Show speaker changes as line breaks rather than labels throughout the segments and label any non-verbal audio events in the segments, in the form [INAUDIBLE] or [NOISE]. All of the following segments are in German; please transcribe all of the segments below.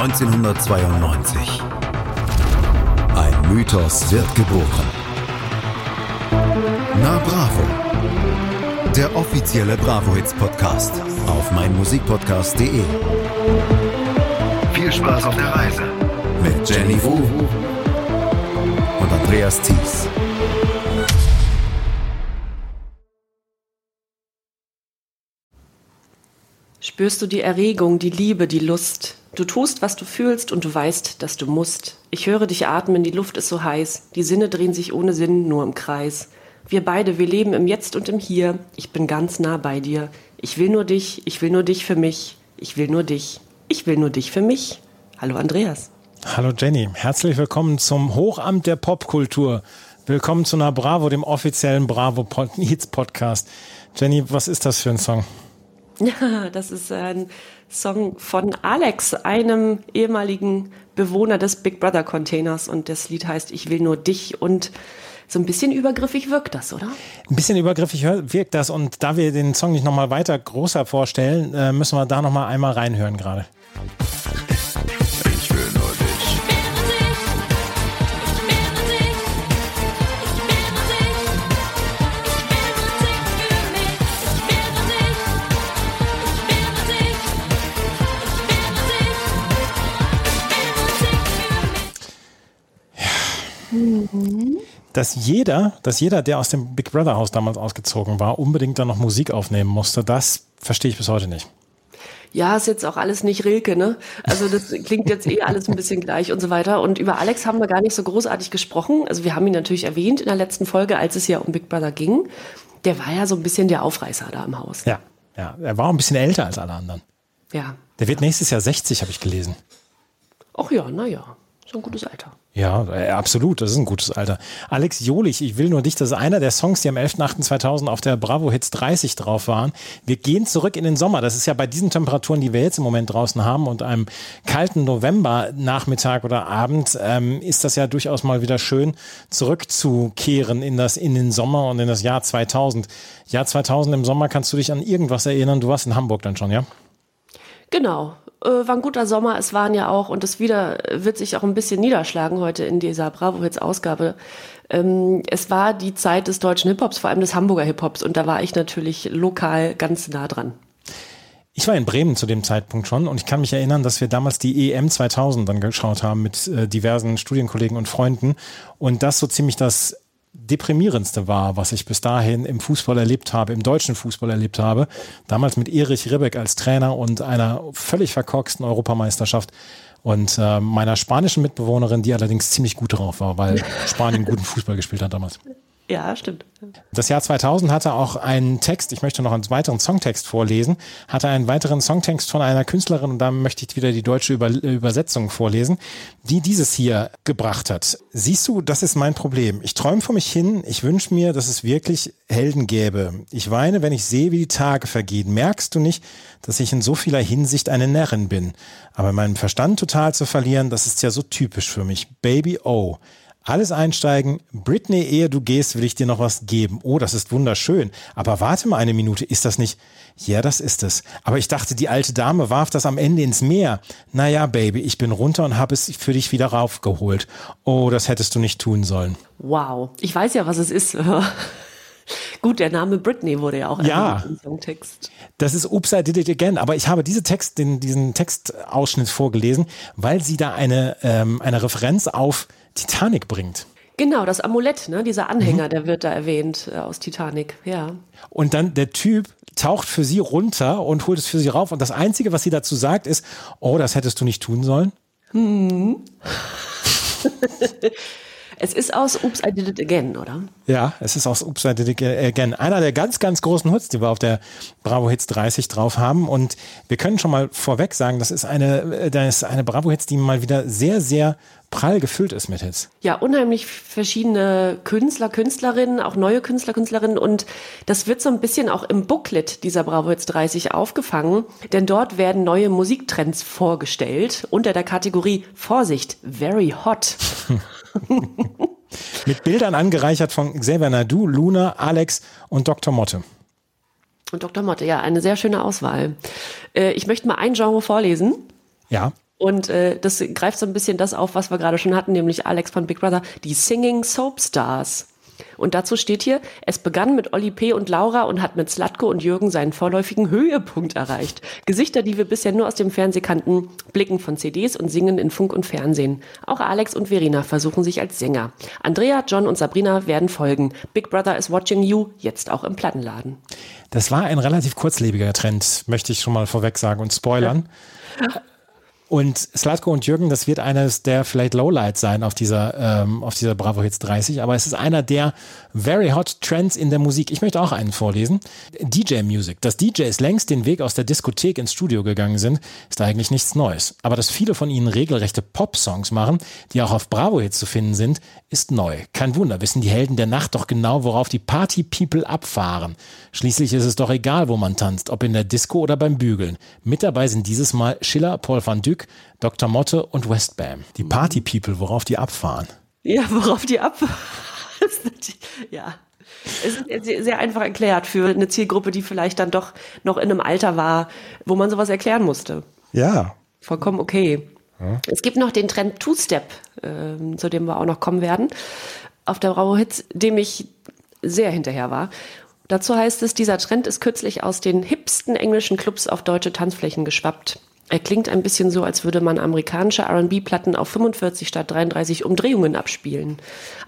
1992. Ein Mythos wird geboren. Na Bravo. Der offizielle Bravo Hits Podcast auf meinmusikpodcast.de. Viel Spaß auf der Reise mit Jenny Wu und Andreas Thies.
Spürst du die Erregung, die Liebe, die Lust? Du tust, was du fühlst und du weißt, dass du musst. Ich höre dich atmen, die Luft ist so heiß. Die Sinne drehen sich ohne Sinn nur im Kreis. Wir beide, wir leben im Jetzt und im Hier. Ich bin ganz nah bei dir. Ich will nur dich, ich will nur dich für mich. Ich will nur dich. Ich will nur dich für mich. Hallo Andreas.
Hallo Jenny, herzlich willkommen zum Hochamt der Popkultur. Willkommen zu einer Bravo, dem offiziellen Bravo [LAUGHS] Hits Podcast. Jenny, was ist das für ein Song?
Ja, [LAUGHS] das ist ein Song von Alex, einem ehemaligen Bewohner des Big Brother Containers. Und das Lied heißt Ich will nur dich. Und so ein bisschen übergriffig wirkt das, oder?
Ein bisschen übergriffig wirkt das. Und da wir den Song nicht nochmal weiter größer vorstellen, äh, müssen wir da nochmal einmal reinhören gerade. Dass jeder, dass jeder, der aus dem Big Brother Haus damals ausgezogen war, unbedingt dann noch Musik aufnehmen musste, das verstehe ich bis heute nicht.
Ja, ist jetzt auch alles nicht Rilke, ne? Also das klingt jetzt eh alles ein bisschen gleich und so weiter. Und über Alex haben wir gar nicht so großartig gesprochen. Also wir haben ihn natürlich erwähnt in der letzten Folge, als es ja um Big Brother ging. Der war ja so ein bisschen der Aufreißer da im Haus.
Ja, ja. Er war auch ein bisschen älter als alle anderen.
Ja.
Der wird nächstes Jahr 60, habe ich gelesen.
Ach ja, naja. So ein gutes Alter.
Ja, äh, absolut. Das ist ein gutes Alter. Alex Jolich, ich will nur dich, das ist einer der Songs, die am 11.8.2000 auf der Bravo Hits 30 drauf waren. Wir gehen zurück in den Sommer. Das ist ja bei diesen Temperaturen, die wir jetzt im Moment draußen haben und einem kalten November-Nachmittag oder Abend, ähm, ist das ja durchaus mal wieder schön, zurückzukehren in das, in den Sommer und in das Jahr 2000. Jahr 2000 im Sommer kannst du dich an irgendwas erinnern? Du warst in Hamburg dann schon, ja?
Genau, war ein guter Sommer. Es waren ja auch, und das wieder wird sich auch ein bisschen niederschlagen heute in dieser Bravo Hits Ausgabe. Ähm, es war die Zeit des deutschen Hip-Hops, vor allem des Hamburger Hip-Hops. Und da war ich natürlich lokal ganz nah dran.
Ich war in Bremen zu dem Zeitpunkt schon und ich kann mich erinnern, dass wir damals die EM 2000 dann geschaut haben mit äh, diversen Studienkollegen und Freunden und das so ziemlich das deprimierendste war, was ich bis dahin im Fußball erlebt habe, im deutschen Fußball erlebt habe. Damals mit Erich Ribbeck als Trainer und einer völlig verkorksten Europameisterschaft und äh, meiner spanischen Mitbewohnerin, die allerdings ziemlich gut drauf war, weil Spanien guten Fußball gespielt hat damals.
Ja, stimmt.
Das Jahr 2000 hatte auch einen Text, ich möchte noch einen weiteren Songtext vorlesen, hatte einen weiteren Songtext von einer Künstlerin und da möchte ich wieder die deutsche Über Übersetzung vorlesen, die dieses hier gebracht hat. Siehst du, das ist mein Problem. Ich träume vor mich hin, ich wünsche mir, dass es wirklich Helden gäbe. Ich weine, wenn ich sehe, wie die Tage vergehen. Merkst du nicht, dass ich in so vieler Hinsicht eine Närrin bin? Aber meinen Verstand total zu verlieren, das ist ja so typisch für mich. Baby Oh. Alles einsteigen. Britney, ehe du gehst, will ich dir noch was geben. Oh, das ist wunderschön. Aber warte mal eine Minute, ist das nicht? Ja, das ist es. Aber ich dachte, die alte Dame warf das am Ende ins Meer. Naja, Baby, ich bin runter und habe es für dich wieder raufgeholt. Oh, das hättest du nicht tun sollen.
Wow. Ich weiß ja, was es ist. [LAUGHS] Gut, der Name Britney wurde ja auch
ja, im Songtext. Das ist Oops, I Did It Again. Aber ich habe diese Text, den, diesen Textausschnitt vorgelesen, weil sie da eine, ähm, eine Referenz auf Titanic bringt.
Genau, das Amulett, ne? dieser Anhänger, mhm. der wird da erwähnt äh, aus Titanic, ja.
Und dann der Typ taucht für sie runter und holt es für sie rauf. Und das Einzige, was sie dazu sagt, ist, oh, das hättest du nicht tun sollen. Hm. [LAUGHS]
Es ist aus Oops, I Did It Again, oder?
Ja, es ist aus Oops, I Did It Again. Einer der ganz, ganz großen Hits, die wir auf der Bravo Hits 30 drauf haben. Und wir können schon mal vorweg sagen, das ist eine, äh, das ist eine Bravo Hits, die mal wieder sehr, sehr prall gefüllt ist mit Hits.
Ja, unheimlich verschiedene Künstler, Künstlerinnen, auch neue Künstler, Künstlerinnen und das wird so ein bisschen auch im Booklet dieser Bravo Hits 30 aufgefangen, denn dort werden neue Musiktrends vorgestellt unter der Kategorie Vorsicht, very hot. [LAUGHS]
mit Bildern angereichert von Xavier Nadu, Luna, Alex und Dr. Motte.
Und Dr. Motte, ja, eine sehr schöne Auswahl. Äh, ich möchte mal ein Genre vorlesen.
Ja.
Und äh, das greift so ein bisschen das auf, was wir gerade schon hatten, nämlich Alex von Big Brother, die Singing Soap Stars. Und dazu steht hier, es begann mit Olli P. und Laura und hat mit Slatko und Jürgen seinen vorläufigen Höhepunkt erreicht. Gesichter, die wir bisher nur aus dem Fernsehen kannten, blicken von CDs und singen in Funk und Fernsehen. Auch Alex und Verena versuchen sich als Sänger. Andrea, John und Sabrina werden folgen. Big Brother is watching you, jetzt auch im Plattenladen.
Das war ein relativ kurzlebiger Trend, möchte ich schon mal vorweg sagen und spoilern. Ja. [LAUGHS] Und Slatko und Jürgen, das wird eines der vielleicht Lowlights sein auf dieser, ähm, auf dieser Bravo Hits 30, aber es ist einer der very hot Trends in der Musik. Ich möchte auch einen vorlesen. DJ Music. Dass DJs längst den Weg aus der Diskothek ins Studio gegangen sind, ist eigentlich nichts Neues. Aber dass viele von ihnen regelrechte Pop-Songs machen, die auch auf Bravo Hits zu finden sind, ist neu. Kein Wunder, wissen die Helden der Nacht doch genau, worauf die Party-People abfahren. Schließlich ist es doch egal, wo man tanzt, ob in der Disco oder beim Bügeln. Mit dabei sind dieses Mal Schiller, Paul van Dyck, Dr. Motte und Westbam. Die Party People, worauf die abfahren.
Ja, worauf die abfahren. Ja. Es ist sehr, sehr einfach erklärt für eine Zielgruppe, die vielleicht dann doch noch in einem Alter war, wo man sowas erklären musste.
Ja.
Vollkommen okay. Ja. Es gibt noch den Trend Two-Step, äh, zu dem wir auch noch kommen werden, auf der Bravo Hits, dem ich sehr hinterher war. Dazu heißt es, dieser Trend ist kürzlich aus den hipsten englischen Clubs auf deutsche Tanzflächen geschwappt. Er klingt ein bisschen so, als würde man amerikanische RB-Platten auf 45 statt 33 Umdrehungen abspielen.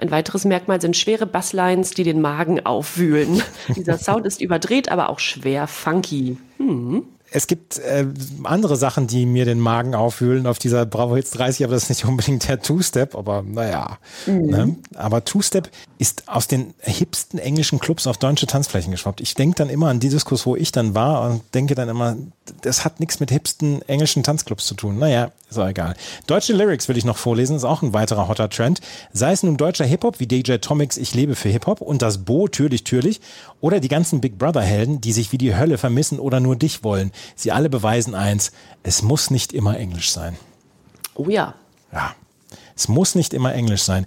Ein weiteres Merkmal sind schwere Basslines, die den Magen aufwühlen. [LAUGHS] Dieser Sound ist überdreht, aber auch schwer funky. Hm
es gibt äh, andere Sachen, die mir den Magen aufwühlen auf dieser Bravo Hits 30, aber das ist nicht unbedingt der Two-Step, aber naja. Mhm. Ne? Aber Two-Step ist aus den hipsten englischen Clubs auf deutsche Tanzflächen geschwappt. Ich denke dann immer an die Diskurs, wo ich dann war und denke dann immer, das hat nichts mit hipsten englischen Tanzclubs zu tun. Naja, ist auch egal. Deutsche Lyrics will ich noch vorlesen, ist auch ein weiterer hotter Trend. Sei es nun deutscher Hip-Hop wie DJ Tomics Ich lebe für Hip-Hop und das Bo Türlich Türlich oder die ganzen Big Brother-Helden, die sich wie die Hölle vermissen oder nur dich wollen. Sie alle beweisen eins, es muss nicht immer Englisch sein.
Oh ja.
Ja, es muss nicht immer Englisch sein.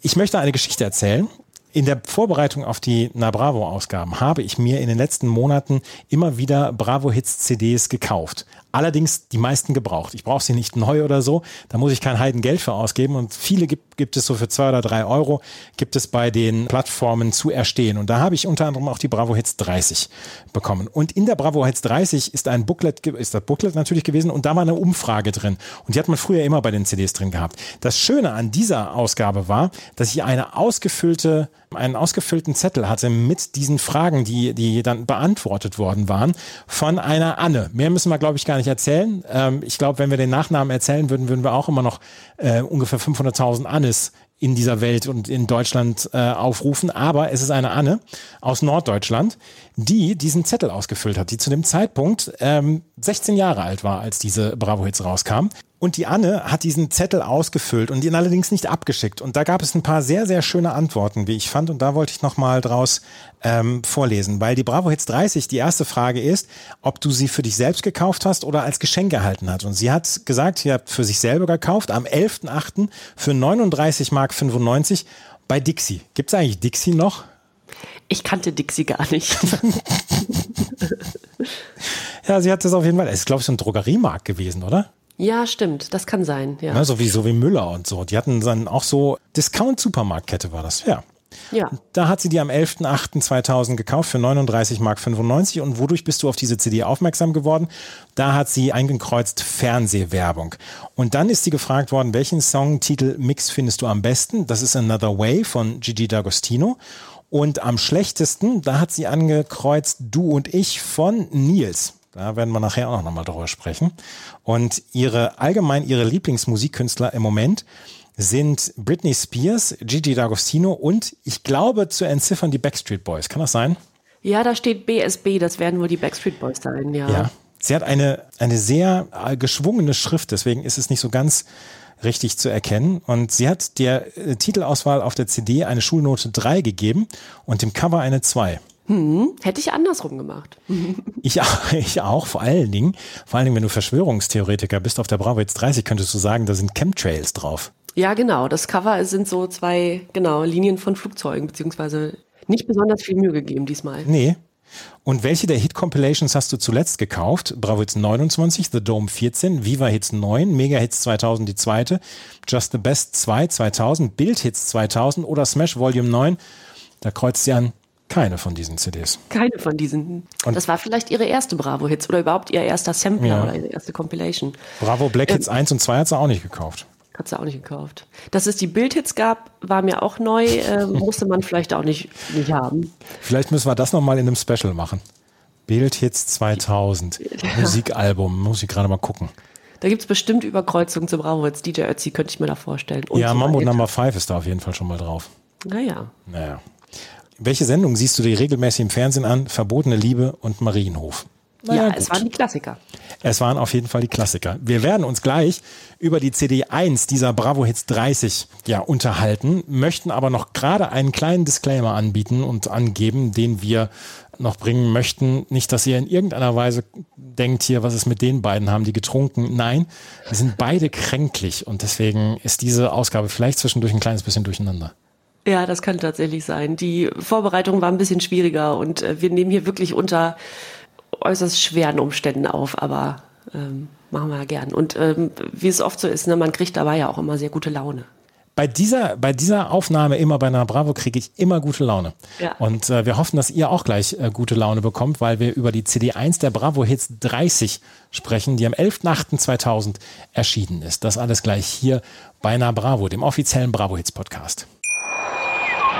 Ich möchte eine Geschichte erzählen. In der Vorbereitung auf die Na Bravo Ausgaben habe ich mir in den letzten Monaten immer wieder Bravo Hits CDs gekauft. Allerdings die meisten gebraucht. Ich brauche sie nicht neu oder so. Da muss ich kein Heidengeld für ausgeben. Und viele gibt, gibt es so für zwei oder drei Euro, gibt es bei den Plattformen zu erstehen. Und da habe ich unter anderem auch die Bravo Hits 30 bekommen. Und in der Bravo Hits 30 ist ein Booklet, ist das Booklet natürlich gewesen und da war eine Umfrage drin. Und die hat man früher immer bei den CDs drin gehabt. Das Schöne an dieser Ausgabe war, dass ich eine ausgefüllte einen ausgefüllten Zettel hatte mit diesen Fragen, die, die dann beantwortet worden waren, von einer Anne. Mehr müssen wir, glaube ich, gar nicht erzählen. Ähm, ich glaube, wenn wir den Nachnamen erzählen würden, würden wir auch immer noch äh, ungefähr 500.000 Annes in dieser Welt und in Deutschland äh, aufrufen. Aber es ist eine Anne aus Norddeutschland, die diesen Zettel ausgefüllt hat, die zu dem Zeitpunkt ähm, 16 Jahre alt war, als diese Bravo Hits rauskam. Und die Anne hat diesen Zettel ausgefüllt und ihn allerdings nicht abgeschickt. Und da gab es ein paar sehr, sehr schöne Antworten, wie ich fand. Und da wollte ich nochmal draus ähm, vorlesen. Weil die Bravo Hits 30, die erste Frage ist, ob du sie für dich selbst gekauft hast oder als Geschenk erhalten hast. Und sie hat gesagt, sie hat für sich selber gekauft am 11.8. für 39 Mark 95 bei Dixie. Gibt es eigentlich Dixie noch?
Ich kannte Dixie gar nicht. [LAUGHS] [LAUGHS]
ja, sie hat das auf jeden Fall. Es ist, glaube ich, so ein Drogeriemarkt gewesen, oder?
Ja, stimmt. Das kann sein. Ja.
ja so, wie, so wie Müller und so. Die hatten dann auch so Discount-Supermarktkette war das. Ja.
Ja.
Da hat sie die am 11.08.2000 gekauft für 39 Mark 95 und wodurch bist du auf diese CD aufmerksam geworden? Da hat sie eingekreuzt Fernsehwerbung. Und dann ist sie gefragt worden, welchen Songtitel Mix findest du am besten? Das ist Another Way von Gigi D'Agostino. Und am schlechtesten, da hat sie angekreuzt Du und ich von Nils. Da werden wir nachher auch noch mal drüber sprechen. Und ihre, allgemein ihre Lieblingsmusikkünstler im Moment sind Britney Spears, Gigi D'Agostino und ich glaube zu entziffern die Backstreet Boys. Kann das sein?
Ja, da steht BSB, das werden wohl die Backstreet Boys sein, ja.
Ja. Sie hat eine, eine sehr äh, geschwungene Schrift, deswegen ist es nicht so ganz richtig zu erkennen. Und sie hat der äh, Titelauswahl auf der CD eine Schulnote 3 gegeben und dem Cover eine 2.
Hm, hätte ich andersrum gemacht. [LAUGHS]
Ich, ich auch, vor allen Dingen. Vor allen Dingen, wenn du Verschwörungstheoretiker bist auf der Bravo jetzt 30, könntest du sagen, da sind Chemtrails drauf.
Ja, genau. Das Cover sind so zwei, genau, Linien von Flugzeugen, beziehungsweise nicht besonders viel Mühe gegeben diesmal.
Nee. Und welche der Hit-Compilations hast du zuletzt gekauft? Bravo Hits 29, The Dome 14, Viva Hits 9, Mega Hits 2000 die zweite, Just the Best 2 2000, Bild Hits 2000 oder Smash Volume 9? Da kreuzt sie an keine von diesen CDs.
Keine von diesen. Und das war vielleicht ihre erste Bravo-Hits oder überhaupt ihr erster Sampler ja. oder ihre erste Compilation.
Bravo Black ähm, Hits 1 und 2 hat sie auch nicht gekauft.
Hat sie auch nicht gekauft. Dass es die Bildhits gab, war mir auch neu, äh, [LAUGHS] musste man vielleicht auch nicht, nicht haben.
Vielleicht müssen wir das nochmal in einem Special machen. Bildhits 2000, ja. Musikalbum, muss ich gerade mal gucken.
Da gibt es bestimmt Überkreuzungen zu Bravo Hits. DJ Ötzi könnte ich mir da vorstellen.
Und ja, Mambo Number 5 ist da auf jeden Fall schon mal drauf.
Naja.
Naja. Welche Sendung siehst du dir regelmäßig im Fernsehen an? Verbotene Liebe und Marienhof.
Naja, ja, gut. es waren die Klassiker.
Es waren auf jeden Fall die Klassiker. Wir werden uns gleich über die CD 1 dieser Bravo Hits 30 ja unterhalten, möchten aber noch gerade einen kleinen Disclaimer anbieten und angeben, den wir noch bringen möchten. Nicht, dass ihr in irgendeiner Weise denkt hier, was es mit den beiden haben, die getrunken. Nein, wir sind beide kränklich und deswegen ist diese Ausgabe vielleicht zwischendurch ein kleines bisschen durcheinander.
Ja, das kann tatsächlich sein. Die Vorbereitung war ein bisschen schwieriger und äh, wir nehmen hier wirklich unter äußerst schweren Umständen auf, aber ähm, machen wir ja gern. Und ähm, wie es oft so ist, ne, man kriegt dabei ja auch immer sehr gute Laune.
Bei dieser, bei dieser Aufnahme immer bei einer Bravo kriege ich immer gute Laune. Ja. Und äh, wir hoffen, dass ihr auch gleich äh, gute Laune bekommt, weil wir über die CD1 der Bravo Hits 30 sprechen, die am 11.08.2000 erschienen ist. Das alles gleich hier bei einer Bravo, dem offiziellen Bravo Hits Podcast.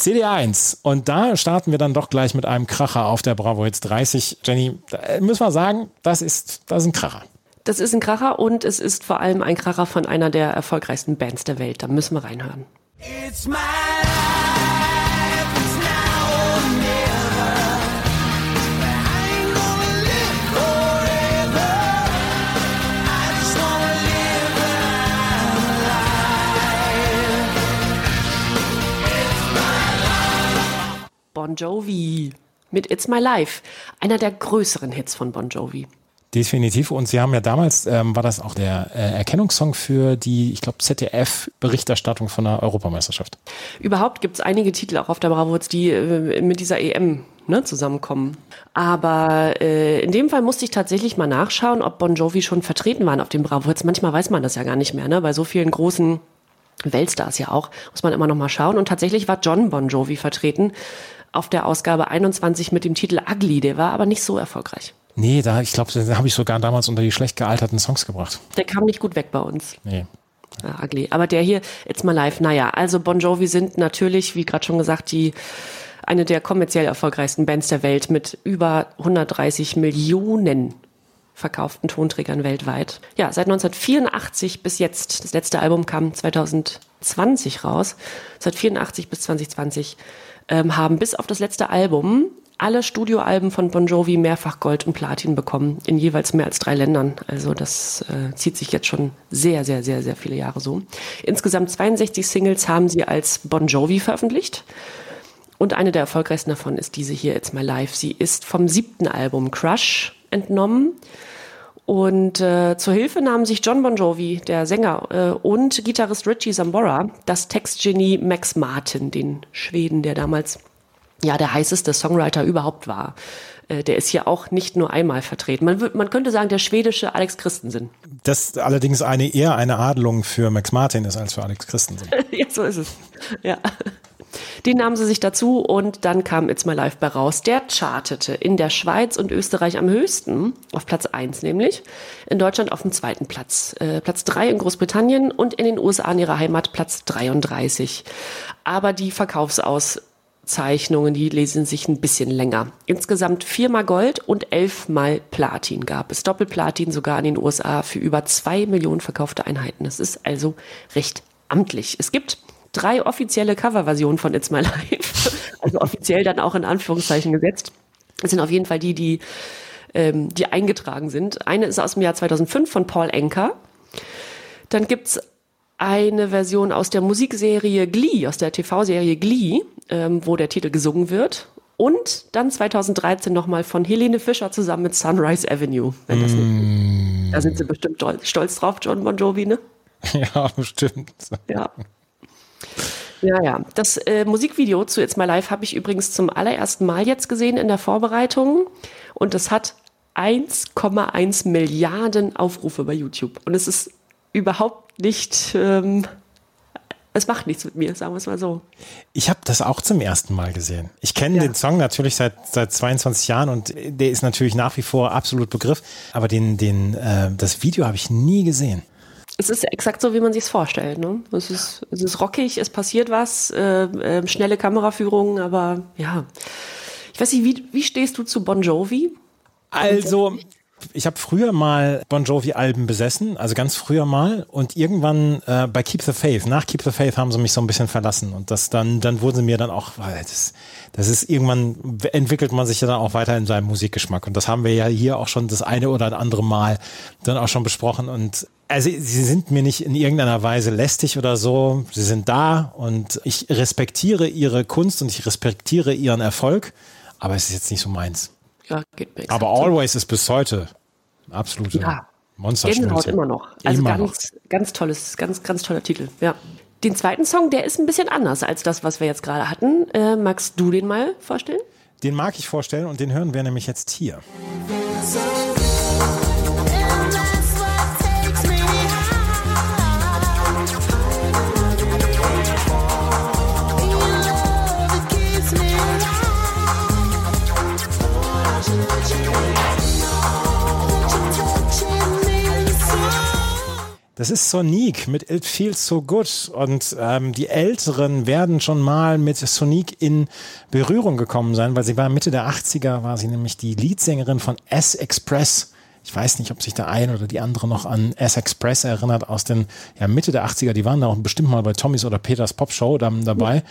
CD1. Und da starten wir dann doch gleich mit einem Kracher auf der Bravo Hits 30. Jenny, müssen wir sagen, das ist, das ist ein Kracher.
Das ist ein Kracher und es ist vor allem ein Kracher von einer der erfolgreichsten Bands der Welt. Da müssen wir reinhören. It's my Bon Jovi mit It's My Life, einer der größeren Hits von Bon Jovi.
Definitiv. Und Sie haben ja damals, ähm, war das auch der äh, Erkennungssong für die, ich glaube, ZDF-Berichterstattung von der Europameisterschaft.
Überhaupt gibt es einige Titel auch auf der Bravo, die äh, mit dieser EM ne, zusammenkommen. Aber äh, in dem Fall musste ich tatsächlich mal nachschauen, ob Bon Jovi schon vertreten waren auf dem Bravo. Jetzt manchmal weiß man das ja gar nicht mehr, ne? Bei so vielen großen Weltstars ja auch, muss man immer noch mal schauen. Und tatsächlich war John Bon Jovi vertreten auf der Ausgabe 21 mit dem Titel Ugly. Der war aber nicht so erfolgreich.
Nee, da, ich glaube, den habe ich sogar damals unter die schlecht gealterten Songs gebracht.
Der kam nicht gut weg bei uns. Nee. Ja, ugly. Aber der hier, It's My Life, naja, also Bon Jovi sind natürlich, wie gerade schon gesagt, die eine der kommerziell erfolgreichsten Bands der Welt mit über 130 Millionen verkauften Tonträgern weltweit. Ja, seit 1984 bis jetzt. Das letzte Album kam 2020 raus. Seit 84 bis 2020 ähm, haben bis auf das letzte Album alle Studioalben von Bon Jovi mehrfach Gold und Platin bekommen, in jeweils mehr als drei Ländern. Also das äh, zieht sich jetzt schon sehr, sehr, sehr, sehr viele Jahre so. Insgesamt 62 Singles haben sie als Bon Jovi veröffentlicht. Und eine der erfolgreichsten davon ist diese hier, It's My Life. Sie ist vom siebten Album Crush entnommen. Und äh, zur Hilfe nahmen sich John Bon Jovi, der Sänger, äh, und Gitarrist Richie Zambora, das Textgenie Max Martin, den Schweden, der damals ja der heißeste Songwriter überhaupt war. Äh, der ist hier auch nicht nur einmal vertreten. Man, man könnte sagen, der schwedische Alex Christensen.
Das allerdings eine eher eine Adelung für Max Martin ist als für Alex Christensen. [LAUGHS]
ja, so ist es. Ja. Den nahmen sie sich dazu und dann kam It's My Life bei raus. Der chartete in der Schweiz und Österreich am höchsten, auf Platz 1 nämlich, in Deutschland auf dem zweiten Platz. Äh, Platz 3 in Großbritannien und in den USA in ihrer Heimat Platz 33. Aber die Verkaufsaus Zeichnungen, die lesen sich ein bisschen länger. Insgesamt viermal Gold und elfmal Platin gab es. Doppelplatin sogar in den USA für über zwei Millionen verkaufte Einheiten. Das ist also recht amtlich. Es gibt drei offizielle Coverversionen von It's My Life. [LAUGHS] Also offiziell dann auch in Anführungszeichen gesetzt. Das sind auf jeden Fall die, die ähm, die eingetragen sind. Eine ist aus dem Jahr 2005 von Paul Enker. Dann gibt's eine Version aus der Musikserie Glee, aus der TV-Serie Glee, ähm, wo der Titel gesungen wird. Und dann 2013 nochmal von Helene Fischer zusammen mit Sunrise Avenue. Wenn das nicht, da sind sie bestimmt stolz drauf, John Bon Jovi, ne? [LAUGHS]
Ja, bestimmt.
Ja. Ja, ja. Das äh, Musikvideo zu It's My Life habe ich übrigens zum allerersten Mal jetzt gesehen in der Vorbereitung. Und es hat 1,1 Milliarden Aufrufe bei YouTube. Und es ist überhaupt nicht, ähm, es macht nichts mit mir, sagen wir es mal so.
Ich habe das auch zum ersten Mal gesehen. Ich kenne ja. den Song natürlich seit, seit 22 Jahren und der ist natürlich nach wie vor absolut Begriff. Aber den, den, äh, das Video habe ich nie gesehen.
Es ist exakt so, wie man sich es vorstellt. Ne? Es, ist, es ist rockig, es passiert was, äh, äh, schnelle Kameraführung, aber ja. Ich weiß nicht, wie, wie stehst du zu Bon Jovi?
Also, ich habe früher mal Bon Jovi-Alben besessen, also ganz früher mal. Und irgendwann äh, bei Keep the Faith, nach Keep the Faith haben sie mich so ein bisschen verlassen. Und das dann, dann wurden sie mir dann auch, das, das ist irgendwann entwickelt man sich ja dann auch weiter in seinem Musikgeschmack. Und das haben wir ja hier auch schon das eine oder andere Mal dann auch schon besprochen. Und also sie sind mir nicht in irgendeiner Weise lästig oder so. Sie sind da und ich respektiere ihre Kunst und ich respektiere ihren Erfolg. Aber es ist jetzt nicht so meins.
Ja, geht mir
Aber Always ist bis heute absolute
ja.
Monsterschnulze.
immer noch. Also
Immer
ganz, ganz tolles, ganz, ganz toller Titel. Ja. Den zweiten Song, der ist ein bisschen anders als das, was wir jetzt gerade hatten. Äh, magst du den mal vorstellen?
Den mag ich vorstellen und den hören wir nämlich jetzt hier. Das ist Sonic mit It Feels So Good. Und ähm, die Älteren werden schon mal mit Sonic in Berührung gekommen sein, weil sie war Mitte der 80er, war sie nämlich die Leadsängerin von S-Express. Ich weiß nicht, ob sich der eine oder die andere noch an S-Express erinnert aus den ja, Mitte der 80er. Die waren da auch bestimmt mal bei Tommys oder Peters Pop Show dabei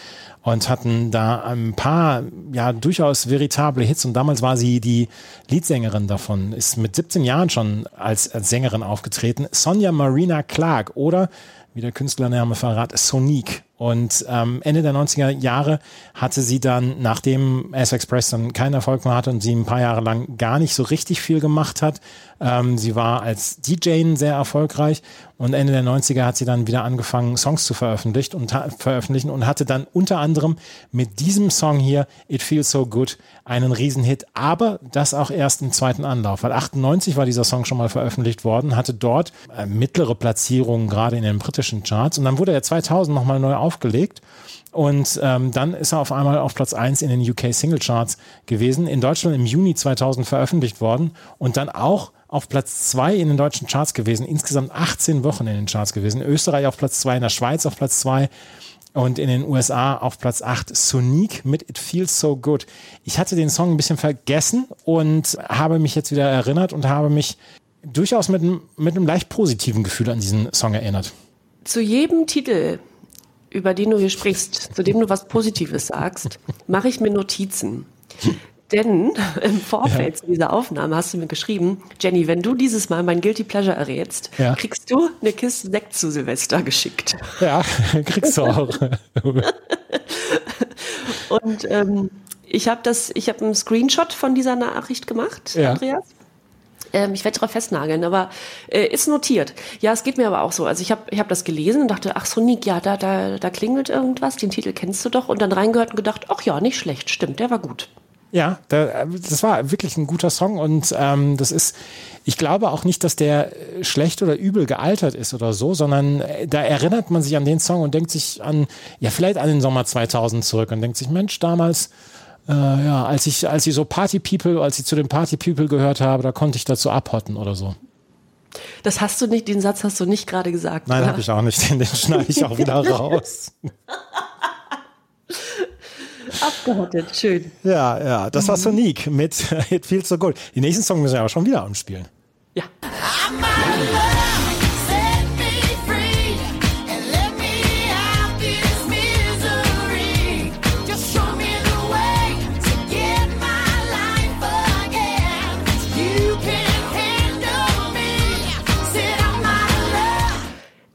und hatten da ein paar ja durchaus veritable Hits. Und damals war sie die Leadsängerin davon, ist mit 17 Jahren schon als, als Sängerin aufgetreten. Sonja Marina Clark oder wie der Künstlername verrat, Sonique. Und ähm, Ende der 90er Jahre hatte sie dann, nachdem S-Express dann keinen Erfolg mehr hatte und sie ein paar Jahre lang gar nicht so richtig viel gemacht hat, ähm, sie war als DJ sehr erfolgreich und Ende der 90er hat sie dann wieder angefangen, Songs zu veröffentlichen und, veröffentlichen und hatte dann unter anderem mit diesem Song hier, It Feels So Good, einen Riesenhit, aber das auch erst im zweiten Anlauf, weil 98 war dieser Song schon mal veröffentlicht worden, hatte dort äh, mittlere Platzierungen, gerade in den britischen Charts. Und dann wurde er 2000 nochmal neu aufgelegt. Und ähm, dann ist er auf einmal auf Platz 1 in den UK Single Charts gewesen, in Deutschland im Juni 2000 veröffentlicht worden und dann auch auf Platz 2 in den deutschen Charts gewesen, insgesamt 18 Wochen in den Charts gewesen, Österreich auf Platz 2, in der Schweiz auf Platz 2 und in den USA auf Platz 8 Sonic mit It Feels So Good. Ich hatte den Song ein bisschen vergessen und habe mich jetzt wieder erinnert und habe mich durchaus mit, mit einem leicht positiven Gefühl an diesen Song erinnert.
Zu jedem Titel über den du hier sprichst, zu dem du was Positives sagst, [LAUGHS] mache ich mir Notizen. Denn [LAUGHS] im Vorfeld ja. zu dieser Aufnahme hast du mir geschrieben, Jenny, wenn du dieses Mal mein Guilty Pleasure errätst, ja. kriegst du eine Kiste Sekt zu Silvester geschickt.
Ja, [LAUGHS] kriegst du auch. [LAUGHS]
Und ähm, ich habe das, ich habe einen Screenshot von dieser Nachricht gemacht, ja. Andreas. Ähm, ich werde darauf festnageln, aber äh, ist notiert. Ja, es geht mir aber auch so. Also ich habe ich hab das gelesen und dachte, ach Sonic, ja, da, da, da klingelt irgendwas, den Titel kennst du doch. Und dann reingehört und gedacht, ach ja, nicht schlecht, stimmt, der war gut.
Ja, da, das war wirklich ein guter Song und ähm, das ist, ich glaube auch nicht, dass der schlecht oder übel gealtert ist oder so, sondern äh, da erinnert man sich an den Song und denkt sich an, ja, vielleicht an den Sommer 2000 zurück und denkt sich, Mensch, damals äh, ja, als ich, als ich so Party People, als ich zu den Party People gehört habe, da konnte ich dazu abhotten oder so.
Das hast du nicht, den Satz hast du nicht gerade gesagt.
Nein, habe ich auch nicht. Den, den schneide ich auch [LAUGHS] wieder raus. [LAUGHS]
Abgehottet, schön.
Ja, ja, das war Sonique mhm. mit [LAUGHS] It Feels So Good. Die nächsten Songs müssen wir aber schon wieder umspielen.
Ja.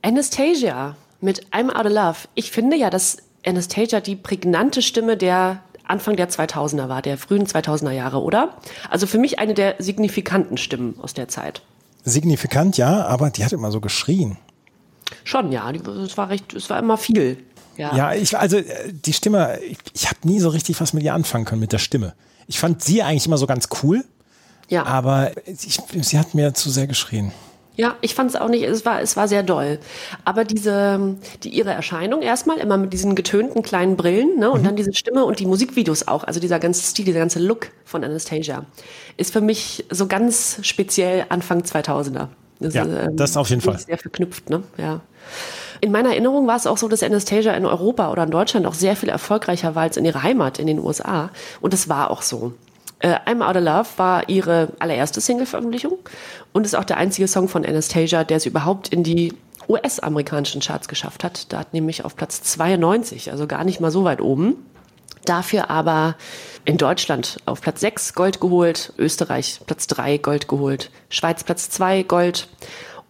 Anastasia mit I'm Out of Love. Ich finde ja, dass Anastasia die prägnante Stimme der Anfang der 2000er war, der frühen 2000er Jahre, oder? Also für mich eine der signifikanten Stimmen aus der Zeit.
Signifikant, ja, aber die hat immer so geschrien.
Schon, ja, es war recht, es war immer viel. Ja,
Ja, ich, also äh, die Stimme, ich, ich habe nie so richtig was mit ihr anfangen können, mit der Stimme. Ich fand sie eigentlich immer so ganz cool,
ja.
aber ich, sie hat mir zu sehr geschrien.
Ja, ich fand es auch nicht, es war, es war sehr doll. Aber diese, die, ihre Erscheinung erstmal, immer mit diesen getönten kleinen Brillen, ne, und dann diese Stimme und die Musikvideos auch, also dieser ganze Stil, dieser ganze Look von Anastasia, ist für mich so ganz speziell Anfang 2000er. Das,
Ja, das auf jeden Fall.
Sehr verknüpft, ne, ja. In meiner Erinnerung war es auch so, dass Anastasia in Europa oder in Deutschland auch sehr viel erfolgreicher war als in ihrer Heimat in den USA. Und das war auch so. Äh, I'm Out of Love war ihre allererste Single-Veröffentlichung und ist auch der einzige Song von Anastasia, der es überhaupt in die US-amerikanischen Charts geschafft hat. Da hat nämlich auf Platz 92, also gar nicht mal so weit oben. Dafür aber in Deutschland auf Platz 6 Gold geholt, Österreich Platz 3 Gold geholt, Schweiz Platz 2 Gold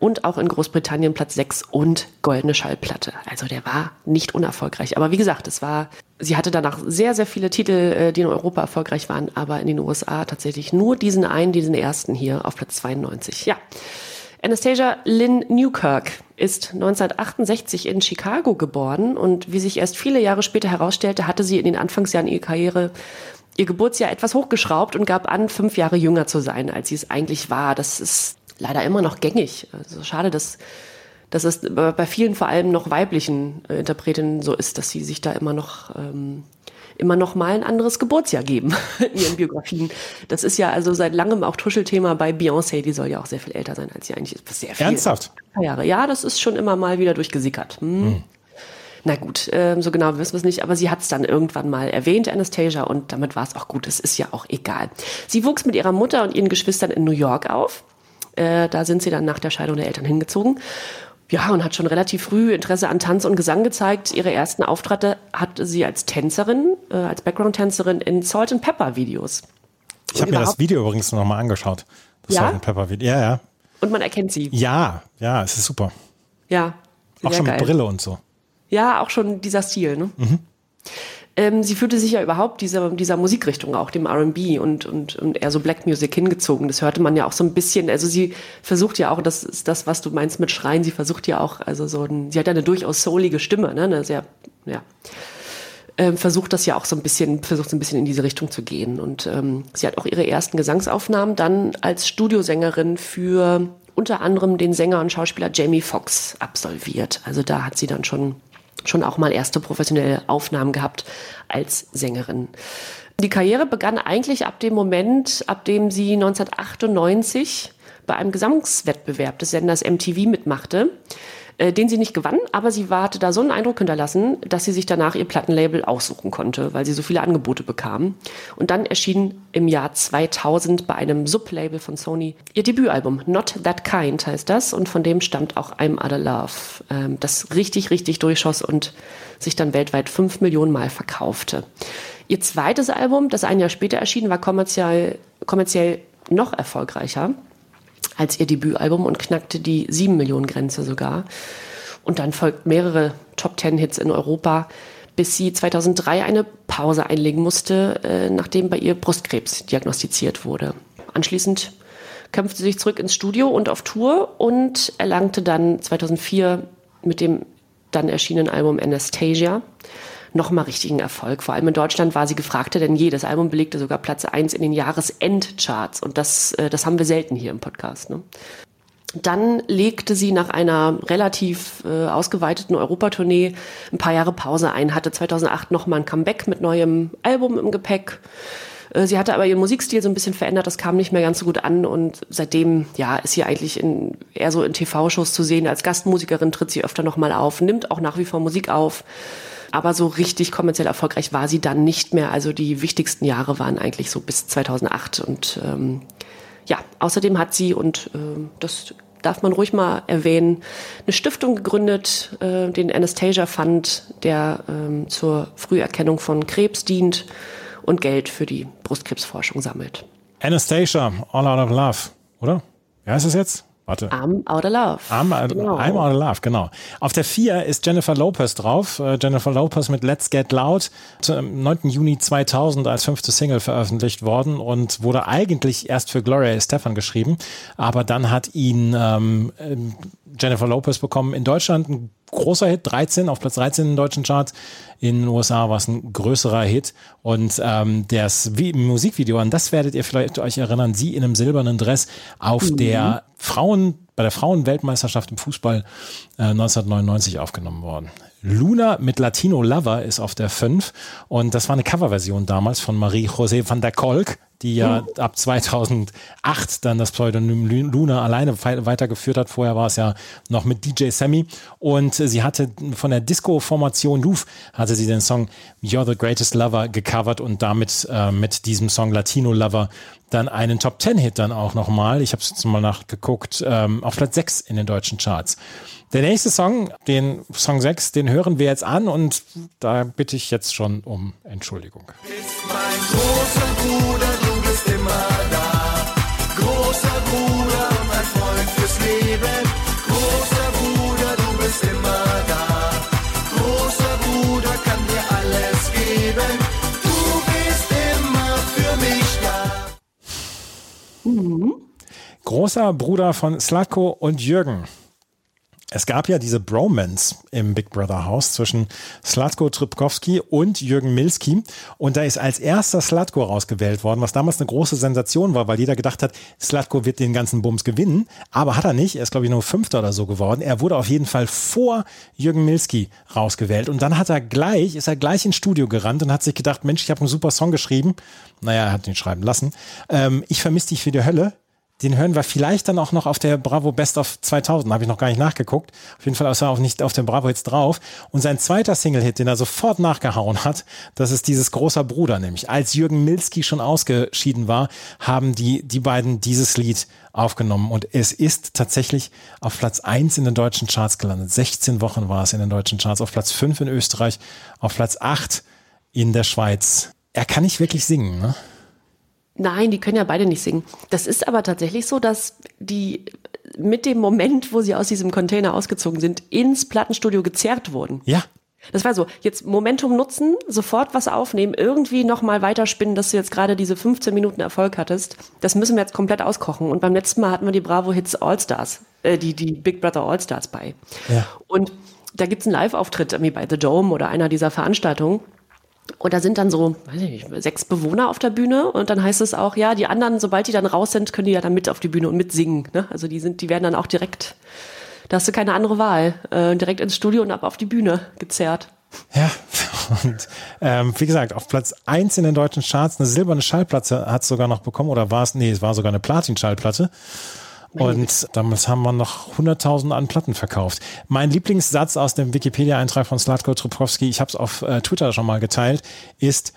und auch in Großbritannien Platz 6 und goldene Schallplatte. Also der war nicht unerfolgreich. Aber wie gesagt, es war, sie hatte danach sehr, sehr viele Titel, äh, die in Europa erfolgreich waren, aber in den USA tatsächlich nur diesen einen, diesen ersten hier auf Platz 92. Ja. Anastasia Lynn Newkirk ist 1968 in Chicago geboren und wie sich erst viele Jahre später herausstellte, hatte sie in den Anfangsjahren ihrer Karriere ihr Geburtsjahr etwas hochgeschraubt und gab an, fünf Jahre jünger zu sein, als sie es eigentlich war. Das ist leider immer noch gängig. Also schade, dass, dass es bei vielen, vor allem noch weiblichen äh, Interpretinnen so ist, dass sie sich da immer noch ähm, immer noch mal ein anderes Geburtsjahr geben [LAUGHS] in ihren Biografien. Das ist ja also seit langem auch Tuschelthema bei Beyoncé. Die soll ja auch sehr viel älter sein als sie eigentlich ist. Sehr viel.
Ernsthaft?
Jahre. Ja, das ist schon immer mal wieder durchgesickert. Hm. Na gut, ähm, so genau wissen wir es nicht, aber sie hat es dann irgendwann mal erwähnt, Anastasia, und damit war es auch gut. Es ist ja auch egal. Sie wuchs mit ihrer Mutter und ihren Geschwistern in New York auf. Äh, da sind sie dann nach der Scheidung der Eltern hingezogen. Ja, und hat schon relativ früh Interesse an Tanz und Gesang gezeigt. Ihre ersten Auftritte hatte sie als Tänzerin, äh, als Background-Tänzerin in Salt and Pepper Videos.
Ich habe mir das Video übrigens noch mal angeschaut. Das
Ja?
Salt and Pepper Video. Ja, ja.
Und man erkennt sie.
Ja, ja, es ist super.
Ja.
Auch schon
geil.
mit Brille und so.
Ja, auch schon dieser Stil. Ne? Ähm, sie fühlte sich ja überhaupt dieser, dieser Musikrichtung, auch dem R&B und, und, und eher so Black Music hingezogen. Das hörte man ja auch so ein bisschen. Also sie versucht ja auch, das ist das, was du meinst mit Schreien, sie versucht ja auch, also so ein, sie hat ja eine durchaus soulige Stimme, ne? Eine sehr, ja. Ähm, versucht das ja auch so ein bisschen, versucht so ein bisschen in diese Richtung zu gehen. Und ähm, sie hat auch ihre ersten Gesangsaufnahmen dann als Studiosängerin für unter anderem den Sänger und Schauspieler Jamie Foxx absolviert. Also da hat sie dann schon schon auch mal erste professionelle Aufnahmen gehabt als Sängerin. Die Karriere begann eigentlich ab dem Moment, ab dem sie 1998 bei einem Gesangswettbewerb des Senders MTV mitmachte, äh, den sie nicht gewann, aber sie hatte da so einen Eindruck hinterlassen, dass sie sich danach ihr Plattenlabel aussuchen konnte, weil sie so viele Angebote bekam. Und dann erschien im Jahr 2000 bei einem Sublabel von Sony ihr Debütalbum Not That Kind heißt das und von dem stammt auch I'm of Love, ähm, das richtig, richtig durchschoss und sich dann weltweit fünf Millionen Mal verkaufte. Ihr zweites Album, das ein Jahr später erschien, war kommerziell, kommerziell noch erfolgreicher als ihr Debütalbum und knackte die 7 Millionen Grenze sogar. Und dann folgten mehrere Top Ten Hits in Europa, bis sie 2003 eine Pause einlegen musste, äh, nachdem bei ihr Brustkrebs diagnostiziert wurde. Anschließend kämpfte sie sich zurück ins Studio und auf Tour und erlangte dann 2004 mit dem dann erschienenen Album Anastasia nochmal richtigen Erfolg. Vor allem in Deutschland war sie gefragter denn je. Das Album belegte sogar Platz 1 in den Jahresendcharts und das, äh, das haben wir selten hier im Podcast. Ne? Dann legte sie nach einer relativ äh, ausgeweiteten Europatournee ein paar Jahre Pause ein, hatte 2008 nochmal ein Comeback mit neuem Album im Gepäck. Äh, Sie hatte aber ihren Musikstil so ein bisschen verändert, das kam nicht mehr ganz so gut an und seitdem ja, ist sie eigentlich in, eher so in TV-Shows zu sehen. Als Gastmusikerin tritt sie öfter nochmal auf, nimmt auch nach wie vor Musik auf. Aber so richtig kommerziell erfolgreich war sie dann nicht mehr. Also die wichtigsten Jahre waren eigentlich so bis 2008. Und ähm, ja, außerdem hat sie, und ähm, das darf man ruhig mal erwähnen, eine Stiftung gegründet, äh, den Anastasia Fund, der ähm, zur Früherkennung von Krebs dient und Geld für die Brustkrebsforschung sammelt.
Anastasia, All Out of Love, oder? Wie heißt es jetzt? Warte.
I'm Out of Love.
I'm,
Genau.
I'm Out of Love, genau. Auf der 4 ist Jennifer Lopez drauf. Äh, Jennifer Lopez mit Let's Get Loud, am 9. Juni 2000 als fünfte Single veröffentlicht worden und wurde eigentlich erst für Gloria Estefan geschrieben, aber dann hat ihn ähm, ähm, Jennifer Lopez bekommen. In Deutschland ein großer Hit, 13, auf Platz 13 in den deutschen Charts. In den USA war es ein größerer Hit. Und ähm, das Vi- Musikvideo, an das werdet ihr vielleicht euch erinnern, sie in einem silbernen Dress auf der Frauen, bei der Frauenweltmeisterschaft im Fußball äh, 1999 aufgenommen worden. Luna mit Latino Lover ist auf der 5 und das war eine Coverversion damals von Marie-José van der Kolk, die ja ab 2008 dann das Pseudonym Lu- Luna alleine wei- weitergeführt hat. Vorher war es ja noch mit DJ Sammy und sie hatte von der Disco-Formation Louvre hatte sie den Song You're the Greatest Lover gecovert und damit äh, mit diesem Song Latino Lover dann einen Top 10 Hit dann auch nochmal. Ich habe es jetzt mal nachgeguckt, ähm, auf Platz 6 in den deutschen Charts. Der nächste Song, den Song 6, den hören wir jetzt an und da bitte ich jetzt schon um Entschuldigung.
Mein großer Bruder, du bist immer da. Großer Bruder, mein Freund fürs Leben. Großer Bruder, du bist immer da. Großer Bruder kann dir alles geben. Du bist immer für mich da.
Großer Bruder von Slatko und Jürgen. Es gab ja diese Bromance im Big Brother Haus zwischen Slatko Tripkowski und Jürgen Milski. Und da ist als erster Slatko rausgewählt worden, was damals eine große Sensation war, weil jeder gedacht hat, Slatko wird den ganzen Bums gewinnen. Aber hat er nicht. Er ist, glaube ich, nur Fünfter oder so geworden. Er wurde auf jeden Fall vor Jürgen Milski rausgewählt. Und dann hat er gleich, ist er gleich ins Studio gerannt und hat sich gedacht, Mensch, ich habe einen super Song geschrieben. Naja, er hat ihn schreiben lassen. Ähm, ich vermisse dich für die Hölle. Den hören wir vielleicht dann auch noch auf der Bravo Best of 2000. Habe ich noch gar nicht nachgeguckt. Auf jeden Fall ist er auch nicht auf der Bravo jetzt drauf. Und sein zweiter Single-Hit, den er sofort nachgehauen hat, das ist dieses großer Bruder nämlich. Als Jürgen Milski schon ausgeschieden war, haben die, die beiden dieses Lied aufgenommen. Und es ist tatsächlich auf Platz 1 in den deutschen Charts gelandet. 16 Wochen war es in den deutschen Charts. Auf Platz 5 in Österreich, auf Platz 8 in der Schweiz. Er kann nicht wirklich singen, ne?
Nein, die können ja beide nicht singen. Das ist aber tatsächlich so, dass die mit dem Moment, wo sie aus diesem Container ausgezogen sind, ins Plattenstudio gezerrt wurden.
Ja.
Das war so, jetzt Momentum nutzen, sofort was aufnehmen, irgendwie nochmal weiterspinnen, dass du jetzt gerade diese 15 Minuten Erfolg hattest. Das müssen wir jetzt komplett auskochen. Und beim letzten Mal hatten wir die Bravo Hits All-Stars, äh, die, die Big Brother All-Stars bei.
Ja.
Und da gibt's einen Live-Auftritt irgendwie bei The Dome oder einer dieser Veranstaltungen. Und da sind dann so, weiß ich nicht, sechs Bewohner auf der Bühne und dann heißt es auch, ja, die anderen, sobald die dann raus sind, können die ja dann mit auf die Bühne und mitsingen. Ne? Also die sind, die werden dann auch direkt, da hast du keine andere Wahl, äh, direkt ins Studio und ab auf die Bühne gezerrt.
Ja, und ähm, wie gesagt, auf Platz 1 in den deutschen Charts, eine silberne Schallplatte hat es sogar noch bekommen, oder war es, nee, es war sogar eine Platin-Schallplatte. Und damals haben wir noch 100.000 an Platten verkauft. Mein Lieblingssatz aus dem Wikipedia-Eintrag von Slatko Tripkowski, ich habe es auf äh, Twitter schon mal geteilt, ist,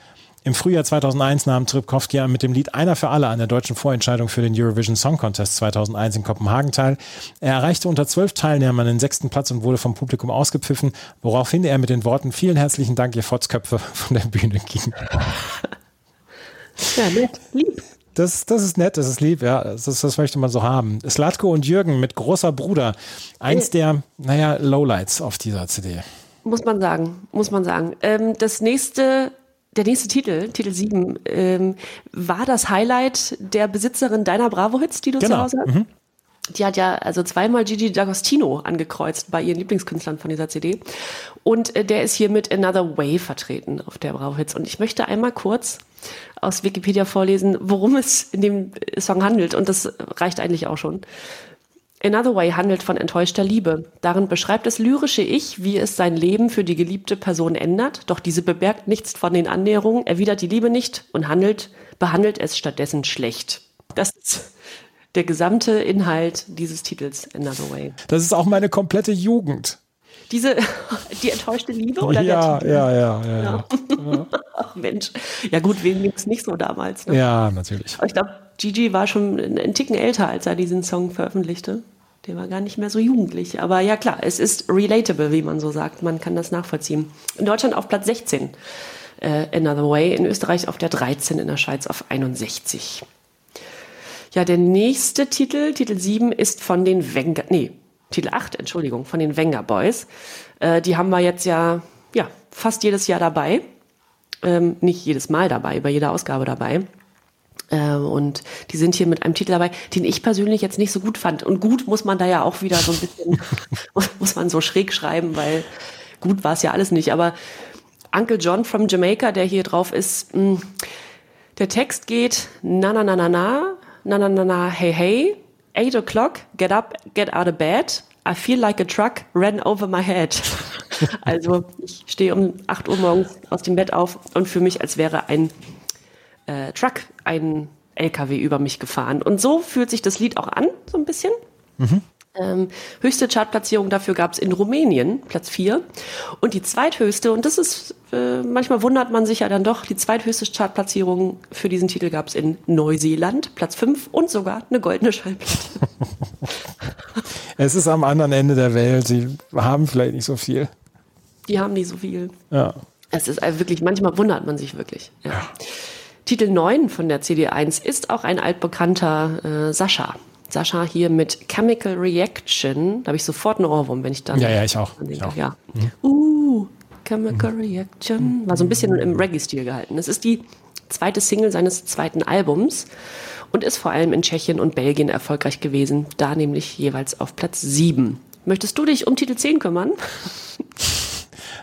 im Frühjahr 2001 nahm Tripkowski mit dem Lied Einer für alle an der deutschen Vorentscheidung für den Eurovision Song Contest 2001 in Kopenhagen teil. Er erreichte unter zwölf Teilnehmern den sechsten Platz und wurde vom Publikum ausgepfiffen, woraufhin er mit den Worten Vielen herzlichen Dank, ihr Fotzköpfe [LAUGHS] von der Bühne ging.
Ja, nett, lieb.
Das, das ist nett, das ist lieb, ja. Das, das möchte man so haben. Slatko und Jürgen mit großer Bruder. Eins der, naja, Lowlights auf dieser CD.
Muss man sagen, muss man sagen. Ähm, das nächste, der nächste Titel, Titel 7, ähm, war das Highlight der Besitzerin deiner Bravo-Hits, die du zu
Genau,
Hause hast. Die hat ja also zweimal Gigi D'Agostino angekreuzt bei ihren Lieblingskünstlern von dieser CD. Und äh, der ist hier mit Another Way vertreten auf der Bravo Hits. Und ich möchte einmal kurz aus Wikipedia vorlesen, worum es in dem äh, Song handelt. Und das reicht eigentlich auch schon. Another Way handelt von enttäuschter Liebe. Darin beschreibt das lyrische Ich, wie es sein Leben für die geliebte Person ändert, doch diese bemerkt nichts von den Annäherungen, erwidert die Liebe nicht und handelt, behandelt es stattdessen schlecht. Das ist der gesamte Inhalt dieses Titels, Another Way.
Das ist auch meine komplette Jugend.
Diese, [LAUGHS] die enttäuschte Liebe oder
ja,
der Titel?
ja, ja, ja, ja. [LAUGHS]
Ach Mensch. Ja gut, wem ging's nicht so damals? Ne?
Ja, natürlich.
Aber ich glaube, Gigi war schon einen Ticken älter, als er diesen Song veröffentlichte. Der war gar nicht mehr so jugendlich. Aber ja klar, es ist relatable, wie man so sagt. Man kann das nachvollziehen. In Deutschland auf Platz 16, äh, Another Way. In Österreich auf der 13, in der Schweiz auf 61. Ja, der nächste Titel, Titel 7, ist von den Wenger, nee, Titel 8, Entschuldigung, von den Wenger Boys. Äh, die haben wir jetzt ja, ja fast jedes Jahr dabei. Ähm, nicht jedes Mal dabei, bei jeder Ausgabe dabei. Äh, und die sind hier mit einem Titel dabei, den ich persönlich jetzt nicht so gut fand. Und gut muss man da ja auch wieder so ein bisschen, [LAUGHS] muss man so schräg schreiben, weil gut war es ja alles nicht. Aber Uncle John from Jamaica, der hier drauf ist, mh, der Text geht na na na na na, na na na na hey hey, eight o'clock, get up, get out of bed, I feel like a truck ran over my head. [LAUGHS] Also ich stehe um 8 Uhr morgens aus dem Bett auf und fühle mich, als wäre ein äh, Truck, ein LKW über mich gefahren. Und so fühlt sich das Lied auch an, so ein bisschen. Ähm, höchste Chartplatzierung dafür gab es in Rumänien, Platz 4. Und die zweithöchste, und das ist, äh, manchmal wundert man sich ja dann doch, die zweithöchste Chartplatzierung für diesen Titel gab es in Neuseeland, Platz 5 und sogar eine goldene Schallplatte. [LAUGHS]
Es ist am anderen Ende der Welt. Sie haben vielleicht nicht so viel.
Die haben nicht so viel.
Ja.
Es ist also wirklich, manchmal wundert man sich wirklich. Ja. Titel 9 von der CD1 ist auch ein altbekannter äh, Sascha. Sascha hier mit Chemical Reaction. Da habe ich sofort einen Ohrwurm, wenn ich dann
Ja, ja, ich auch.
dran
Ich
denke.
auch.
Ja. Uh, Chemical Reaction. War so ein bisschen im Reggae-Stil gehalten. Es ist die zweite Single seines zweiten Albums und ist vor allem in Tschechien und Belgien erfolgreich gewesen. Da nämlich jeweils auf Platz 7. Möchtest du dich um Titel 10 kümmern?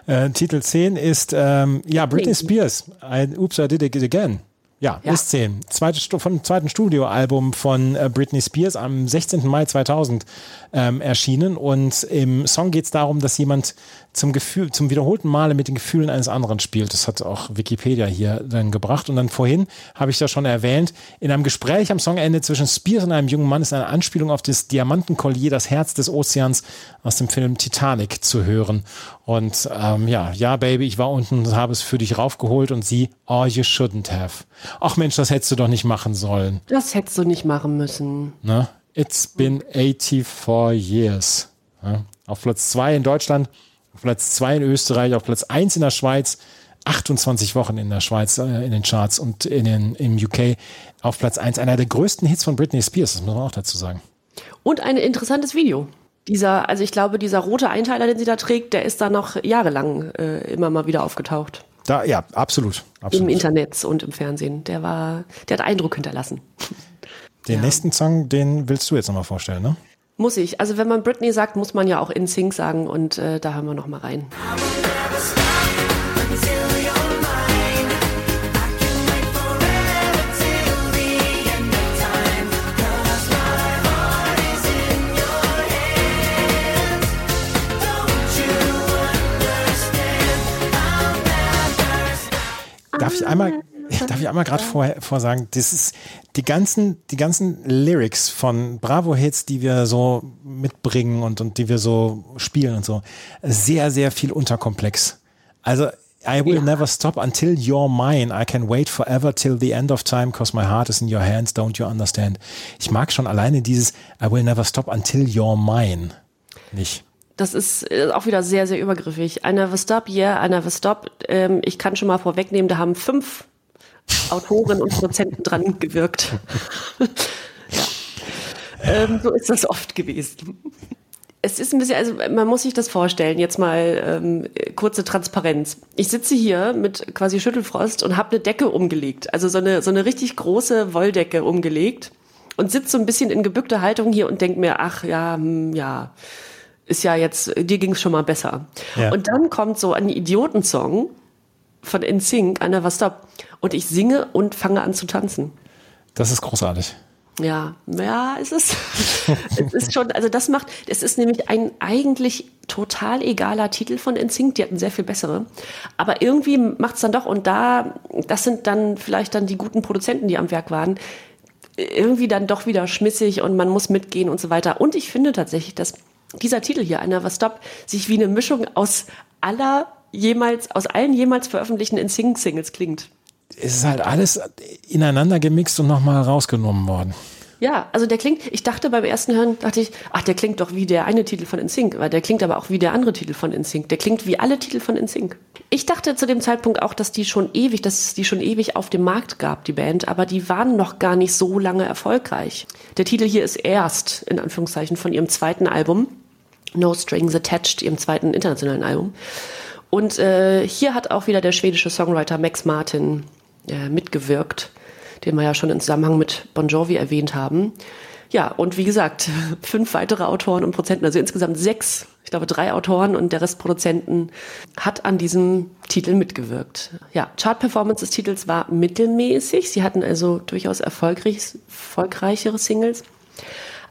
Äh, Titel 10 ist, ähm, ja, Britney. Spears. Ein Oops, I Did It Again. Ja,
Ja.
ist 10. Zweite, dem zweiten Studioalbum von äh, Britney Spears am 16. Mai 2000 ähm, erschienen. Und im Song geht es darum, dass jemand zum Gefühl, zum wiederholten Male mit den Gefühlen eines anderen spielt. Das hat auch Wikipedia hier dann gebracht. Und dann vorhin habe ich das schon erwähnt, in einem Gespräch am Songende zwischen Spears und einem jungen Mann ist eine Anspielung auf das Diamantenkollier, das Herz des Ozeans aus dem Film Titanic zu hören. Und ähm, ja, ja, Baby, ich war unten und habe es für dich raufgeholt und sie, oh, you shouldn't have. Ach Mensch, das hättest du doch nicht machen sollen.
Das hättest du nicht machen müssen.
Ne? It's been 84 years. Ja? Auf Platz 2 in Deutschland, auf Platz 2 in Österreich, auf Platz 1 in der Schweiz, 28 Wochen in der Schweiz äh, in den Charts und in den, im UK auf Platz 1. Einer der größten Hits von Britney Spears, das muss man auch dazu sagen.
Und ein interessantes Video. Dieser, also ich glaube, dieser rote Einteiler, den sie da trägt, der ist da noch jahrelang äh, immer mal wieder aufgetaucht.
Da, ja, absolut.
Im
absolut.
Internet und im Fernsehen. Der war, der hat Eindruck hinterlassen.
Den nächsten Song, den willst du jetzt nochmal vorstellen, ne?
Muss ich. Also wenn man Britney sagt, muss man ja auch in Sync sagen und äh, da hören wir noch mal rein.
Darf ich einmal, darf ich einmal gerade vor, vorsagen, das ist die ganzen, die ganzen Lyrics von Bravo Hits, die wir so mitbringen und, und die wir so spielen und so, sehr, sehr viel unterkomplex. Also, I will never stop until you're mine. I can wait forever till the end of time, cause my heart is in your hands, don't you understand? Ich mag schon alleine dieses I will never stop until you're mine. Nicht.
Das ist äh, auch wieder sehr, sehr übergriffig. I never stop, yeah, I never stop. Ähm, ich kann schon mal vorwegnehmen, da haben fünf Autoren und Produzenten dran gewirkt. ja. ähm, so ist das oft gewesen. Es ist ein bisschen, also man muss sich das vorstellen, jetzt mal ähm, kurze Transparenz. Ich sitze hier mit quasi Schüttelfrost und habe eine Decke umgelegt, also so eine, so eine richtig große Wolldecke umgelegt und sitze so ein bisschen in gebückter Haltung hier und denk mir, ach ja, hm, ja, ist ja jetzt, dir ging es schon mal besser.
Ja.
Und dann kommt so ein Idiotensong von NSYNC, I Never Stop, und ich singe und fange an zu tanzen.
Das ist großartig.
Ja, ja, es ist, [LAUGHS] es ist schon, also das macht, es ist nämlich ein eigentlich total egaler Titel von NSYNC, die hatten sehr viel bessere, aber irgendwie macht's dann doch, und da, das sind dann vielleicht dann die guten Produzenten, die am Werk waren, irgendwie dann doch wieder schmissig und man muss mitgehen und so weiter. Und ich finde tatsächlich, dass dieser Titel hier, I Never Stop, sich wie eine Mischung aus aller jemals, aus allen jemals veröffentlichten NSYNC-Singles klingt.
Es ist halt alles ineinander gemixt und nochmal rausgenommen worden.
Ja, also der klingt, ich dachte beim ersten Hören, dachte ich, ach, der klingt doch wie der eine Titel von InSync, weil der klingt aber auch wie der andere Titel von InSync. Der klingt wie alle Titel von InSync. Ich dachte zu dem Zeitpunkt auch, dass die schon ewig, dass es die schon ewig auf dem Markt gab, die Band, aber die waren noch gar nicht so lange erfolgreich. Der Titel hier ist erst, in Anführungszeichen, von ihrem zweiten Album, No Strings Attached, ihrem zweiten internationalen Album. Und äh, hier hat auch wieder der schwedische Songwriter Max Martin äh, mitgewirkt den wir ja schon im Zusammenhang mit Bon Jovi erwähnt haben. Ja, und wie gesagt, [LAUGHS] fünf weitere Autoren und Produzenten, also insgesamt sechs, ich glaube drei Autoren und der Rest Produzenten hat an diesem Titel mitgewirkt. Ja, Chart-Performance des Titels war mittelmäßig. Sie hatten also durchaus erfolgreich, erfolgreichere Singles.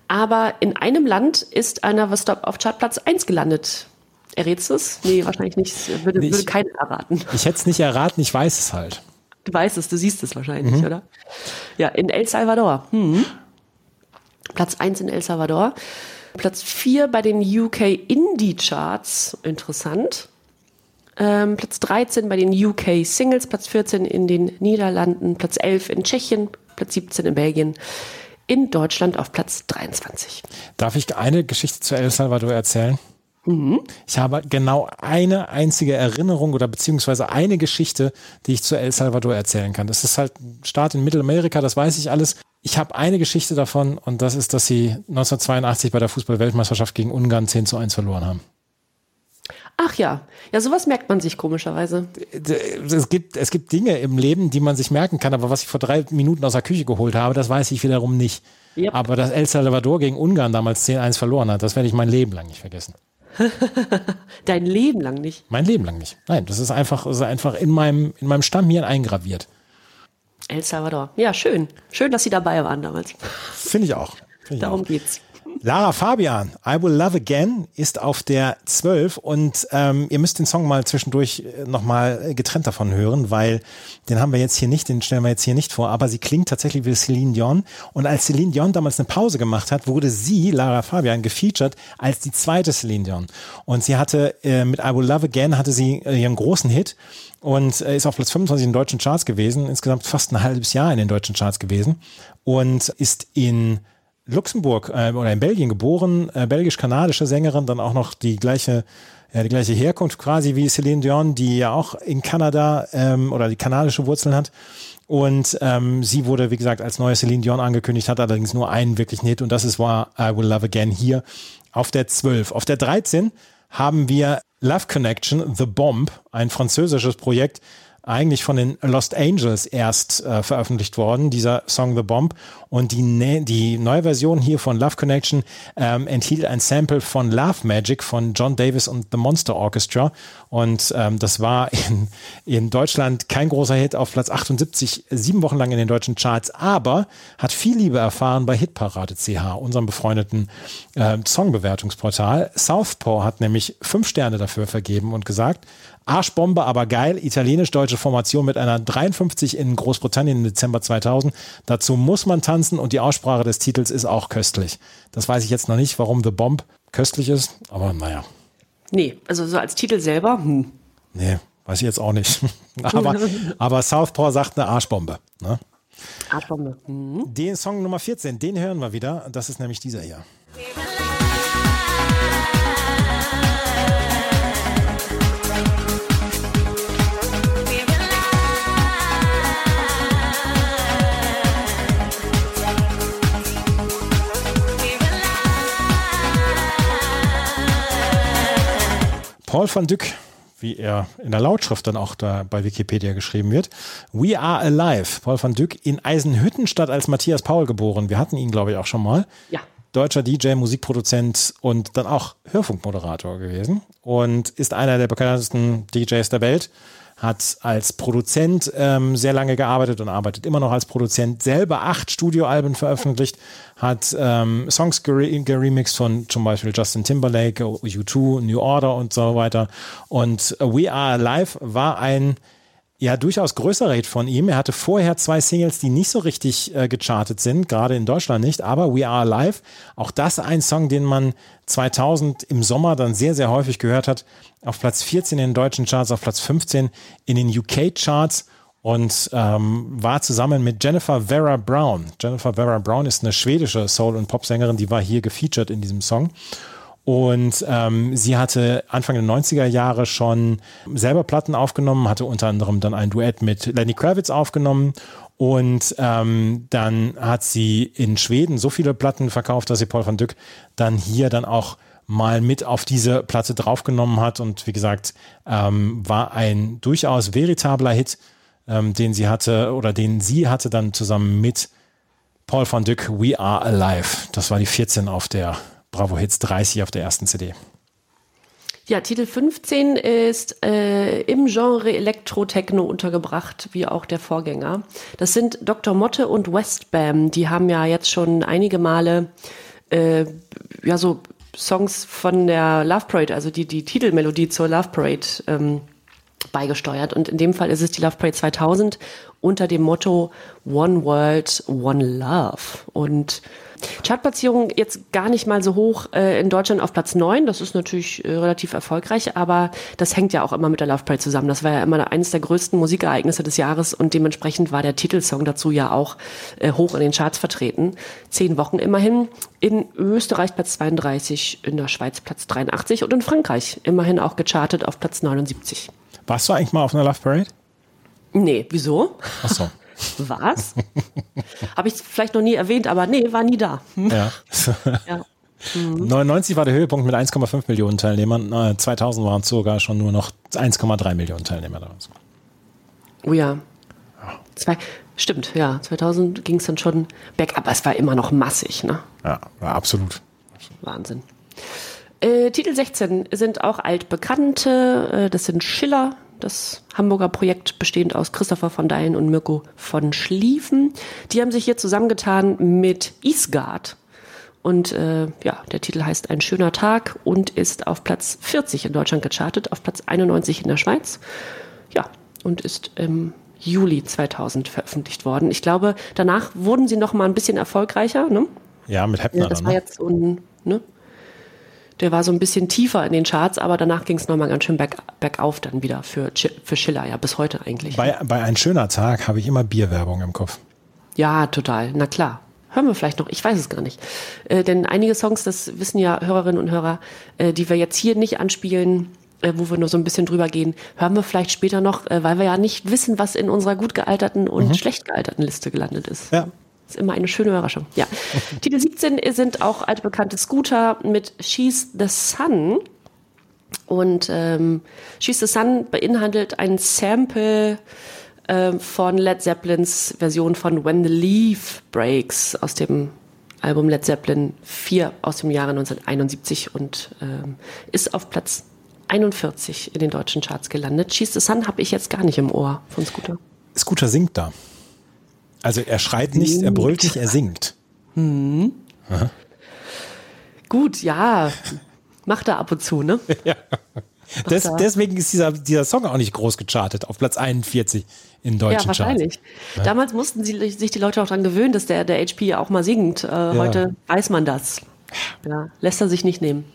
Aber in einem Land ist einer was Stop auf Chartplatz 1 gelandet. Errätst du es? Nee, wahrscheinlich nicht. Würde,
Nee,
würde keiner erraten.
Ich hätte es nicht erraten, ich weiß es halt.
Du weißt es, du siehst es wahrscheinlich, oder? Ja, in El Salvador. Hm. Platz 1 in El Salvador. Platz 4 bei den UK Indie Charts. Interessant. Ähm, Platz 13 bei den UK Singles. Platz 14 in den Niederlanden. Platz 11 in Tschechien. Platz 17 in Belgien. In Deutschland auf Platz 23.
Darf ich eine Geschichte zu El Salvador erzählen? Ich habe genau eine einzige Erinnerung oder beziehungsweise eine Geschichte, die ich zu El Salvador erzählen kann. Das ist halt ein Staat in Mittelamerika, das weiß ich alles. Ich habe eine Geschichte davon und das ist, dass sie 1982 bei der Fußball-Weltmeisterschaft gegen Ungarn 10 zu 1 verloren haben.
Ach ja, ja, sowas merkt man sich komischerweise.
Es gibt, es gibt Dinge im Leben, die man sich merken kann, aber was ich vor drei Minuten aus der Küche geholt habe, das weiß ich wiederum nicht.
Yep.
Aber dass El Salvador gegen Ungarn damals 10-1 verloren hat, das werde ich mein Leben lang nicht vergessen. [LAUGHS]
Dein Leben lang nicht.
Mein Leben lang nicht. Nein, das ist einfach, das ist einfach in meinem, in meinem Stammhirn eingraviert.
El Salvador. Ja, schön. Schön, dass Sie dabei waren damals.
Finde ich auch. Finde ich
Darum
auch.
geht's.
Lara Fabian, I Will Love Again ist auf der 12 und ähm, ihr müsst den Song mal zwischendurch nochmal getrennt davon hören, weil den haben wir jetzt hier nicht, den stellen wir jetzt hier nicht vor, aber sie klingt tatsächlich wie Celine Dion. Und als Celine Dion damals eine Pause gemacht hat, wurde sie, Lara Fabian, gefeatured als die zweite Celine Dion. Und sie hatte äh, mit I Will Love Again hatte sie äh, ihren großen Hit und äh, ist auf Platz 25 in den deutschen Charts gewesen, insgesamt fast ein halbes Jahr in den deutschen Charts gewesen und ist in Luxemburg äh, oder in Belgien geboren, äh, belgisch-kanadische Sängerin, dann auch noch die gleiche, ja, die gleiche Herkunft quasi wie Celine Dion, die ja auch in Kanada ähm, oder die kanadische Wurzeln hat. Und ähm, sie wurde, wie gesagt, als neue Celine Dion angekündigt, hat allerdings nur einen wirklichen Hit und das ist war I Will Love Again hier auf der 12. Auf der 13 haben wir Love Connection, The Bomb, ein französisches Projekt, eigentlich von den Lost Angels erst äh, veröffentlicht worden, dieser Song The Bomb. Und die, ne die neue Version hier von Love Connection ähm, enthielt ein Sample von Love Magic von John Davis und The Monster Orchestra. Und ähm, das war in, in Deutschland kein großer Hit auf Platz 78, sieben Wochen lang in den deutschen Charts, aber hat viel Liebe erfahren bei Hitparade CH, unserem befreundeten äh, Songbewertungsportal. Southpaw hat nämlich fünf Sterne dafür vergeben und gesagt, Arschbombe, aber geil. Italienisch-deutsche Formation mit einer 53 in Großbritannien im Dezember 2000. Dazu muss man tanzen und die Aussprache des Titels ist auch köstlich. Das weiß ich jetzt noch nicht, warum The Bomb köstlich ist, aber naja.
Nee, also so als Titel selber, hm.
Nee, weiß ich jetzt auch nicht. [LAUGHS] aber, aber Southpaw sagt eine Arschbombe. Ne?
Arschbombe. Hm.
Den Song Nummer 14, den hören wir wieder. Das ist nämlich dieser hier. Paul van Dyck, wie er in der Lautschrift dann auch da bei Wikipedia geschrieben wird. We are alive. Paul van Dyck in Eisenhüttenstadt als Matthias Paul geboren. Wir hatten ihn, glaube ich, auch schon mal.
Ja.
Deutscher DJ, Musikproduzent und dann auch Hörfunkmoderator gewesen und ist einer der bekanntesten DJs der Welt. Hat als Produzent ähm, sehr lange gearbeitet und arbeitet immer noch als Produzent. Selber acht Studioalben veröffentlicht, hat ähm, Songs gere geremixed von zum Beispiel Justin Timberlake, U2, New Order und so weiter. Und We Are Alive war ein ja durchaus größerer Hit von ihm. Er hatte vorher zwei Singles, die nicht so richtig äh, gechartet sind, gerade in Deutschland nicht, aber We Are Alive, auch das ein Song, den man 2000 im Sommer dann sehr, sehr häufig gehört hat. Auf Platz 14 in den deutschen Charts, auf Platz 15 in den UK Charts und ähm, war zusammen mit Jennifer Vera Brown. Jennifer Vera Brown ist eine schwedische Soul- und Popsängerin, die war hier gefeatured in diesem Song. Und ähm, sie hatte Anfang der 90er Jahre schon selber Platten aufgenommen, hatte unter anderem dann ein Duett mit Lenny Kravitz aufgenommen. Und ähm, dann hat sie in Schweden so viele Platten verkauft, dass sie Paul van Dyck dann hier dann auch mal mit auf diese Platte draufgenommen hat. Und wie gesagt, ähm, war ein durchaus veritabler Hit, ähm, den sie hatte oder den sie hatte dann zusammen mit Paul van Dyck, We Are Alive. Das war die 14 auf der Bravo Hits 30 auf der ersten CD.
Ja, Titel 15 ist äh, im Genre Elektro-Techno untergebracht, wie auch der Vorgänger. Das sind Dr. Motte und Westbam. Die haben ja jetzt schon einige Male äh, ja so Songs von der Love Parade, also die, die Titelmelodie zur Love Parade ähm, beigesteuert. Und in dem Fall ist es die Love Parade 2000 unter dem Motto One World, One Love. Und Chartplatzierung jetzt gar nicht mal so hoch äh, in Deutschland auf Platz 9. Das ist natürlich äh, relativ erfolgreich, aber das hängt ja auch immer mit der Love Parade zusammen. Das war ja immer eines der größten Musikereignisse des Jahres und dementsprechend war der Titelsong dazu ja auch äh, hoch in den Charts vertreten. Zehn Wochen immerhin. In Österreich Platz 32, in der Schweiz Platz 83 und in Frankreich immerhin auch gechartet auf Platz 79.
Warst du eigentlich mal auf einer Love Parade?
Nee, wieso?
Ach so. [LAUGHS]
Was? Habe ich vielleicht noch nie erwähnt, aber nee, war nie da. Hm?
Ja. [LAUGHS]
Ja.
99 war der Höhepunkt mit 1,5 Millionen Teilnehmern. Äh, 2000 waren es sogar schon nur noch 1,3 Millionen Teilnehmer da.
Oh ja. Zwei, stimmt, ja. 2000 ging es dann schon bergab, aber es war immer noch massig, ne?
Ja, absolut.
Wahnsinn. Äh, Titel 16 sind auch altbekannte. Äh, das sind Schiller, das Hamburger Projekt bestehend aus Christopher von Deyen und Mirko von Schlieffen. Die haben sich hier zusammengetan mit Isgard. Und äh, ja, der Titel heißt Ein schöner Tag und ist auf Platz 40 in Deutschland gechartet, auf Platz 91 in der Schweiz. Ja, und ist im Juli 2000 veröffentlicht worden. Ich glaube, danach wurden sie noch mal ein bisschen erfolgreicher. Ne?
Ja, mit Heppner
Ja, das
dann.
war
Ne?
jetzt so ein, ne? Der war so ein bisschen tiefer in den Charts, aber danach ging es nochmal ganz schön berg, bergauf dann wieder für, für Schiller, ja, bis heute eigentlich.
Bei, bei Ein schöner Tag habe ich immer Bierwerbung im Kopf.
Ja, total, na klar. Hören wir vielleicht noch, ich weiß es gar nicht. Äh, denn einige Songs, das wissen ja Hörerinnen und Hörer, äh, die wir jetzt hier nicht anspielen, äh, wo wir nur so ein bisschen drüber gehen, hören wir vielleicht später noch, äh, weil wir ja nicht wissen, was in unserer gut gealterten und schlecht gealterten Liste gelandet ist.
Ja.
Ist immer eine schöne Überraschung. Ja. Titel 17 sind auch altbekannte Scooter mit She's the Sun. Und ähm, She's the Sun beinhaltet ein Sample ähm, von Led Zeppelins Version von When the Leaf Breaks aus dem Album Led Zeppelin 4 aus dem Jahre 1971 und ähm, ist auf Platz 41 in den deutschen Charts gelandet. She's the Sun habe ich jetzt gar nicht im Ohr von Scooter.
Scooter singt da. Also er schreit nicht, er brüllt nicht, er singt.
Gut, ja, macht er ab und zu, ne? [LAUGHS]
Des,
da.
deswegen ist dieser, dieser Song auch nicht groß gechartet, auf Platz 41 in deutschen
Ja, wahrscheinlich. Damals mussten sie, sich die Leute auch daran gewöhnen, dass der, der HP ja auch mal singt. Äh, Heute weiß man das. Ja, lässt er sich nicht nehmen.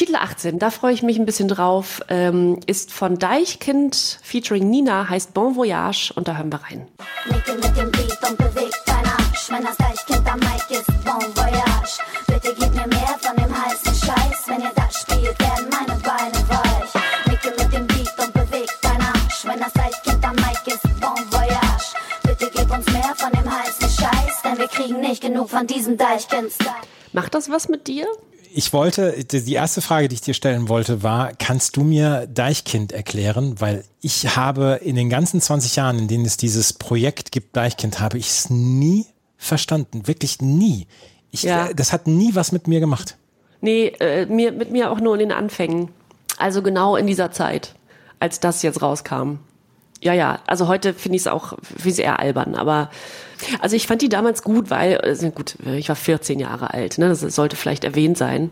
Titel 18, da freue ich mich ein bisschen drauf, ähm, ist von Deichkind featuring Nina, heißt Bon Voyage und da hören wir rein.
Nicke mit dem Beat und bewegt dein Arsch. Wenn das Deichkind am Mic ist, Bon Voyage. Bitte gib mir mehr von dem heißen Scheiß. Wenn ihr das spielt, werden meine Beine weich. Nicke mit dem Beat und bewegt dein Arsch. Wenn das Deichkind am Mic ist, Bon Voyage. Bitte gib uns mehr von dem heißen Scheiß. Denn wir kriegen nicht genug von diesem Deichkind-Style.
Macht das was mit dir?
Ich wollte, die erste Frage, die ich dir stellen wollte, war, kannst du mir Deichkind erklären? Weil ich habe in den ganzen 20 Jahren, in denen es dieses Projekt gibt, Deichkind, habe ich es nie verstanden. Wirklich nie. Ich,
Ja.
äh, Das hat nie was mit mir gemacht.
Nee, äh, mir, mit mir auch nur in den Anfängen. Also genau in dieser Zeit, als das jetzt rauskam. Ja, ja, also heute finde ich es auch, finde ich eher albern, aber also ich fand die damals gut, weil, also gut, ich war 14 Jahre alt, ne, das sollte vielleicht erwähnt sein.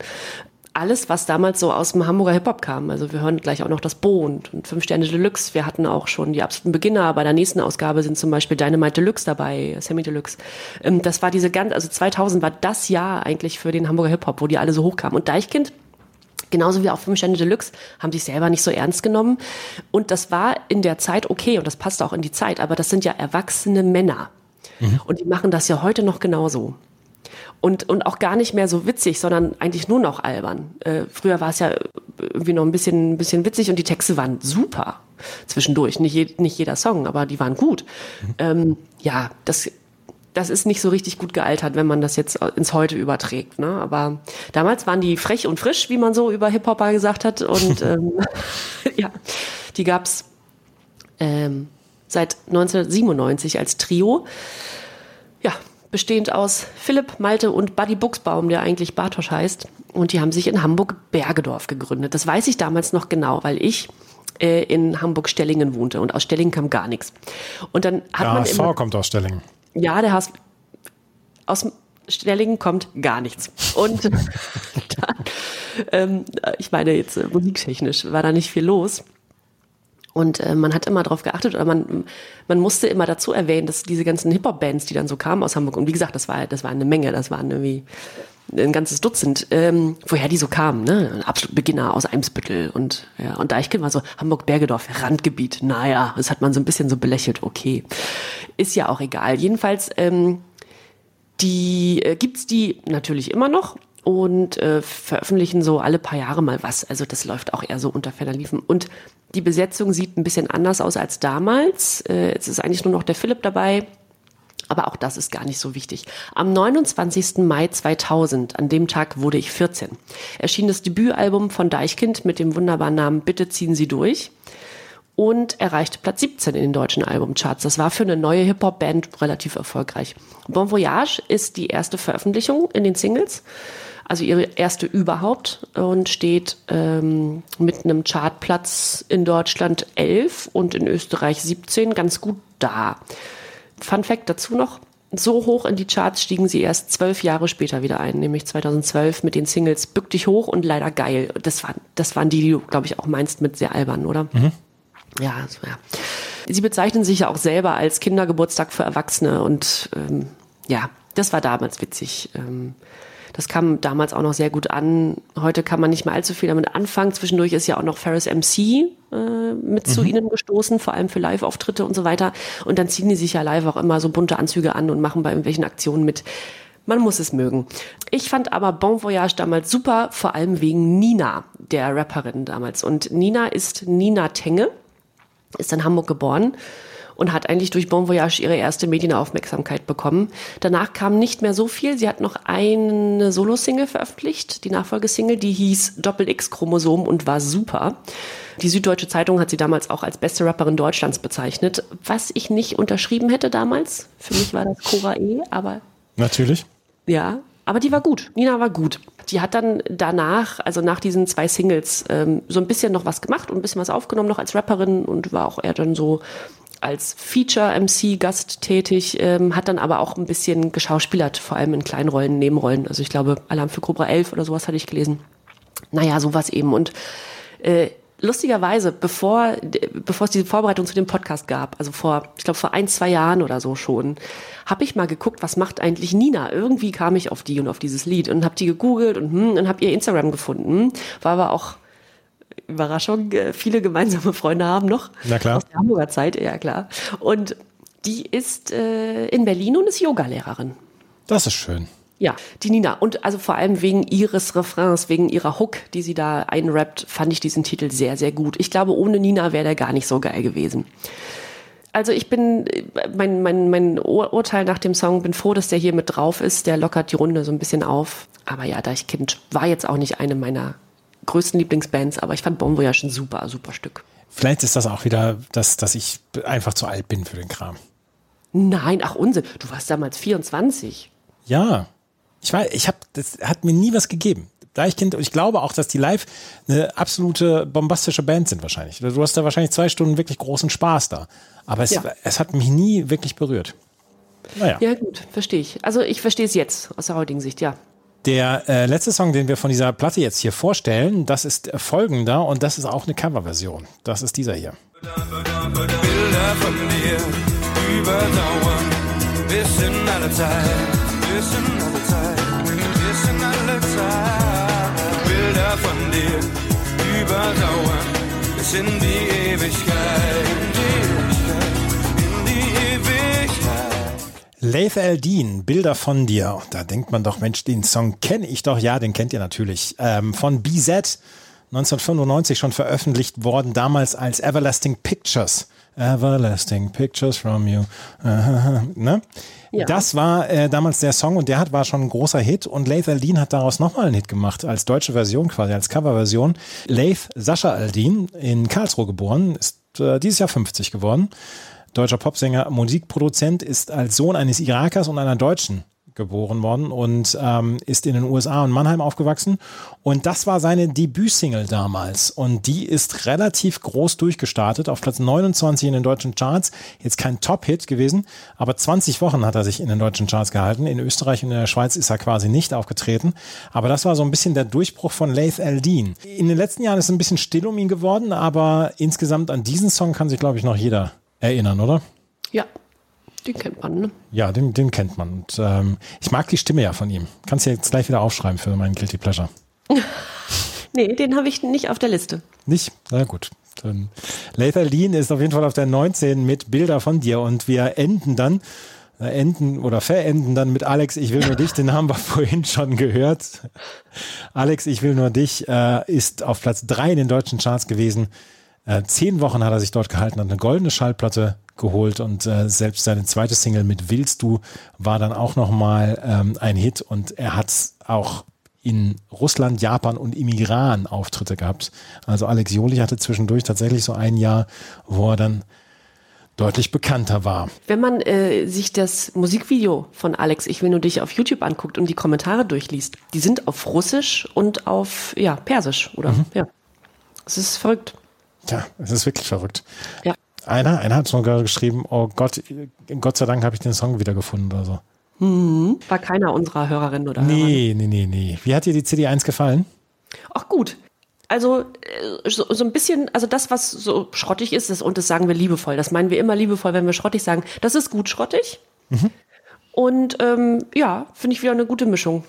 Alles, was damals so aus dem Hamburger Hip-Hop kam, also wir hören gleich auch noch das Bo und, und Fünf Sterne Deluxe, wir hatten auch schon die absoluten Beginner, bei der nächsten Ausgabe sind zum Beispiel Dynamite Deluxe dabei, Semi Deluxe. Ähm, Das war diese ganz, also 2000 war das Jahr eigentlich für den Hamburger Hip-Hop, wo die alle so hochkamen und Deichkind Genauso wie auch Fünf Sterne Deluxe haben sich selber nicht so ernst genommen. Und das war in der Zeit okay und das passt auch in die Zeit, aber das sind ja erwachsene Männer. Und die machen das ja heute noch genauso. Und, und auch gar nicht mehr so witzig, sondern eigentlich nur noch albern. Äh, früher war es ja irgendwie noch ein bisschen, ein bisschen witzig und die Texte waren super zwischendurch. Nicht, je, nicht jeder Song, aber die waren gut. Ähm, ja, das, das ist nicht so richtig gut gealtert, wenn man das jetzt ins Heute überträgt. Ne? Aber damals waren die frech und frisch, wie man so über Hip-Hopper gesagt hat. Und [LAUGHS] ähm, [LAUGHS] ja, die gab's ähm, seit 1997 als Trio. Ja, bestehend aus Philipp, Malte und Buddy Buchsbaum, der eigentlich Bartosch heißt. Und die haben sich in Hamburg-Bergedorf gegründet. Das weiß ich damals noch genau, weil ich äh, in Hamburg-Stellingen wohnte und aus Stellingen kam gar nichts. Und dann hat
Der
man
HSV
immer,
kommt aus Stellingen.
ja, der HSV, aus Stellingen kommt gar nichts. Und [LAUGHS] [LAUGHS] dann, ähm, ich meine jetzt äh, musiktechnisch war da nicht viel los. Und äh, man hat immer darauf geachtet oder man, man musste immer dazu erwähnen, dass diese ganzen Hip-Hop-Bands, die dann so kamen aus Hamburg, und wie gesagt, das war, das war eine Menge, das waren irgendwie ein ganzes Dutzend, ähm, woher die so kamen, ne? Absolut Beginner aus Eimsbüttel und ja, und Deichkind war so Hamburg-Bergedorf, Randgebiet, naja, das hat man so ein bisschen so belächelt, okay. Ist ja auch egal. Jedenfalls, ähm, die äh, gibt's die natürlich immer noch und äh, veröffentlichen so alle paar Jahre mal was. Also das läuft auch eher so unter ferner Liefen. Und die Besetzung sieht ein bisschen anders aus als damals. Äh, jetzt ist eigentlich nur noch der Philipp dabei. Aber auch das ist gar nicht so wichtig. Am 29. Mai 2000, an dem Tag wurde ich 14, erschien das Debütalbum von Deichkind mit dem wunderbaren Namen Bitte ziehen Sie durch und erreichte Platz 17 in den deutschen Albumcharts. Das war für eine neue Hip-Hop-Band relativ erfolgreich. Bon Voyage ist die erste Veröffentlichung in den Singles, also ihre erste überhaupt und steht ähm, mit einem Chartplatz in Deutschland 11 und in Österreich 17 ganz gut da. Fun Fact dazu noch. So hoch in die Charts stiegen sie erst zwölf Jahre später wieder ein, nämlich 2012 mit den Singles Bück dich hoch und leider geil. Das waren, das waren die, die du, glaube ich, auch meinst mit sehr albern, oder? Ja, so, ja. Sie bezeichnen sich ja auch selber als Kindergeburtstag für Erwachsene und ähm, ja, das war damals witzig. Ähm, das kam damals auch noch sehr gut an. Heute kann man nicht mehr allzu viel damit anfangen. Zwischendurch ist ja auch noch Ferris MC äh, mit zu ihnen gestoßen, vor allem für Live-Auftritte und so weiter. Und dann ziehen die sich ja live auch immer so bunte Anzüge an und machen bei irgendwelchen Aktionen mit. Man muss es mögen. Ich fand aber Bon Voyage damals super, vor allem wegen Nina, der Rapperin damals. Und Nina ist Nina Tenge, ist in Hamburg geboren und hat eigentlich durch Bon Voyage ihre erste Medienaufmerksamkeit bekommen. Danach kam nicht mehr so viel. Sie hat noch eine Solo-Single veröffentlicht, die Nachfolgesingle, die hieß Doppel-X-Chromosom und war super. Die Süddeutsche Zeitung hat sie damals auch als beste Rapperin Deutschlands bezeichnet, was ich nicht unterschrieben hätte damals. Für mich war das Cora E, aber
Natürlich.
ja, aber die war gut. Nina war gut. Die hat dann danach, also nach diesen zwei Singles, ähm, so ein bisschen noch was gemacht und ein bisschen was aufgenommen, noch als Rapperin und war auch eher dann so als Feature-MC Gast ähm, hat dann aber auch ein bisschen geschauspielert, vor allem in kleinen Rollen, Nebenrollen. Also ich glaube, Alarm für Cobra 11 oder sowas hatte ich gelesen. Naja, sowas eben. Und äh, lustigerweise, bevor, bevor es diese Vorbereitung zu dem Podcast gab, also vor, ich glaube, vor ein, zwei Jahren oder so schon, habe ich mal geguckt, was macht eigentlich Nina? Irgendwie kam ich auf die und auf dieses Lied und habe die gegoogelt und, hm, und habe ihr Instagram gefunden. War aber auch Überraschung, äh, viele gemeinsame Freunde haben noch.
Na klar.
Aus der Hamburger Zeit, ja klar. Und die ist äh, in Berlin und ist Yogalehrerin.
Das ist schön.
Ja, die Nina. Und also vor allem wegen ihres Refrains, wegen ihrer Hook, die sie da einrappt, fand ich diesen Titel sehr, sehr gut. Ich glaube, ohne Nina wäre der gar nicht so geil gewesen. Also ich bin, mein, mein, mein Ur- Urteil nach dem Song, bin froh, dass der hier mit drauf ist. Der lockert die Runde so ein bisschen auf. Aber ja, Deichkind war jetzt auch nicht eine meiner größten Lieblingsbands, aber ich fand Bon Voyage ein super, super Stück.
Vielleicht ist das auch wieder, dass, dass ich einfach zu alt bin für den Kram.
Nein, ach Unsinn. Du warst damals 24.
Ja. Ich weiß, ich habe, das hat mir nie was gegeben. Deichkind, und ich glaube auch, dass die live eine absolute bombastische Band sind wahrscheinlich. Du hast da wahrscheinlich zwei Stunden wirklich großen Spaß da. Aber es,
Ja.
es hat mich nie wirklich berührt. Naja.
Ja, gut, verstehe ich. Also ich verstehe es jetzt aus der heutigen Sicht, ja.
Der äh, letzte Song, den wir von dieser Platte jetzt hier vorstellen, das ist folgender und das ist auch eine Coverversion. Das ist dieser hier.
Bilder von dir überdauern bis in alle Zeit, bis in alle Zeit, bis in alle Zeit. Bilder von dir überdauern bis in die Ewigkeit,
Laith Eldin, Bilder von dir. Da denkt man doch, Mensch, den Song kenne ich doch. Ja, den kennt ihr natürlich. Ähm, von BZ, 1995 schon veröffentlicht worden, damals als Everlasting Pictures. Everlasting Pictures from you. [LAUGHS] Ne?
Ja.
Das war äh, damals der Song und der hat, war schon ein großer Hit und Laith Aldin hat daraus nochmal einen Hit gemacht, als deutsche Version quasi, als Coverversion. Laith Sascha Aldin, in Karlsruhe geboren, ist äh, dieses Jahr 50 geworden. Deutscher Popsänger, Musikproduzent, ist als Sohn eines Irakers und einer Deutschen geboren worden und ähm, ist in den USA und Mannheim aufgewachsen. Und das war seine Debütsingle damals. Und die ist relativ groß durchgestartet, auf Platz 29 in den deutschen Charts. Jetzt kein Top-Hit gewesen, aber 20 Wochen hat er sich in den deutschen Charts gehalten. In Österreich und in der Schweiz ist er quasi nicht aufgetreten. Aber das war so ein bisschen der Durchbruch von Laith Eldin. In den letzten Jahren ist es ein bisschen still um ihn geworden, aber insgesamt an diesen Song kann sich, glaube ich, noch jeder erinnern, oder?
Ja, den kennt man, ne?
Ja, den, den kennt man. Und ähm, ich mag die Stimme ja von ihm. Kannst du jetzt gleich wieder aufschreiben für meinen Guilty Pleasure. [LAUGHS]
Nee, den habe ich nicht auf der Liste.
Nicht? Na gut. Dann Lather Lean ist auf jeden Fall auf der 19 mit Bilder von dir und wir enden dann, äh, enden oder verenden dann mit Alex, ich will nur dich, den haben wir [LAUGHS] vorhin schon gehört. Alex, ich will nur dich, äh, ist auf Platz 3 in den deutschen Charts gewesen. Äh, zehn Wochen hat er sich dort gehalten, hat eine goldene Schallplatte geholt und äh, selbst seine zweite Single mit Willst du war dann auch nochmal ähm, ein Hit und er hat auch in Russland, Japan und im Iran Auftritte gehabt. Also Alex Jolich hatte zwischendurch tatsächlich so ein Jahr, wo er dann deutlich bekannter war.
Wenn man äh, sich das Musikvideo von Alex, ich will nur dich auf YouTube anguckt und die Kommentare durchliest, die sind auf Russisch und auf ja, Persisch, oder? Ja. Es ist verrückt.
Tja, es ist wirklich verrückt.
Ja.
Einer, einer hat sogar geschrieben, oh Gott, Gott sei Dank habe ich den Song wiedergefunden oder so.
War keiner unserer Hörerinnen oder Hörer.
Nee, nee, nee, nee. Wie hat dir die CD1 gefallen?
Ach gut. Also äh, so, so ein bisschen, also das, was so schrottig ist, das, und das sagen wir liebevoll, das meinen wir immer liebevoll, wenn wir schrottig sagen, das ist gut schrottig. Und ähm, ja, finde ich wieder eine gute Mischung.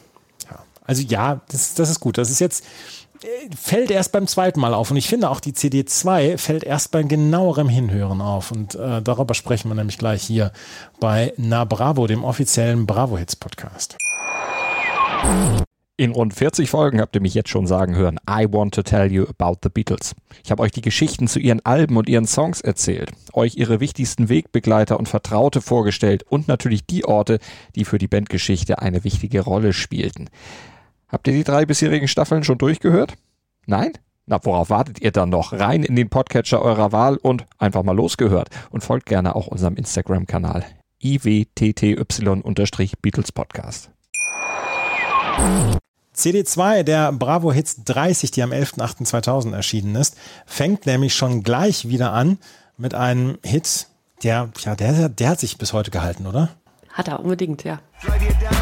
Also ja, das, das ist gut. Das ist jetzt, fällt erst beim zweiten Mal auf. Und ich finde auch die CD2 fällt erst beim genauerem Hinhören auf. Und äh, darüber sprechen wir nämlich gleich hier bei Na Bravo, dem offiziellen Bravo Hits Podcast.
In rund 40 Folgen habt ihr mich jetzt schon sagen hören, I want to tell you about the Beatles. Ich habe euch die Geschichten zu ihren Alben und ihren Songs erzählt, euch ihre wichtigsten Wegbegleiter und Vertraute vorgestellt und natürlich die Orte, die für die Bandgeschichte eine wichtige Rolle spielten. Habt ihr die drei bisherigen Staffeln schon durchgehört? Nein? Na, worauf wartet ihr dann noch? Rein in den Podcatcher eurer Wahl und einfach mal losgehört. Und folgt gerne auch unserem Instagram-Kanal iwtty-Beatles Podcast.
CD2 der Bravo Hits 30, die am 11.08.2000 erschienen ist, fängt nämlich schon gleich wieder an mit einem Hit, der, ja, der, der hat sich bis heute gehalten, oder?
Hat er unbedingt, ja.
Slide you down.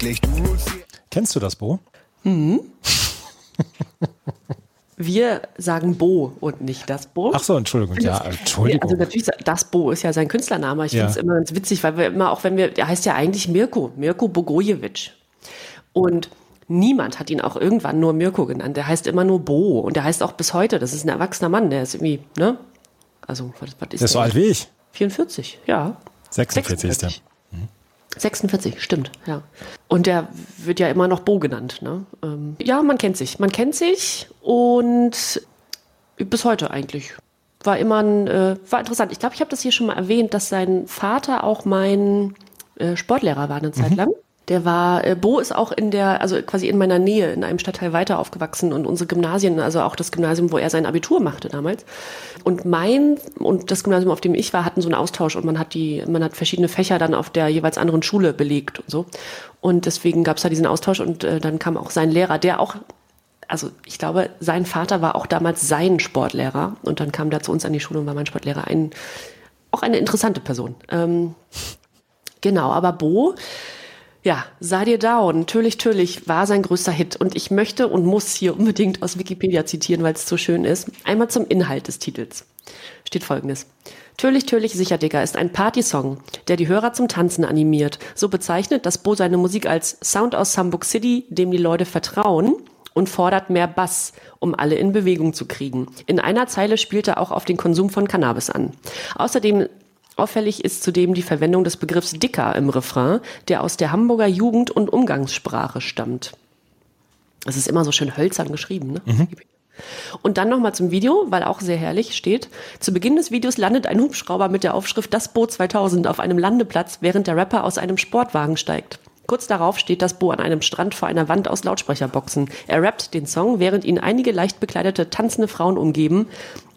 Wirklich, du?
Kennst du das, Bo? [LAUGHS]
Wir sagen Bo und nicht das Bo.
Ach so, Entschuldigung. Ja,
Ja,
Entschuldigung.
also natürlich, das Bo ist ja sein Künstlername. Ich
Ja.
finde es immer ganz witzig, weil wir immer, auch wenn wir, der heißt ja eigentlich Mirko, Mirko Bogojevic. Und niemand hat ihn auch irgendwann nur Mirko genannt. Der heißt immer nur Bo und der heißt auch bis heute. Das ist ein erwachsener Mann, der ist irgendwie, ne? Also, was, was ist
Der ist so alt wie ich.
44, ja.
46 ist der.
46, stimmt, ja. Und der wird ja immer noch Bo genannt. Ne? Ähm, ja, man kennt sich. Man kennt sich und bis heute eigentlich. War immer ein, äh, war interessant. Ich glaube, ich habe das hier schon mal erwähnt, dass sein Vater auch mein äh, Sportlehrer war eine Zeit lang. Der war, äh, Bo ist auch in der, also quasi in meiner Nähe, in einem Stadtteil weiter aufgewachsen und unsere Gymnasien, also auch das Gymnasium, wo er sein Abitur machte damals. Und mein und das Gymnasium, auf dem ich war, hatten so einen Austausch und man hat die, man hat verschiedene Fächer dann auf der jeweils anderen Schule belegt und so. Und deswegen gab es da diesen Austausch und äh, dann kam auch sein Lehrer, der auch also ich glaube, sein Vater war auch damals sein Sportlehrer und dann kam der zu uns an die Schule und war mein Sportlehrer. Ein, auch eine interessante Person. Ähm, genau, aber Bo, Ja, Sei dir down, Tölich, Tölich war sein größter Hit und ich möchte und muss hier unbedingt aus Wikipedia zitieren, weil es so schön ist. Einmal zum Inhalt des Titels. Steht folgendes. Tölich, Tölich, sicher, Digga ist ein Partysong, der die Hörer zum Tanzen animiert. So bezeichnet das Bo seine Musik als Sound aus Hamburg City, dem die Leute vertrauen und fordert mehr Bass, um alle in Bewegung zu kriegen. In einer Zeile spielt er auch auf den Konsum von Cannabis an. Außerdem Auffällig ist zudem die Verwendung des Begriffs Dicker im Refrain, der aus der Hamburger Jugend- und Umgangssprache stammt. Das ist immer so schön hölzern geschrieben. Ne? Und dann nochmal zum Video, weil auch sehr herrlich steht. Zu Beginn des Videos landet ein Hubschrauber mit der Aufschrift Das Boot 2000 auf einem Landeplatz, während der Rapper aus einem Sportwagen steigt. Kurz darauf steht das Bo an einem Strand vor einer Wand aus Lautsprecherboxen. Er rappt den Song, während ihn einige leicht bekleidete, tanzende Frauen umgeben,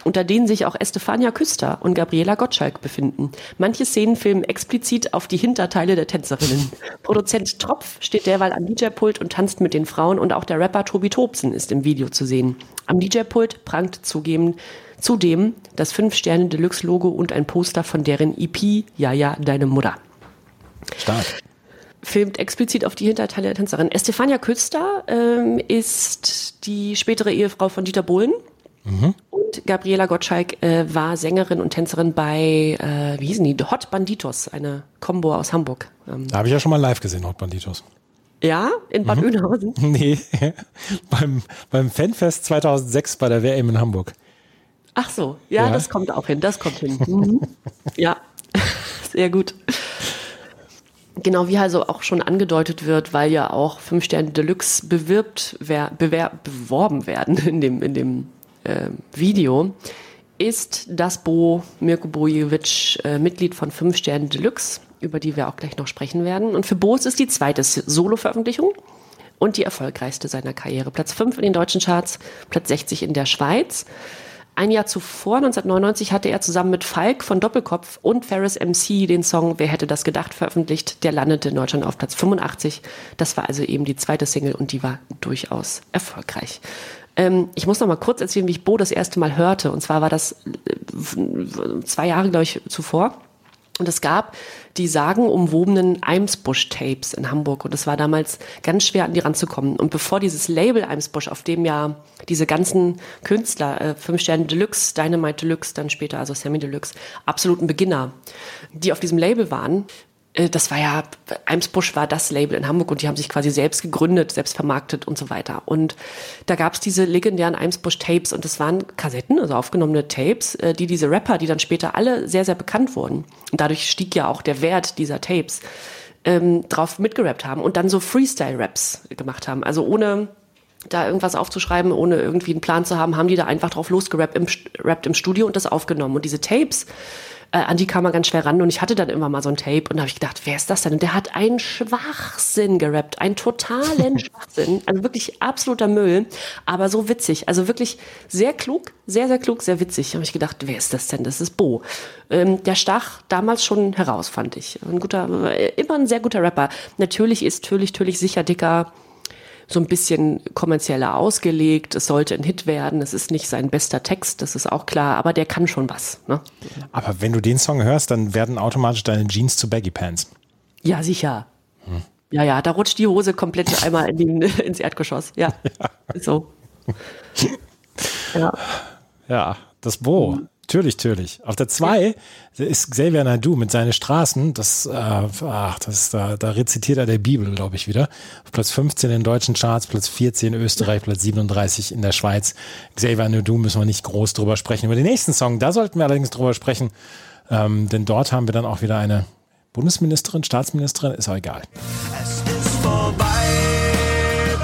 unter denen sich auch Estefania Küster und Gabriela Gottschalk befinden. Manche Szenen filmen explizit auf die Hinterteile der Tänzerinnen. [LAUGHS] Produzent Tropf steht derweil am DJ-Pult und tanzt mit den Frauen und auch der Rapper Tobi Tobsen ist im Video zu sehen. Am DJ-Pult prangt zugeben, zudem das 5-Sterne-Deluxe-Logo und ein Poster von deren EP Ja, ja, deine Mutter
Stark.
filmt explizit auf die Hinterteile der Tänzerin. Estefania Küster ähm, ist die spätere Ehefrau von Dieter Bohlen. Und Gabriela Gottschalk äh, war Sängerin und Tänzerin bei, äh, wie hießen die? Hot Banditos, eine Combo aus Hamburg. Ähm,
Da habe ich ja schon mal live gesehen, Hot Banditos.
ja, in Bad Oeynhausen. [LAUGHS]
Nee, beim, beim Fanfest 2006 bei der WM in Hamburg.
Ach so, ja,
Ja.
das kommt auch hin, das kommt hin. Mhm. ja, [LAUGHS] sehr gut. Genau, wie also auch schon angedeutet wird, weil ja auch Fünf Sterne Deluxe bewirbt, wer, bewer, beworben werden in dem, in dem äh, Video, ist das Bo Mirko Bojevic äh, Mitglied von Fünf Sterne Deluxe, über die wir auch gleich noch sprechen werden. Und für Bo ist es die zweite Solo-Veröffentlichung und die erfolgreichste seiner Karriere. Platz 5 in den deutschen Charts, Platz 60 in der Schweiz. Ein Jahr zuvor, 1999, hatte er zusammen mit Falk von Doppelkopf und Ferris MC den Song Wer hätte das gedacht veröffentlicht. Der landete in Deutschland auf Platz 85. Das war also eben die zweite Single und die war durchaus erfolgreich. Ähm, ich muss noch mal kurz erzählen, wie ich Bo das erste Mal hörte. Und zwar war das äh, zwei Jahre, glaube ich, zuvor. Und es gab die sagenumwobenen Eimsbusch-Tapes in Hamburg. Und es war damals ganz schwer, an die ranzukommen. Und bevor dieses Label Eimsbusch, auf dem ja diese ganzen Künstler, äh, Fünf Sterne Deluxe, Dynamite Deluxe, dann später also Sammy Deluxe, absoluten Beginner, die auf diesem Label waren, das war ja, Eimsbusch war das Label in Hamburg und die haben sich quasi selbst gegründet, selbst vermarktet und so weiter. Und da gab es diese legendären Eimsbusch-Tapes und das waren Kassetten, also aufgenommene Tapes, äh, die diese Rapper, die dann später alle sehr, sehr bekannt wurden. Und dadurch stieg ja auch der Wert dieser Tapes, ähm, drauf mitgerappt haben und dann so Freestyle-Raps gemacht haben. Also ohne da irgendwas aufzuschreiben, ohne irgendwie einen Plan zu haben, haben die da einfach drauf losgerappt im, im Studio und das aufgenommen. Und diese Tapes, äh, an die kam man ganz schwer ran und ich hatte dann immer mal so ein Tape und da habe ich gedacht, wer ist das denn? Und der hat einen Schwachsinn gerappt, einen totalen [LAUGHS] Schwachsinn, also wirklich absoluter Müll, aber so witzig, also wirklich sehr klug, sehr, sehr klug, sehr witzig. Da habe ich gedacht, wer ist das denn? Das ist Bo. Ähm, der stach damals schon heraus, fand ich. Ein guter, äh, immer ein sehr guter Rapper. Natürlich ist Tölich, Tölich sicher dicker, so ein bisschen kommerzieller ausgelegt. Es sollte ein Hit werden. Es ist nicht sein bester Text, das ist auch klar, aber der kann schon was. Ne?
Aber wenn du den Song hörst, dann werden automatisch deine Jeans zu Baggy Pants.
Ja, sicher. Ja, ja, da rutscht die Hose komplett einmal in den, [LAUGHS] ins Erdgeschoss. Ja, [LAUGHS] ist so. [LAUGHS] Ja.
Ja, das Bo. Natürlich, natürlich. Auf der 2 ist Xavier Naidu mit seinen Straßen. Das, äh, ach, das da, da rezitiert er der Bibel, glaube ich, wieder. Auf Platz 15 in den deutschen Charts, Platz 14 in Österreich, Platz 37 in der Schweiz. Xavier Naidu müssen wir nicht groß drüber sprechen. Über den nächsten Song, da sollten wir allerdings drüber sprechen. Ähm, denn dort haben wir dann auch wieder eine Bundesministerin, Staatsministerin, ist auch egal.
Es ist vorbei,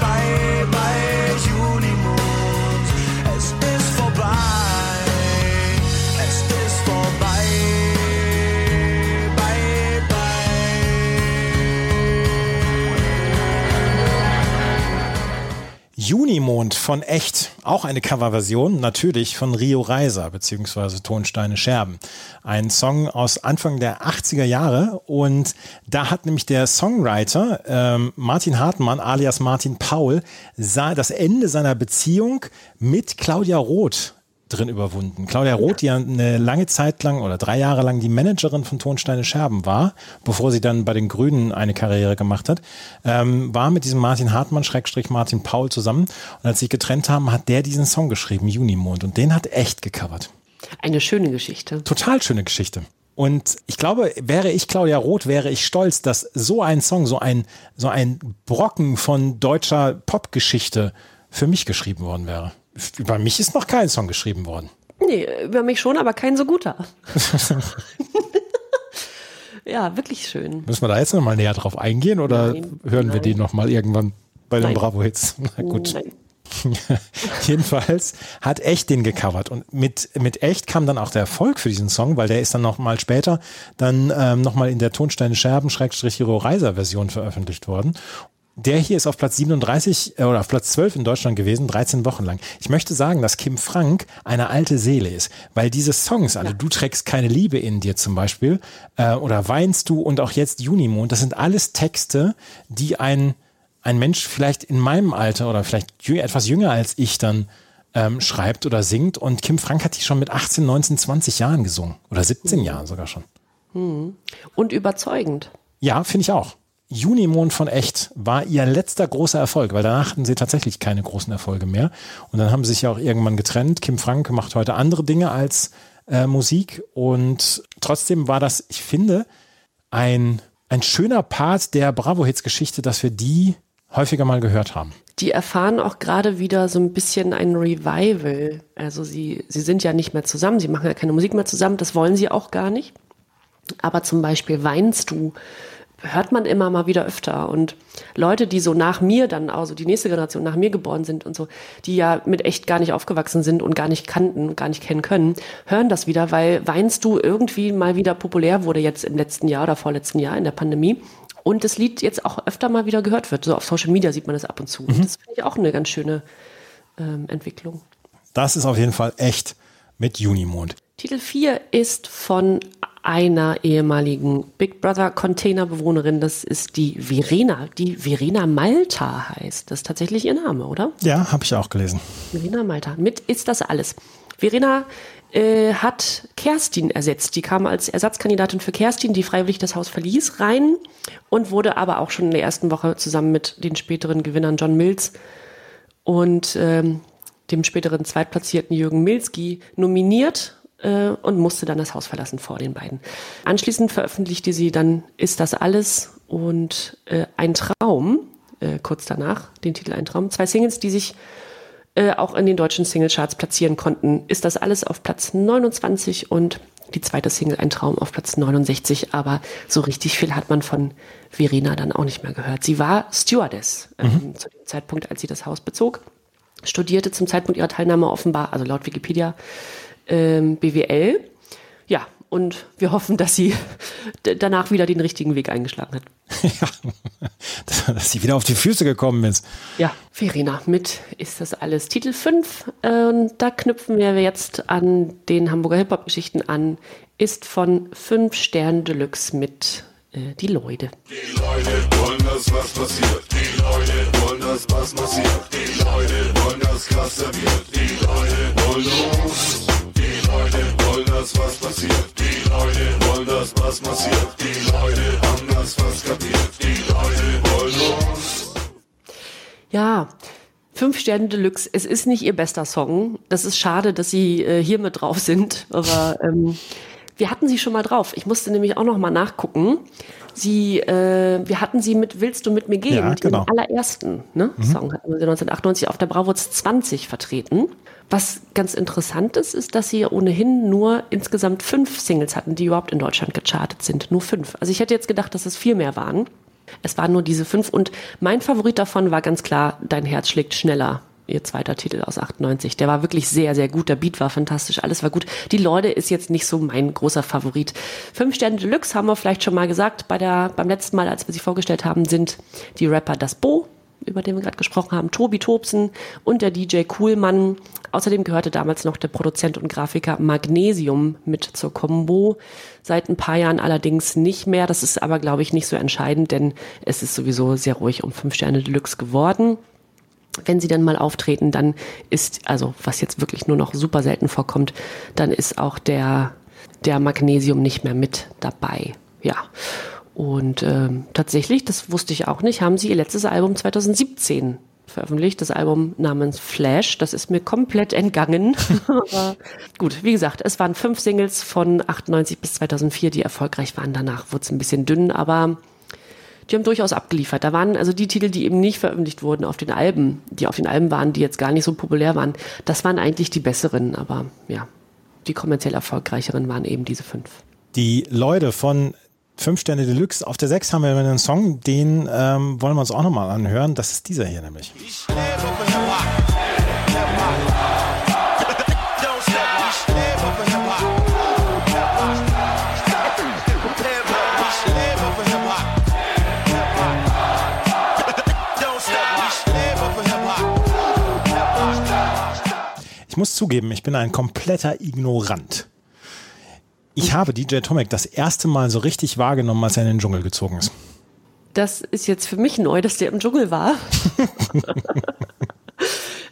bei, bei Junimond
von Echt, auch eine Coverversion, natürlich von Rio Reiser beziehungsweise Tonsteine Scherben. Ein Song aus Anfang der 80er Jahre und da hat nämlich der Songwriter ähm, Martin Hartmann alias Martin Paul sah das Ende seiner Beziehung mit Claudia Roth drin überwunden. Claudia Roth, die ja eine lange Zeit lang oder drei Jahre lang die Managerin von Tonsteine Scherben war, bevor sie dann bei den Grünen eine Karriere gemacht hat, ähm, war mit diesem Martin Hartmann, Schrägstrich Martin Paul zusammen. Und als sie sich getrennt haben, hat der diesen Song geschrieben, Junimond. Und den hat echt gecovert.
Eine schöne Geschichte.
Total schöne Geschichte. Und ich glaube, wäre ich Claudia Roth, wäre ich stolz, dass so ein Song, so ein, so ein Brocken von deutscher Popgeschichte für mich geschrieben worden wäre. Über mich ist noch kein Song geschrieben worden.
Nee, über mich schon, aber kein so guter. [LAUGHS] [LAUGHS] ja, wirklich schön.
Müssen wir da jetzt nochmal näher drauf eingehen oder
Nein,
hören wir
nein.
den nochmal irgendwann bei den. Bravo-Hits? [LAUGHS] Na gut.
Nein.
Jedenfalls hat Echt den gecovert und mit, mit Echt kam dann auch der Erfolg für diesen Song, weil der ist dann noch mal später dann ähm, noch mal in der Tonsteine Scherben Schrägstrich Hero Reiser Version veröffentlicht worden. Der hier ist auf Platz 37 äh, oder auf Platz 12 in Deutschland gewesen, 13 Wochen lang. Ich möchte sagen, dass Kim Frank eine alte Seele ist, weil diese Songs, also du trägst keine Liebe in dir zum Beispiel, äh, oder weinst du und auch jetzt Junimond, das sind alles Texte, die ein ein Mensch vielleicht in meinem Alter oder vielleicht etwas jünger als ich dann ähm, schreibt oder singt. Und Kim Frank hat die schon mit 18, 19, 20 Jahren gesungen. Oder 17 Jahren sogar schon.
Und überzeugend.
Ja, finde ich auch. Junimond von Echt war ihr letzter großer Erfolg, weil danach hatten sie tatsächlich keine großen Erfolge mehr. Und dann haben sie sich ja auch irgendwann getrennt. Kim Frank macht heute andere Dinge als äh, Musik. Und trotzdem war das, ich finde, ein, ein schöner Part der Bravo-Hits-Geschichte, dass wir die häufiger mal gehört haben.
Die erfahren auch gerade wieder so ein bisschen ein Revival. Also sie, sie sind ja nicht mehr zusammen, sie machen ja keine Musik mehr zusammen, das wollen sie auch gar nicht. Aber zum Beispiel Weinst du, hört man immer mal wieder öfter. Und Leute, die so nach mir dann, also die nächste Generation nach mir geboren sind und so, die ja mit echt gar nicht aufgewachsen sind und gar nicht kannten, gar nicht kennen können, hören das wieder, weil Weinst du irgendwie mal wieder populär wurde jetzt im letzten Jahr oder vorletzten Jahr in der Pandemie. Und das Lied jetzt auch öfter mal wieder gehört wird. So auf Social Media sieht man das ab und zu. Und das finde ich auch eine ganz schöne ähm, Entwicklung.
Das ist auf jeden Fall echt mit Junimond.
Titel 4 ist von einer ehemaligen Big Brother Containerbewohnerin. Das ist die Verena, die Verena Malta heißt. Das ist tatsächlich ihr Name, oder?
Ja, habe ich auch gelesen.
Verena Malta. Mit ist das alles. Verena äh, hat Kerstin ersetzt. Die kam als Ersatzkandidatin für Kerstin, die freiwillig das Haus verließ, rein und wurde aber auch schon in der ersten Woche zusammen mit den späteren Gewinnern John Mills und ähm, dem späteren Zweitplatzierten Jürgen Milski nominiert äh, und musste dann das Haus verlassen vor den beiden. Anschließend veröffentlichte sie dann Ist das alles und äh, Ein Traum, äh, kurz danach, den Titel Ein Traum. Zwei Singles, die sich äh, auch in den deutschen Singlecharts platzieren konnten. Ist das alles auf Platz 29 und die zweite Single Ein Traum auf Platz 69, aber so richtig viel hat man von Verena dann auch nicht mehr gehört. Sie war Stewardess ähm, zu dem Zeitpunkt, als sie das Haus bezog, studierte zum Zeitpunkt ihrer Teilnahme offenbar, also laut Wikipedia, ähm, BWL. Ja, und wir hoffen, dass sie danach wieder den richtigen Weg eingeschlagen hat. [LAUGHS]
ja, [LAUGHS] dass sie wieder auf die Füße gekommen ist.
Ja, Verena, mit ist das alles. Titel 5, äh, da knüpfen wir jetzt an den Hamburger Hip-Hop-Geschichten an, ist von 5 Stern Deluxe mit äh, Die Leute.
Die Leute wollen, dass was passiert. Die Leute wollen, dass was passiert. Die Leute wollen, dass krasser wird. Die Leute wollen los. Die Leute wollen, dass was passiert. Die Leute wollen, dass was passiert. Die Leute haben das was kapiert. Die Leute wollen los.
Ja, 5 Sterne Deluxe, es ist nicht ihr bester Song. Das ist schade, dass sie äh, hier mit drauf sind, aber ähm, wir hatten sie schon mal drauf. Ich musste nämlich auch noch mal nachgucken. Sie, äh, wir hatten sie mit Willst du mit mir gehen?
Ja, genau.
Den allerersten ne, Song hatten wir sie 1998 auf der Bravo 20 vertreten. Was ganz interessant ist, ist, dass sie ohnehin nur insgesamt fünf Singles hatten, die überhaupt in Deutschland gechartet sind. Nur fünf. Also ich hätte jetzt gedacht, dass es viel mehr waren. Es waren nur diese fünf und mein Favorit davon war ganz klar Dein Herz schlägt schneller. Ihr zweiter Titel aus 98. Der war wirklich sehr, sehr gut. Der Beat war fantastisch. Alles war gut. Die Leute ist jetzt nicht so mein großer Favorit. Fünf Sterne Deluxe haben wir vielleicht schon mal gesagt. Bei der, beim letzten Mal, als wir sie vorgestellt haben, sind die Rapper Das Bo, über den wir gerade gesprochen haben, Tobi Tobsen und der DJ Coolmann. Außerdem gehörte damals noch der Produzent und Grafiker Magnesium mit zur Combo. Seit ein paar Jahren allerdings nicht mehr. Das ist aber, glaube ich, nicht so entscheidend, denn es ist sowieso sehr ruhig um fünf Sterne Deluxe geworden. wenn sie dann mal auftreten, dann ist, also was jetzt wirklich nur noch super selten vorkommt, dann ist auch der, der Magnesium nicht mehr mit dabei. Ja. Und ähm, tatsächlich, das wusste ich auch nicht, haben sie ihr letztes Album 2017 veröffentlicht, das Album namens Flash. Das ist mir komplett entgangen. [LAUGHS] Aber gut, wie gesagt, es waren fünf Singles von 98 bis 2004, die erfolgreich waren. Danach wurde es ein bisschen dünn, aber die haben durchaus abgeliefert. Da waren also die Titel, die eben nicht veröffentlicht wurden auf den Alben, die auf den Alben waren, die jetzt gar nicht so populär waren, das waren eigentlich die besseren. Aber ja, die kommerziell erfolgreicheren waren eben diese fünf.
Die Leute von Fünf Sterne Deluxe. Auf der 6 haben wir einen Song, den ähm, wollen wir uns auch nochmal anhören. Das ist dieser hier nämlich.
Ich
muss zugeben, ich bin ein kompletter Ignorant. Ich habe DJ Tomek das erste Mal so richtig wahrgenommen, als er in den Dschungel gezogen ist.
Das ist jetzt für mich neu, dass der im Dschungel war. [LAUGHS]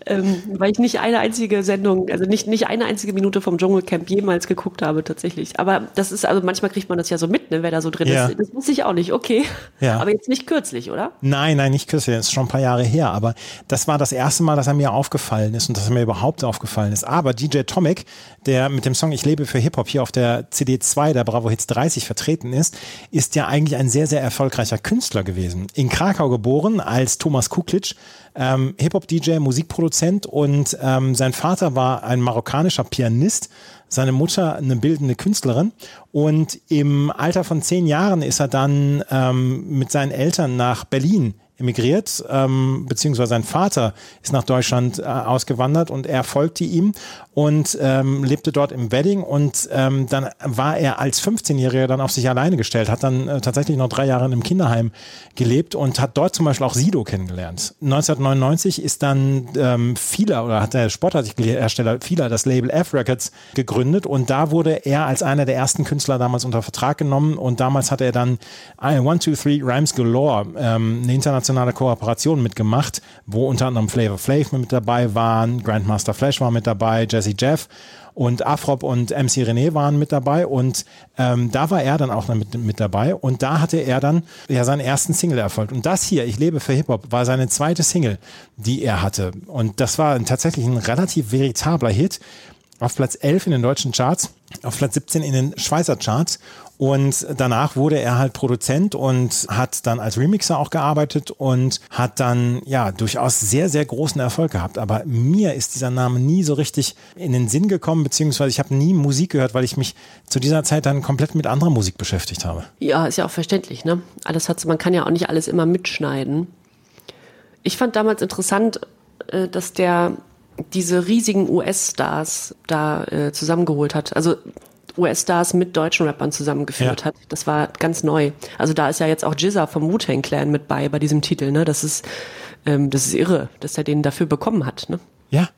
ähm, weil ich nicht eine einzige Sendung, also nicht, nicht eine einzige Minute vom Dschungelcamp jemals geguckt habe, tatsächlich. Aber das ist, also manchmal kriegt man das ja so mit, ne, wer da so drin
Ja.
ist. Das wusste ich auch nicht, okay.
Ja.
Aber jetzt nicht kürzlich, oder?
Nein, nein, nicht kürzlich, das ist schon ein paar Jahre her, aber das war das erste Mal, dass er mir aufgefallen ist und dass er mir überhaupt aufgefallen ist. Aber DJ Tomic, der mit dem Song Ich lebe für Hip-Hop hier auf der CD2 der Bravo Hits 30 vertreten ist, ist ja eigentlich ein sehr, sehr erfolgreicher Künstler gewesen. In Krakau geboren als Thomas Kuklitsch, ähm, Hip-Hop-DJ, Musikproduzent und ähm, sein Vater war ein marokkanischer Pianist, seine Mutter eine bildende Künstlerin. Und im Alter von zehn Jahren ist er dann ähm, mit seinen Eltern nach Berlin emigriert, ähm, beziehungsweise sein Vater ist nach Deutschland äh, ausgewandert und er folgte ihm und ähm, lebte dort im Wedding und ähm, dann war er als 15-Jähriger dann auf sich alleine gestellt, hat dann äh, tatsächlich noch drei Jahre in einem Kinderheim gelebt und hat dort zum Beispiel auch Sido kennengelernt. 1999 ist dann ähm, Fila oder hat der Sportartikelhersteller Fila das Label F Records gegründet und da wurde er als einer der ersten Künstler damals unter Vertrag genommen und damals hat er dann One, Two, Three Rhymes Galore, ähm, eine internationale Kooperation mitgemacht, wo unter anderem Flavor Flav mit dabei waren, Grandmaster Flash war mit dabei, Jesse Jeff und Afrop und MC René waren mit dabei und ähm, da war er dann auch mit, mit dabei und da hatte er dann ja seinen ersten Single-Erfolg und das hier, Ich lebe für Hip-Hop, war seine zweite Single, die er hatte. Und das war tatsächlich ein relativ veritabler Hit. Auf Platz 11 in den deutschen Charts, auf Platz 17 in den Schweizer Charts und danach wurde er halt Produzent und hat dann als Remixer auch gearbeitet und hat dann ja durchaus sehr, sehr großen Erfolg gehabt. Aber mir ist dieser Name nie so richtig in den Sinn gekommen, beziehungsweise ich habe nie Musik gehört, weil ich mich zu dieser Zeit dann komplett mit anderer Musik beschäftigt habe.
Ja, ist ja auch verständlich, ne? Alles hat, man kann ja auch nicht alles immer mitschneiden. Ich fand damals interessant, äh, dass der diese riesigen US-Stars da äh, zusammengeholt hat. Also US-Stars mit deutschen Rappern zusammengeführt
Ja.
hat. Das war ganz neu. Also da ist ja jetzt auch Jizza vom Wu-Tang Clan mit bei bei diesem Titel. Ne? Das ist ähm, das ist irre, dass er den dafür bekommen hat. Ne?
Ja.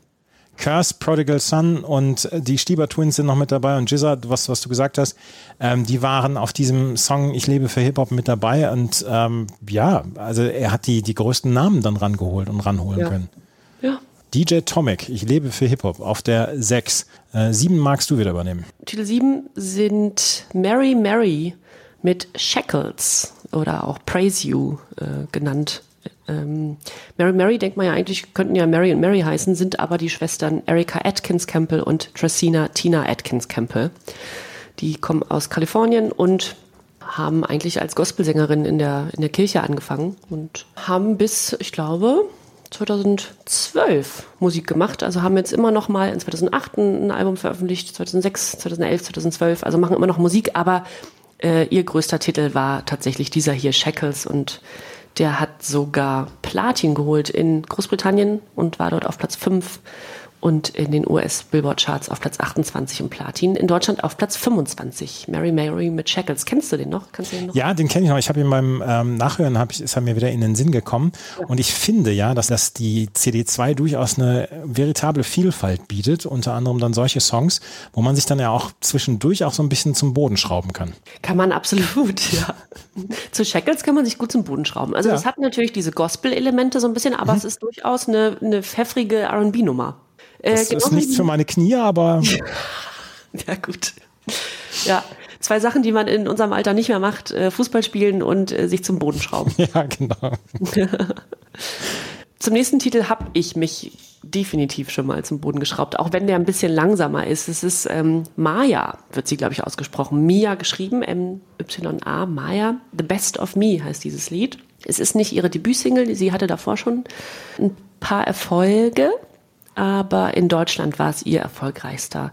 Curse, Prodigal Son und äh, die Stieber Twins sind noch mit dabei und Jizza, was, was du gesagt hast, ähm, die waren auf diesem Song Ich lebe für Hip-Hop mit dabei und ähm, ja, also er hat die, die größten Namen dann rangeholt und ranholen
Ja.
können.
Ja.
DJ Tomic, Ich lebe für Hip-Hop auf der 6. Äh, 7 magst du wieder übernehmen.
Titel 7 sind Mary Mary mit Shackles oder auch Praise You äh, genannt. Ähm, Mary Mary denkt man ja eigentlich, könnten ja Mary und Mary heißen, sind aber die Schwestern Erika Atkins Campbell und Tracina Tina Atkins Campbell. Die kommen aus Kalifornien und haben eigentlich als Gospelsängerin in der, in der Kirche angefangen und haben bis, ich glaube, 2012 Musik gemacht. Also haben jetzt immer noch mal in 2008 ein Album veröffentlicht, 2006, 2011, 2012. Also machen immer noch Musik, aber äh, ihr größter Titel war tatsächlich dieser hier, Shackles. Und der hat sogar Platin geholt in Großbritannien und war dort auf Platz 5 und in den US-Billboard-Charts auf Platz 28 und Platin. In Deutschland auf Platz 25. Mary Mary mit Shackles. Kennst du den noch? Kannst du den noch?
Ja, den kenne ich noch. Ich habe ihn beim ähm, Nachhören, hab ich, ist er mir wieder in den Sinn gekommen. Und ich finde ja, dass, dass die CD2 durchaus eine veritable Vielfalt bietet. Unter anderem dann solche Songs, wo man sich dann ja auch zwischendurch auch so ein bisschen zum Boden schrauben kann.
Kann man absolut, [LAUGHS] ja. Zu Shackles kann man sich gut zum Boden schrauben. Also
Ja.
das hat natürlich diese Gospel-Elemente so ein bisschen, aber es ist durchaus eine, eine pfeffrige R&B-Nummer. Äh,
Das ist
genauso
nichts für meine Knie, aber [LAUGHS]
Ja, gut. Ja, zwei Sachen, die man in unserem Alter nicht mehr macht, äh, Fußball spielen und äh, sich zum Boden schrauben. [LAUGHS]
ja, genau. [LAUGHS]
Zum nächsten Titel habe ich mich definitiv schon mal zum Boden geschraubt, auch wenn der ein bisschen langsamer ist. Es ist ähm, Maya, wird sie, glaube ich, ausgesprochen. Mia geschrieben, M-Y-A, Maya. The Best of Me heißt dieses Lied. Es ist nicht ihre Debütsingle, sie hatte davor schon ein paar Erfolge, aber in Deutschland war es ihr erfolgreichster.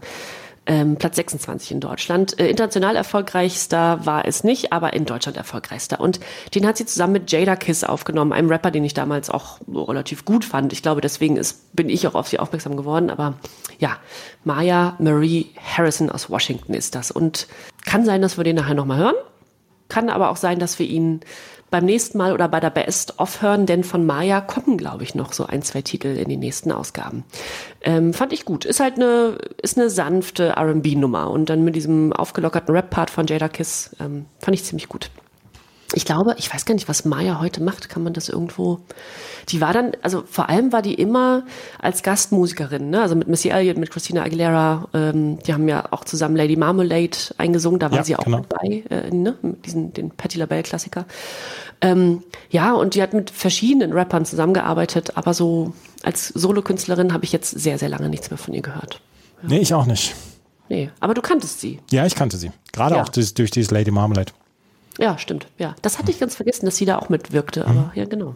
Ähm, Platz 26 in Deutschland. Äh, international erfolgreichster war es nicht, aber in Deutschland erfolgreichster. Und den hat sie zusammen mit Jada Kiss aufgenommen, einem Rapper, den ich damals auch relativ gut fand. Ich glaube, deswegen ist, bin ich auch auf sie aufmerksam geworden. Aber ja, Maya Marie Harrison aus Washington ist das. Und kann sein, dass wir den nachher nochmal hören. Kann aber auch sein, dass wir ihn beim nächsten Mal oder bei der Best of hören, denn von Maya kommen, glaube ich, noch so ein, zwei Titel in den nächsten Ausgaben. Ähm, fand ich gut. Ist halt eine, ist eine sanfte R&B-Nummer und dann mit diesem aufgelockerten Rap-Part von Jada Kiss ähm, fand ich ziemlich gut. Ich glaube, ich weiß gar nicht, was Maya heute macht. Kann man das irgendwo? Die war dann, also vor allem war die immer als Gastmusikerin, ne? Also mit Missy Elliott, mit Christina Aguilera. Ähm, die haben ja auch zusammen Lady Marmalade eingesungen. Da war
Ja,
sie auch
genau.
dabei, äh, ne? Mit diesen den Patti LaBelle Klassiker. Ähm, ja, und die hat mit verschiedenen Rappern zusammengearbeitet, aber so als Solokünstlerin habe ich jetzt sehr, sehr lange nichts mehr von ihr gehört.
Nee, ich auch nicht.
Nee, aber du kanntest sie.
Ja, ich kannte sie. Gerade
Ja.
auch durch, durch dieses Lady Marmalade.
Ja, stimmt. Ja, das hatte ich ganz vergessen, dass sie da auch mitwirkte. Aber ja, genau.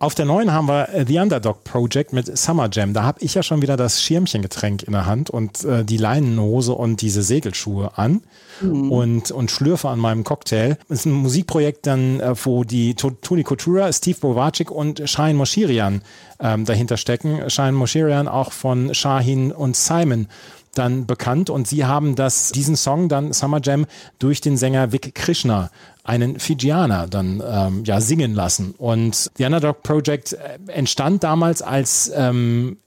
Auf der neuen haben wir äh, The Underdog Project mit Summer Jam. Da habe ich ja schon wieder das Schirmchengetränk in der Hand und äh, die Leinenhose und diese Segelschuhe an und, und schlürfe an meinem Cocktail. Das ist ein Musikprojekt dann, äh, wo die To- Toni Coutura, Steve Bovacic und Shahin Moshirian ähm, dahinter stecken. Shahin Moshirian auch von Shahin und Simon dann bekannt und sie haben das, diesen Song dann Summer Jam durch den Sänger Vic Krishna, einen Fijianer, dann ähm, ja singen lassen. Und The Underdog Project äh, entstand damals als ähm,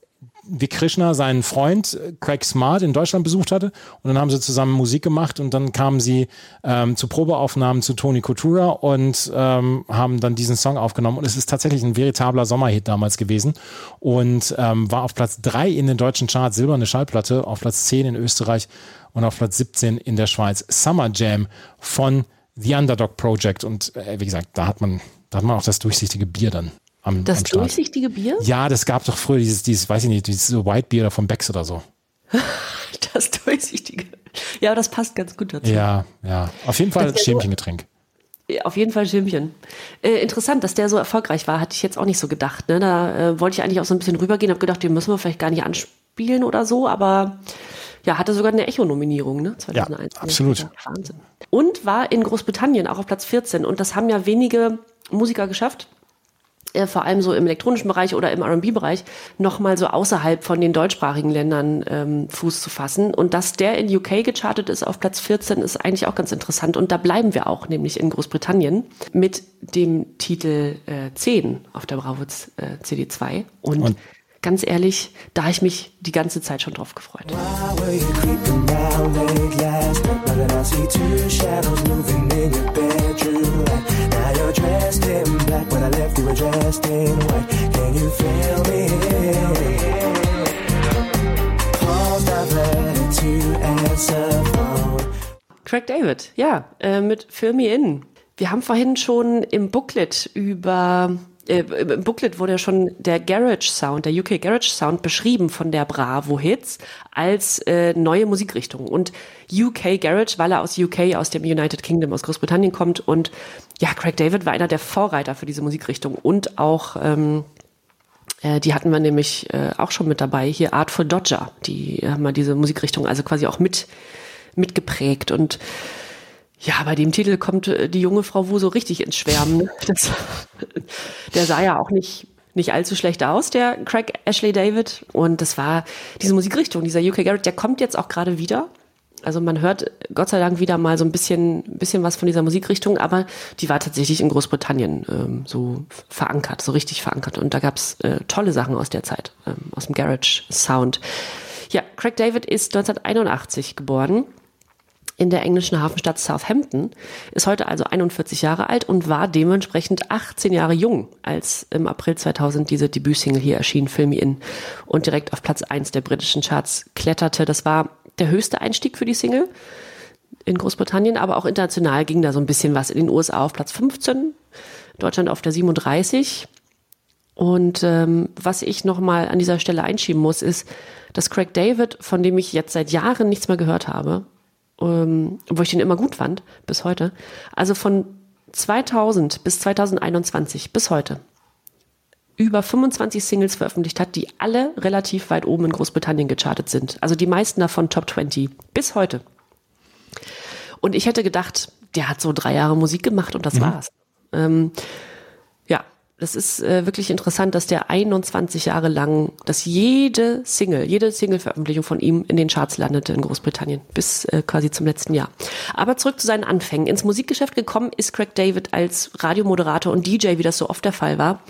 Vic Krishna seinen Freund äh, Craig Smart in Deutschland besucht hatte. Und dann haben sie zusammen Musik gemacht und dann kamen sie ähm, zu Probeaufnahmen zu Tony Coutura und ähm, haben dann diesen Song aufgenommen. Und es ist tatsächlich ein veritabler Sommerhit damals gewesen. Und ähm, war auf Platz drei in den deutschen Charts, silberne Schallplatte, auf Platz 10 in Österreich und auf Platz 17 in der Schweiz. Summer Jam von The Underdog Project. Und äh, wie gesagt, da hat man, da hat man auch das durchsichtige Bier dann am,
Das
am Start.
durchsichtige Bier?
Ja, das gab doch früher dieses, dieses, weiß ich nicht, dieses White Beer von Becks oder so. [LAUGHS]
Das durchsichtige. Ja, das passt ganz gut dazu.
Ja, ja. Auf jeden Fall
Das
Schämchengetränk.
Ja, Auf jeden Fall Schirmchen. Äh, interessant, dass der so erfolgreich war, hatte ich jetzt auch nicht so gedacht. Ne? Da äh, wollte ich eigentlich auch so ein bisschen rübergehen, habe gedacht, den müssen wir vielleicht gar nicht anspielen oder so, aber ja, hatte sogar eine Echo-Nominierung, ne? 2001.
Ja, absolut.
Wahnsinn. Und war in Großbritannien auch auf Platz 14 und das haben ja wenige Musiker geschafft. Äh, vor allem so im elektronischen Bereich oder im R&B-Bereich nochmal so außerhalb von den deutschsprachigen Ländern ähm, Fuß zu fassen. Und dass der in UK gechartet ist auf Platz 14 ist eigentlich auch ganz interessant. Und da bleiben wir auch, nämlich in Großbritannien, mit dem Titel äh, 10 auf der Bravoz äh, CD2. Und,
Und-
ganz ehrlich, da habe ich mich die ganze Zeit schon drauf gefreut. Craig David, ja, äh, mit Fill Me In. Wir haben vorhin schon im Booklet über, äh, im Booklet wurde ja schon der Garage Sound, der UK Garage Sound beschrieben von der Bravo Hits als äh, neue Musikrichtung. Und UK Garage, weil er aus UK, aus dem United Kingdom, aus Großbritannien kommt. Und ja, Craig David war einer der Vorreiter für diese Musikrichtung und auch ähm, äh, die hatten wir nämlich äh, auch schon mit dabei. Hier Art for Dodger. Die haben mal diese Musikrichtung also quasi auch mit, mitgeprägt. Und ja, bei dem Titel kommt äh, die junge Frau Wu so richtig ins Schwärmen. Das, der sah ja auch nicht, nicht allzu schlecht aus, der Craig Ashley David. Und das war diese Musikrichtung, dieser UK Garrett, der kommt jetzt auch gerade wieder. Also man hört Gott sei Dank wieder mal so ein bisschen, bisschen was von dieser Musikrichtung, aber die war tatsächlich in Großbritannien ähm, so verankert, so richtig verankert. Und da gab's äh, tolle Sachen aus der Zeit, ähm, aus dem Garage Sound. Ja, Craig David ist 1981 geboren in der englischen Hafenstadt Southampton, ist heute also 41 Jahre alt und war dementsprechend 18 Jahre jung, als im April 2000 diese Debütsingle hier erschien, Film Me In, und direkt auf Platz 1 der britischen Charts kletterte. Das war der höchste Einstieg für die Single in Großbritannien, aber auch international ging da so ein bisschen was. In den USA auf Platz 15, Deutschland auf der 37. Und ähm, was ich nochmal an dieser Stelle einschieben muss, ist, dass Craig David, von dem ich jetzt seit Jahren nichts mehr gehört habe, ähm, wo ich den immer gut fand, bis heute, also von 2000 bis 2021 bis heute über 25 Singles veröffentlicht hat, die alle relativ weit oben in Großbritannien gechartet sind. Also die meisten davon Top 20 bis heute. Und ich hätte gedacht, der hat so drei Jahre Musik gemacht und das
Mhm.
war's. Ähm, das ist äh, wirklich interessant, dass der 21 Jahre lang, dass jede Single, jede Single-Veröffentlichung von ihm in den Charts landete in Großbritannien, bis äh, quasi zum letzten Jahr. Aber zurück zu seinen Anfängen. Ins Musikgeschäft gekommen ist Craig David als Radiomoderator und DJ, wie das so oft der Fall war.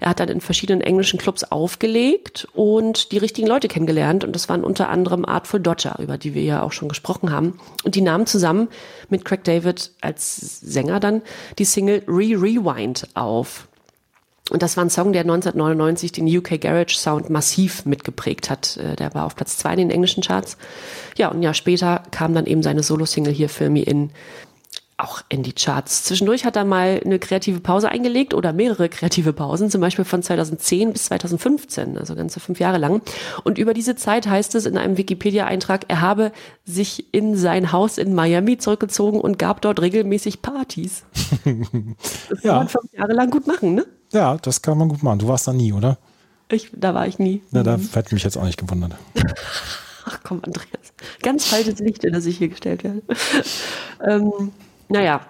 Er hat dann in verschiedenen englischen Clubs aufgelegt und die richtigen Leute kennengelernt. Und das waren unter anderem Artful Dodger, über die wir ja auch schon gesprochen haben. Und die nahmen zusammen mit Craig David als Sänger dann die Single Re-Rewind auf. Und das war ein Song, der 1999 den UK Garage Sound massiv mitgeprägt hat. Äh, Der war auf Platz zwei in den englischen Charts. Ja, und ein Jahr später kam dann eben seine Solo-Single hier Film Me In auch in die Charts. Zwischendurch hat er mal eine kreative Pause eingelegt oder mehrere kreative Pausen, zum Beispiel von 2010 bis 2015, also ganze fünf Jahre lang. Und über diese Zeit heißt es in einem Wikipedia-Eintrag, er habe sich in sein Haus in Miami zurückgezogen und gab dort regelmäßig Partys. [LAUGHS] Das
Ja.
kann man fünf Jahre lang gut machen, ne?
Ja, das kann man gut machen. Du warst da nie, oder?
Ich, da war ich nie.
Na, da hätte mich jetzt auch nicht gewundert. [LAUGHS]
Ach komm, Andreas. Ganz falsches Licht, in das ich hier gestellt werde. [LAUGHS] ähm, naja,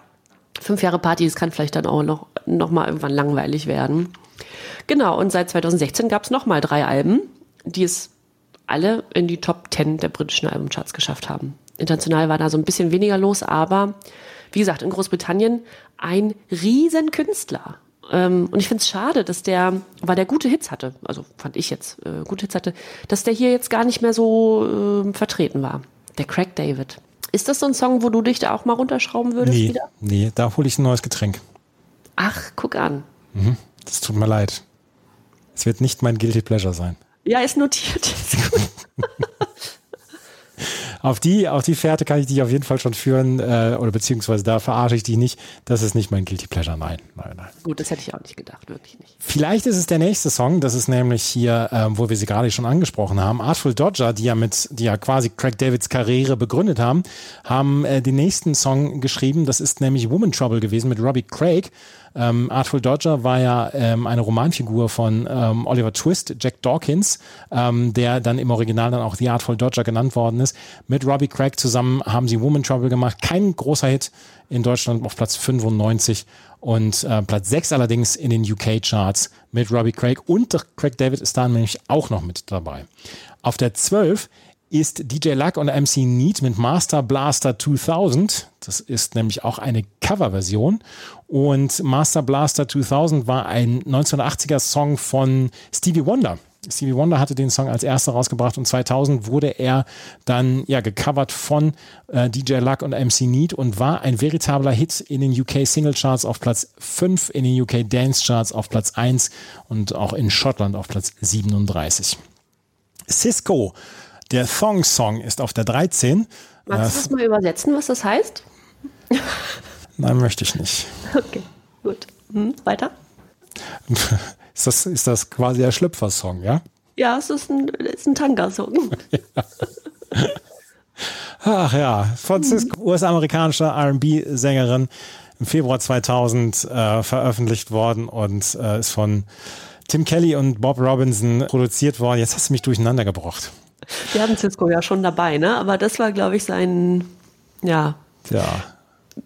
fünf Jahre Party, das kann vielleicht dann auch noch, noch mal irgendwann langweilig werden. Genau, und seit 2016 gab es noch mal drei Alben, die es alle in die Top 10 der britischen Albumcharts geschafft haben. International war da so ein bisschen weniger los, aber wie gesagt, in Großbritannien ein riesen Künstler. Ähm, und ich finde es schade, dass der, weil der gute Hits hatte, also fand ich jetzt, äh, gute Hits hatte, dass der hier jetzt gar nicht mehr so äh, vertreten war. Der Craig David. Ist das so ein Song, wo du dich da auch mal runterschrauben würdest
Nee,
wieder?
nee, da hole ich ein neues Getränk.
Ach, guck an.
Das tut mir leid. Es wird nicht mein Guilty Pleasure sein.
Ja, ist notiert. Ist [LAUGHS] gut. [LAUGHS]
Auf die, auf die Fährte kann ich dich auf jeden Fall schon führen, äh, oder beziehungsweise da verarsche ich dich nicht. Das ist nicht mein Guilty Pleasure. Nein, nein, nein.
gut, das hätte ich auch nicht gedacht, wirklich nicht.
Vielleicht ist es der nächste Song, das ist nämlich hier, ähm, wo wir sie gerade schon angesprochen haben, Artful Dodger, die ja mit, die ja quasi Craig Davids Karriere begründet haben, haben äh, den nächsten Song geschrieben. Das ist nämlich Woman Trouble gewesen mit Robbie Craig. Ähm, Artful Dodger war ja ähm, eine Romanfigur von ähm, Oliver Twist, Jack Dawkins, ähm, der dann im Original dann auch The Artful Dodger genannt worden ist. Mit Robbie Craig zusammen haben sie Woman Trouble gemacht. Kein großer Hit in Deutschland auf Platz 95 und äh, Platz 6 allerdings in den UK-Charts mit Robbie Craig und Craig David ist da nämlich auch noch mit dabei. Auf der 12 ist DJ Luck und MC Neat mit Master Blaster 2000. Das ist nämlich auch eine Coverversion. Und Master Blaster 2000 war ein 1980er Song von Stevie Wonder. Stevie Wonder hatte den Song als erster rausgebracht und 2000 wurde er dann ja gecovert von äh, DJ Luck und MC Neat und war ein veritabler Hit in den UK Single Charts auf Platz 5, in den UK Dance Charts auf Platz 1 und auch in Schottland auf Platz 37. Cisco, der Thong Song ist auf der 13.
Magst du das mal übersetzen, was das heißt? [LAUGHS]
Nein, möchte ich nicht.
Okay, gut. Hm, weiter? [LAUGHS]
Ist das, ist das quasi der Schlüpfer-Song, ja?
Ja, es ist ein, es ist ein Tanga-Song. [LAUGHS]
Ach ja, von Cisco, US-amerikanische R&B-Sängerin, im Februar 2000 äh, veröffentlicht worden und äh, ist von Tim Kelly und Bob Robinson produziert worden. Jetzt hast du mich durcheinander gebracht.
Wir hatten Cisco ja schon dabei, ne? Aber das war, glaube ich, sein, ja,
Ja,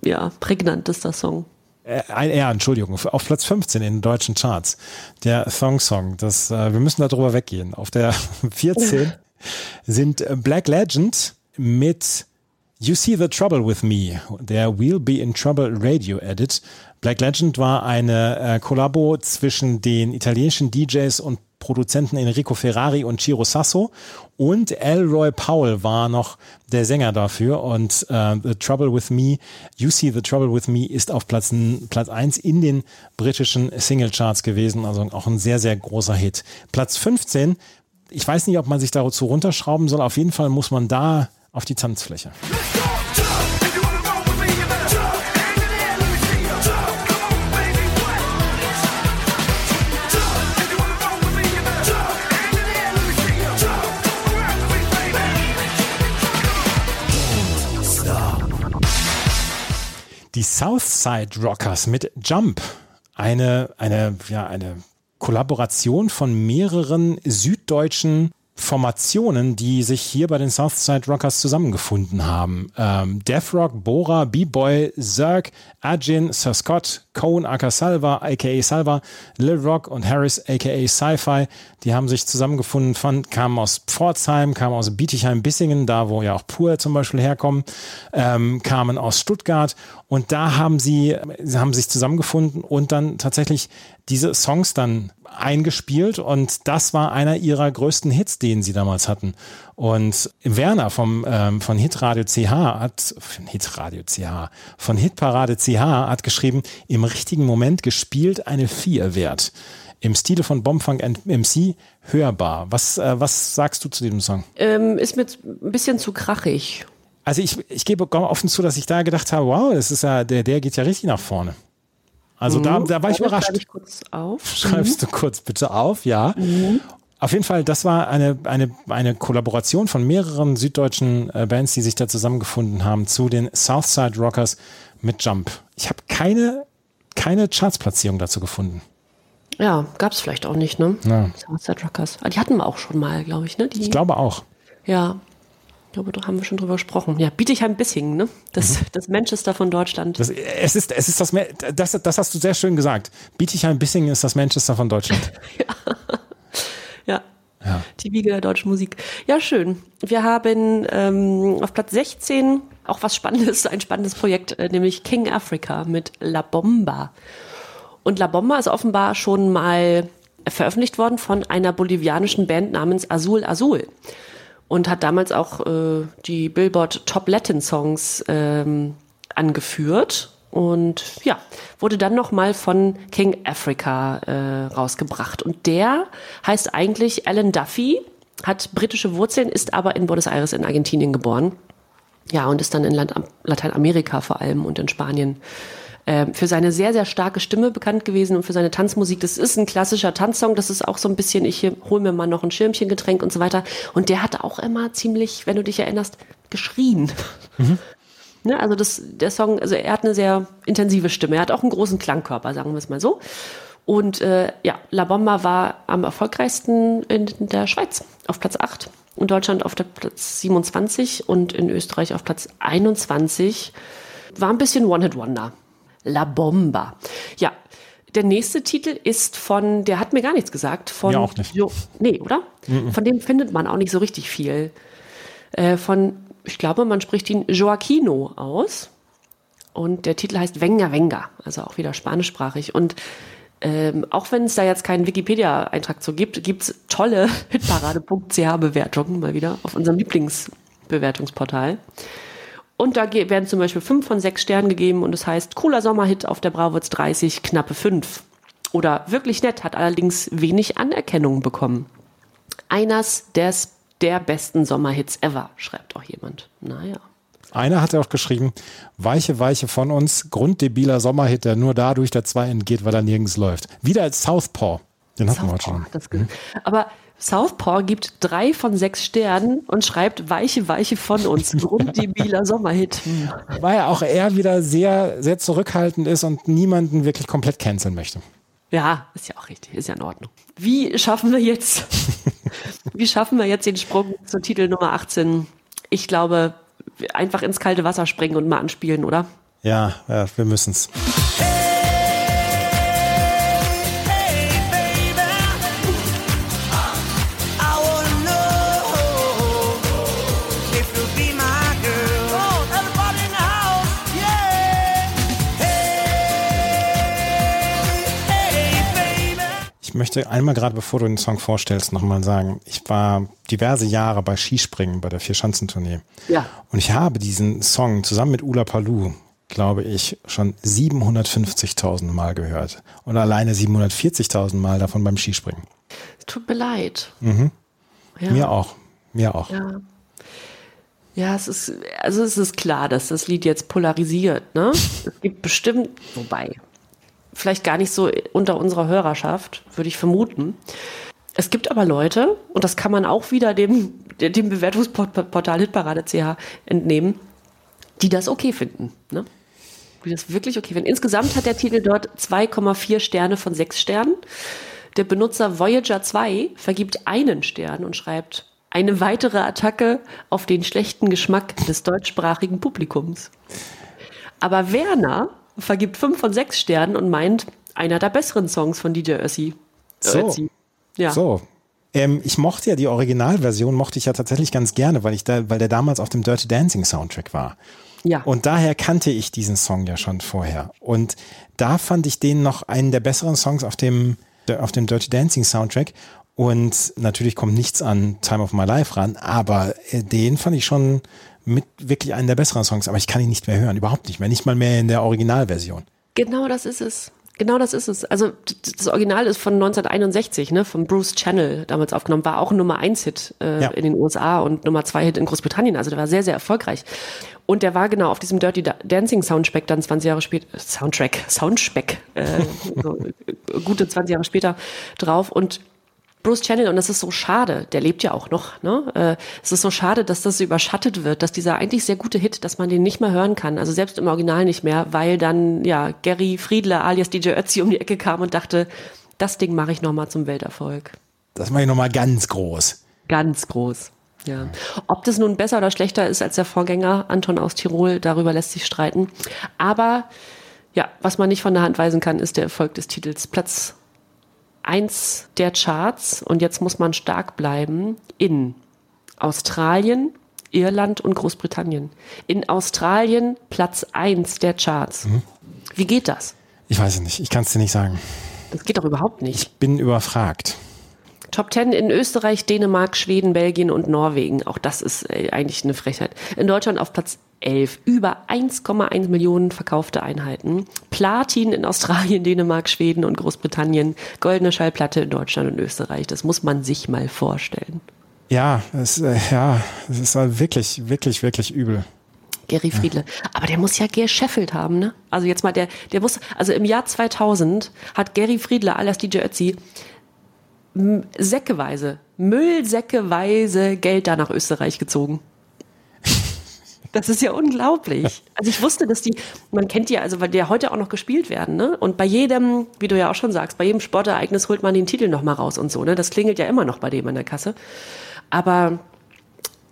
ja, prägnantester Song.
Äh, ein- ja, Entschuldigung, auf Platz 15 in den deutschen Charts. Der Thong Song. Das, äh, wir müssen darüber weggehen. Auf der [LAUGHS] 14 sind äh, Black Legend mit You See the Trouble with Me, der We'll Be in Trouble Radio Edit. Black Legend war eine äh, Kollabo zwischen den italienischen DJs und Produzenten Enrico Ferrari und Ciro Sasso. Und Elroy Powell war noch der Sänger dafür. Und äh, The Trouble with Me, You See the Trouble with Me ist auf Platz, Platz 1 in den britischen Singlecharts gewesen, also auch ein sehr, sehr großer Hit. Platz 15, ich weiß nicht, ob man sich dazu runterschrauben soll, auf jeden Fall muss man da auf die Tanzfläche. Die Southside Rockers mit Jump. Eine, eine, ja, eine Kollaboration von mehreren süddeutschen Formationen, die sich hier bei den Southside Rockers zusammengefunden haben. Ähm, Death Rock, Bora, B-Boy, Zerg, Ajin, Sir Scott, Cone aka Salva, aka Salva, Lil Rock und Harris aka Sci-Fi, die haben sich zusammengefunden, von, kamen aus Pforzheim, kamen aus Bietigheim-Bissingen, da wo ja auch Pur zum Beispiel herkommen, ähm, kamen aus Stuttgart und da haben sie, sie haben sich zusammengefunden und dann tatsächlich diese Songs dann eingespielt und das war einer ihrer größten Hits, den sie damals hatten. Und Werner vom, ähm, von Hitradio CH hat, von Hitradio CH, von Hitparade CH hat geschrieben, im richtigen Moment gespielt eine 4 wert. Im Stile von Bombfunk MC hörbar. Was, äh, was sagst du zu diesem Song?
Ähm, ist mir ein bisschen zu krachig.
Also ich, ich gebe offen zu, dass ich da gedacht habe, wow, das ist ja, der, der geht ja richtig nach vorne. Also da, da war ich überrascht.
schreibe Ich kurz auf. [LAUGHS]
Schreibst du kurz bitte auf, ja. Auf jeden Fall, das war eine, eine, eine Kollaboration von mehreren süddeutschen äh, Bands, die sich da zusammengefunden haben zu den Southside Rockers mit Jump. Ich habe keine, keine Chartsplatzierung dazu gefunden.
Ja, gab's vielleicht auch nicht, ne?
Ja.
Southside Rockers. Ah, die hatten wir auch schon mal, glaube ich, ne? Die,
Ich glaube auch.
Ja. Ich glaube, da haben wir schon drüber gesprochen. Ja, Bietigheim-Bissingen, ne? Das, das Manchester von Deutschland.
Das, es ist, es ist das, das, das hast du sehr schön gesagt. Bietigheim-Bissingen ist das Manchester von Deutschland. [LAUGHS]
Ja.
Ja.
Die Wiege der deutschen Musik. Ja, schön. Wir haben ähm, auf Platz 16 auch was Spannendes, [LAUGHS] ein spannendes Projekt, äh, nämlich King Africa mit La Bomba. Und La Bomba ist offenbar schon mal veröffentlicht worden von einer bolivianischen Band namens Azul Azul. Und hat damals auch äh, die Billboard Top Latin Songs ähm, angeführt. Und ja, wurde dann nochmal von King Africa äh, rausgebracht. Und der heißt eigentlich Alan Duffy, hat britische Wurzeln, ist aber in Buenos Aires in Argentinien geboren. Ja, und ist dann in Land Lateinamerika vor allem und in Spanien ähm, für seine sehr, sehr starke Stimme bekannt gewesen und für seine Tanzmusik. Das ist ein klassischer Tanzsong, das ist auch so ein bisschen, ich hol mir mal noch ein Schirmchengetränk und so weiter. Und der hat auch immer ziemlich, wenn du dich erinnerst, geschrien. [LAUGHS] Ne, also das, der Song, also er hat eine sehr intensive Stimme. Er hat auch einen großen Klangkörper, sagen wir es mal so. Und äh, ja, La Bomba war am erfolgreichsten in der Schweiz auf Platz 8, in Deutschland auf Platz 27 und in Österreich auf Platz 21. War ein bisschen One-Hit-Wonder. La Bomba. Ja, der nächste Titel ist von, der hat mir gar nichts gesagt. Von
Mir auch nicht.
Jo, nee, oder? Von dem findet man auch nicht so richtig viel. Äh, von, ich glaube, man spricht ihn Joaquino aus. Und der Titel heißt Venga Venga, also auch wieder spanischsprachig. Und ähm, auch wenn es da jetzt keinen Wikipedia-Eintrag zu gibt, gibt's tolle [LAUGHS] hitparade.ch-Bewertungen mal wieder auf unserem Lieblingsbewertungsportal. Und da werden zum Beispiel fünf von sechs Sternen gegeben und es heißt cooler Sommerhit auf der Brauwitz 30, knappe fünf. Oder wirklich nett, hat allerdings wenig Anerkennung bekommen. Eines des, der besten Sommerhits ever, schreibt auch jemand. Naja.
Einer hat ja auch geschrieben, weiche, weiche von uns, grunddebiler Sommerhit, der nur dadurch der zwei entgeht, weil er nirgends läuft. Wieder als Southpaw. Den hatten wir heute schon.
das Aber Southpaw gibt drei von sechs Sternen und schreibt Weiche, Weiche von uns. Grunddebiler Sommerhit.
Weil er auch er wieder sehr, sehr zurückhaltend ist und niemanden wirklich komplett canceln möchte.
Ja, ist ja auch richtig, ist ja in Ordnung. Wie schaffen wir jetzt, [LAUGHS] wie schaffen wir jetzt den Sprung zur Titel Nummer 18? Ich glaube, einfach ins kalte Wasser springen und mal anspielen, oder?
Ja, ja wir müssen's.
Hey,
möchte einmal gerade, bevor du den Song vorstellst, nochmal sagen, ich war diverse Jahre bei Skispringen bei der Vierschanzentournee.
Ja.
Und ich habe diesen Song zusammen mit Ula Palou, glaube ich, schon 750.000 Mal gehört. Und alleine 740.000 Mal davon beim Skispringen.
Es tut mir leid. Ja.
Mhm. Mir auch. Mir auch.
Ja. Ja, es ist, also es ist klar, dass das Lied jetzt polarisiert, ne? Es gibt bestimmt, wobei, vielleicht gar nicht so unter unserer Hörerschaft, würde ich vermuten. Es gibt aber Leute, und das kann man auch wieder dem, dem Bewertungsportal Hitparade.ch entnehmen, die das okay finden, ne? Die das wirklich okay finden. Insgesamt hat der Titel dort 2,4 Sterne von 6 Sternen. Der Benutzer Voyager 2 vergibt einen Stern und schreibt, eine weitere Attacke auf den schlechten Geschmack des deutschsprachigen Publikums. Aber Werner vergibt fünf von sechs Sternen und meint, einer der besseren Songs von DJ Össi.
So.
Ötzi. Ja.
So. Ähm, ich mochte ja die Originalversion, mochte ich ja tatsächlich ganz gerne, weil ich da, weil der damals auf dem Dirty Dancing Soundtrack war.
ja.
Und daher kannte ich diesen Song ja schon vorher. Und da fand ich den noch einen der besseren Songs auf dem, auf dem Dirty Dancing Soundtrack. Und natürlich kommt nichts an Time of My Life ran, aber äh, den fand ich schon mit wirklich einen der besseren Songs. Aber ich kann ihn nicht mehr hören, überhaupt nicht mehr. Nicht mal mehr in der Originalversion.
Genau das ist es. Genau das ist es. Also das Original ist von 1961, ne, von Bruce Channel damals aufgenommen, war auch ein Nummer 1 Hit äh,
Ja.
in den USA und Nummer 2 Hit in Großbritannien. Also der war sehr, sehr erfolgreich. Und der war genau auf diesem Dirty Da- Dancing Soundtrack dann 20 Jahre später, Soundtrack, Soundtrack, äh, [LAUGHS] so, äh, gute 20 Jahre später drauf. Und Bruce Channel, und das ist so schade, der lebt ja auch noch, ne? Äh, es ist so schade, dass das überschattet wird, dass dieser eigentlich sehr gute Hit, dass man den nicht mehr hören kann, also selbst im Original nicht mehr, weil dann, ja, Gary Friedler alias DJ Ötzi um die Ecke kam und dachte, das Ding mache ich nochmal zum Welterfolg.
Das mache ich nochmal ganz groß.
Ganz groß. Ja. Ob das nun besser oder schlechter ist als der Vorgänger Anton aus Tirol, darüber lässt sich streiten. Aber ja, was man nicht von der Hand weisen kann, ist der Erfolg des Titels. Platz eins der Charts, und jetzt muss man stark bleiben, in Australien, Irland und Großbritannien. In Australien Platz eins der Charts. Wie geht das?
Ich weiß es nicht, ich kann es dir nicht sagen.
Das geht doch überhaupt nicht.
Ich bin überfragt.
Top 10 in Österreich, Dänemark, Schweden, Belgien und Norwegen. Auch das ist äh, eigentlich eine Frechheit. In Deutschland auf Platz 11. Über 1,1 Millionen verkaufte Einheiten. Platin in Australien, [LAUGHS] Dänemark, Schweden und Großbritannien. Goldene Schallplatte in Deutschland und Österreich. Das muss man sich mal vorstellen.
Ja, es, äh, ja, es ist halt wirklich, wirklich, wirklich übel.
Gary Friedle. Aber der muss ja gescheffelt haben, ne? Also jetzt mal, der, der muss, also im Jahr 2000 hat Gary Friedle alias DJ Ötzi säckeweise, Müllsäckeweise Geld da nach Österreich gezogen. [LAUGHS] Das ist ja unglaublich. Also ich wusste, dass die, man kennt die ja, also weil die ja heute auch noch gespielt werden, ne? Und bei jedem, wie du ja auch schon sagst, bei jedem Sportereignis holt man den Titel noch mal raus und so, ne? Das klingelt ja immer noch bei dem an der Kasse. Aber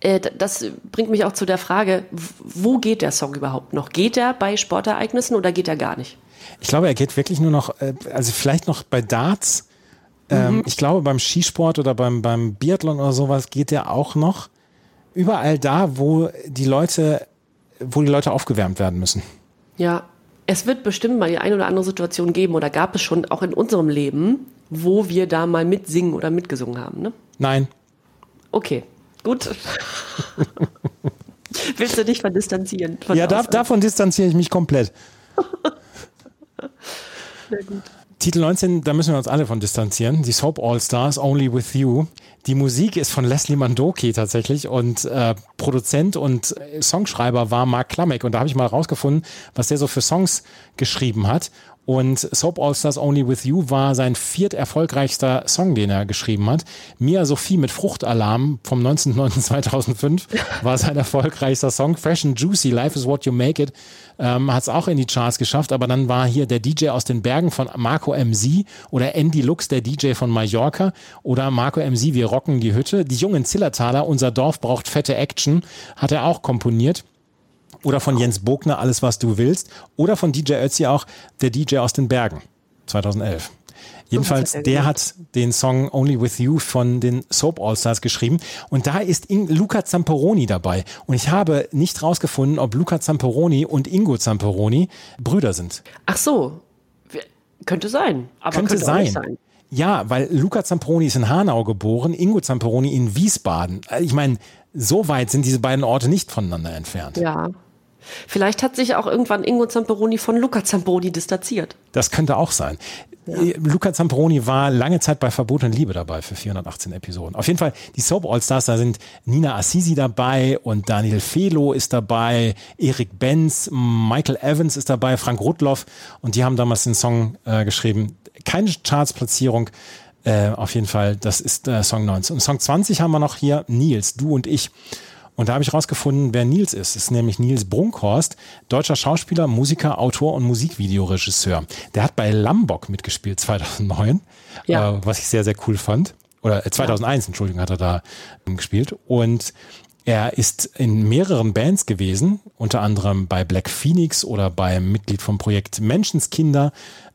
äh, das bringt mich auch zu der Frage, wo geht der Song überhaupt noch? Geht er bei Sportereignissen oder geht er gar nicht?
Ich glaube, er geht wirklich nur noch, äh, also vielleicht noch bei Darts. Ähm, ich glaube, beim Skisport oder beim, beim Biathlon oder sowas geht er auch noch. Überall da, wo die Leute, wo die Leute aufgewärmt werden müssen.
Ja, es wird bestimmt mal die eine oder andere Situation geben oder gab es schon auch in unserem Leben, wo wir da mal mitsingen oder mitgesungen haben, ne?
Nein,
Okay, gut. [LAUGHS] Willst du dich verdistanzieren? Von
ja,
der
da, davon distanziere ich mich komplett. [LAUGHS] Titel 19, da müssen wir uns alle von distanzieren. Die Soap All Stars, Only With You. Die Musik ist von Leslie Mandoki tatsächlich und äh, Produzent und äh, Songschreiber war Mark Klamek. Und da habe ich mal rausgefunden, was der so für Songs geschrieben hat. Und Soap All Stars Only With You war sein viert erfolgreichster Song, den er geschrieben hat. Mia Sophie mit Fruchtalarm vom 19.09.2005 [LAUGHS] war sein erfolgreichster Song. Fresh and Juicy, Life is What You Make It, ähm, hat es auch in die Charts geschafft. Aber dann war hier der DJ aus den Bergen von Marco MZ oder Andy Lux, der DJ von Mallorca oder Marco MZ, wir rocken die Hütte. Die jungen Zillertaler, unser Dorf braucht fette Action, hat er auch komponiert. Oder von Jens Bogner, Alles, was du willst. Oder von DJ Ötzi auch, der DJ aus den Bergen, 2011. Jedenfalls,
er
der hat den Song Only With You von den Soap All-Stars geschrieben. Und da ist In Luca Zamperoni dabei. Und ich habe nicht rausgefunden, ob Luca Zamperoni und Ingo Zamperoni Brüder sind.
Ach so, könnte sein. Aber
Könnte
könnte, auch nicht
sein.
sein.
Ja, weil Luca Zamperoni ist in Hanau geboren, Ingo Zamperoni in Wiesbaden. Äh, Ich meine, so weit sind diese beiden Orte nicht voneinander entfernt.
Ja. Vielleicht hat sich auch irgendwann Ingo Zamperoni von Luca Zamperoni distanziert.
Das könnte auch sein. Äh, Luca Zamperoni war lange Zeit bei Verbotene Liebe dabei für 418 Episoden. Auf jeden Fall, die Soap All-Stars, da sind Nina Assisi dabei und Daniel Felo ist dabei, Erik Benz, Michael Evans ist dabei, Frank Rudloff und die haben damals den Song äh, geschrieben. Keine Chartsplatzierung, äh, auf jeden Fall, das ist äh, Song 19. Und Song 20 haben wir noch hier, Nils, du und ich. Und da habe ich rausgefunden, wer Nils ist. Das ist nämlich Nils Brunkhorst, deutscher Schauspieler, Musiker, Autor und Musikvideoregisseur. Der hat bei Lambok mitgespielt 2009,
Ja.
äh, was ich sehr, sehr cool fand. Oder äh, 2001, Entschuldigung, hat er da ähm, gespielt. Und er ist in mehreren Bands gewesen, unter anderem bei Black Phoenix oder beim Mitglied vom Projekt Menschenskinder.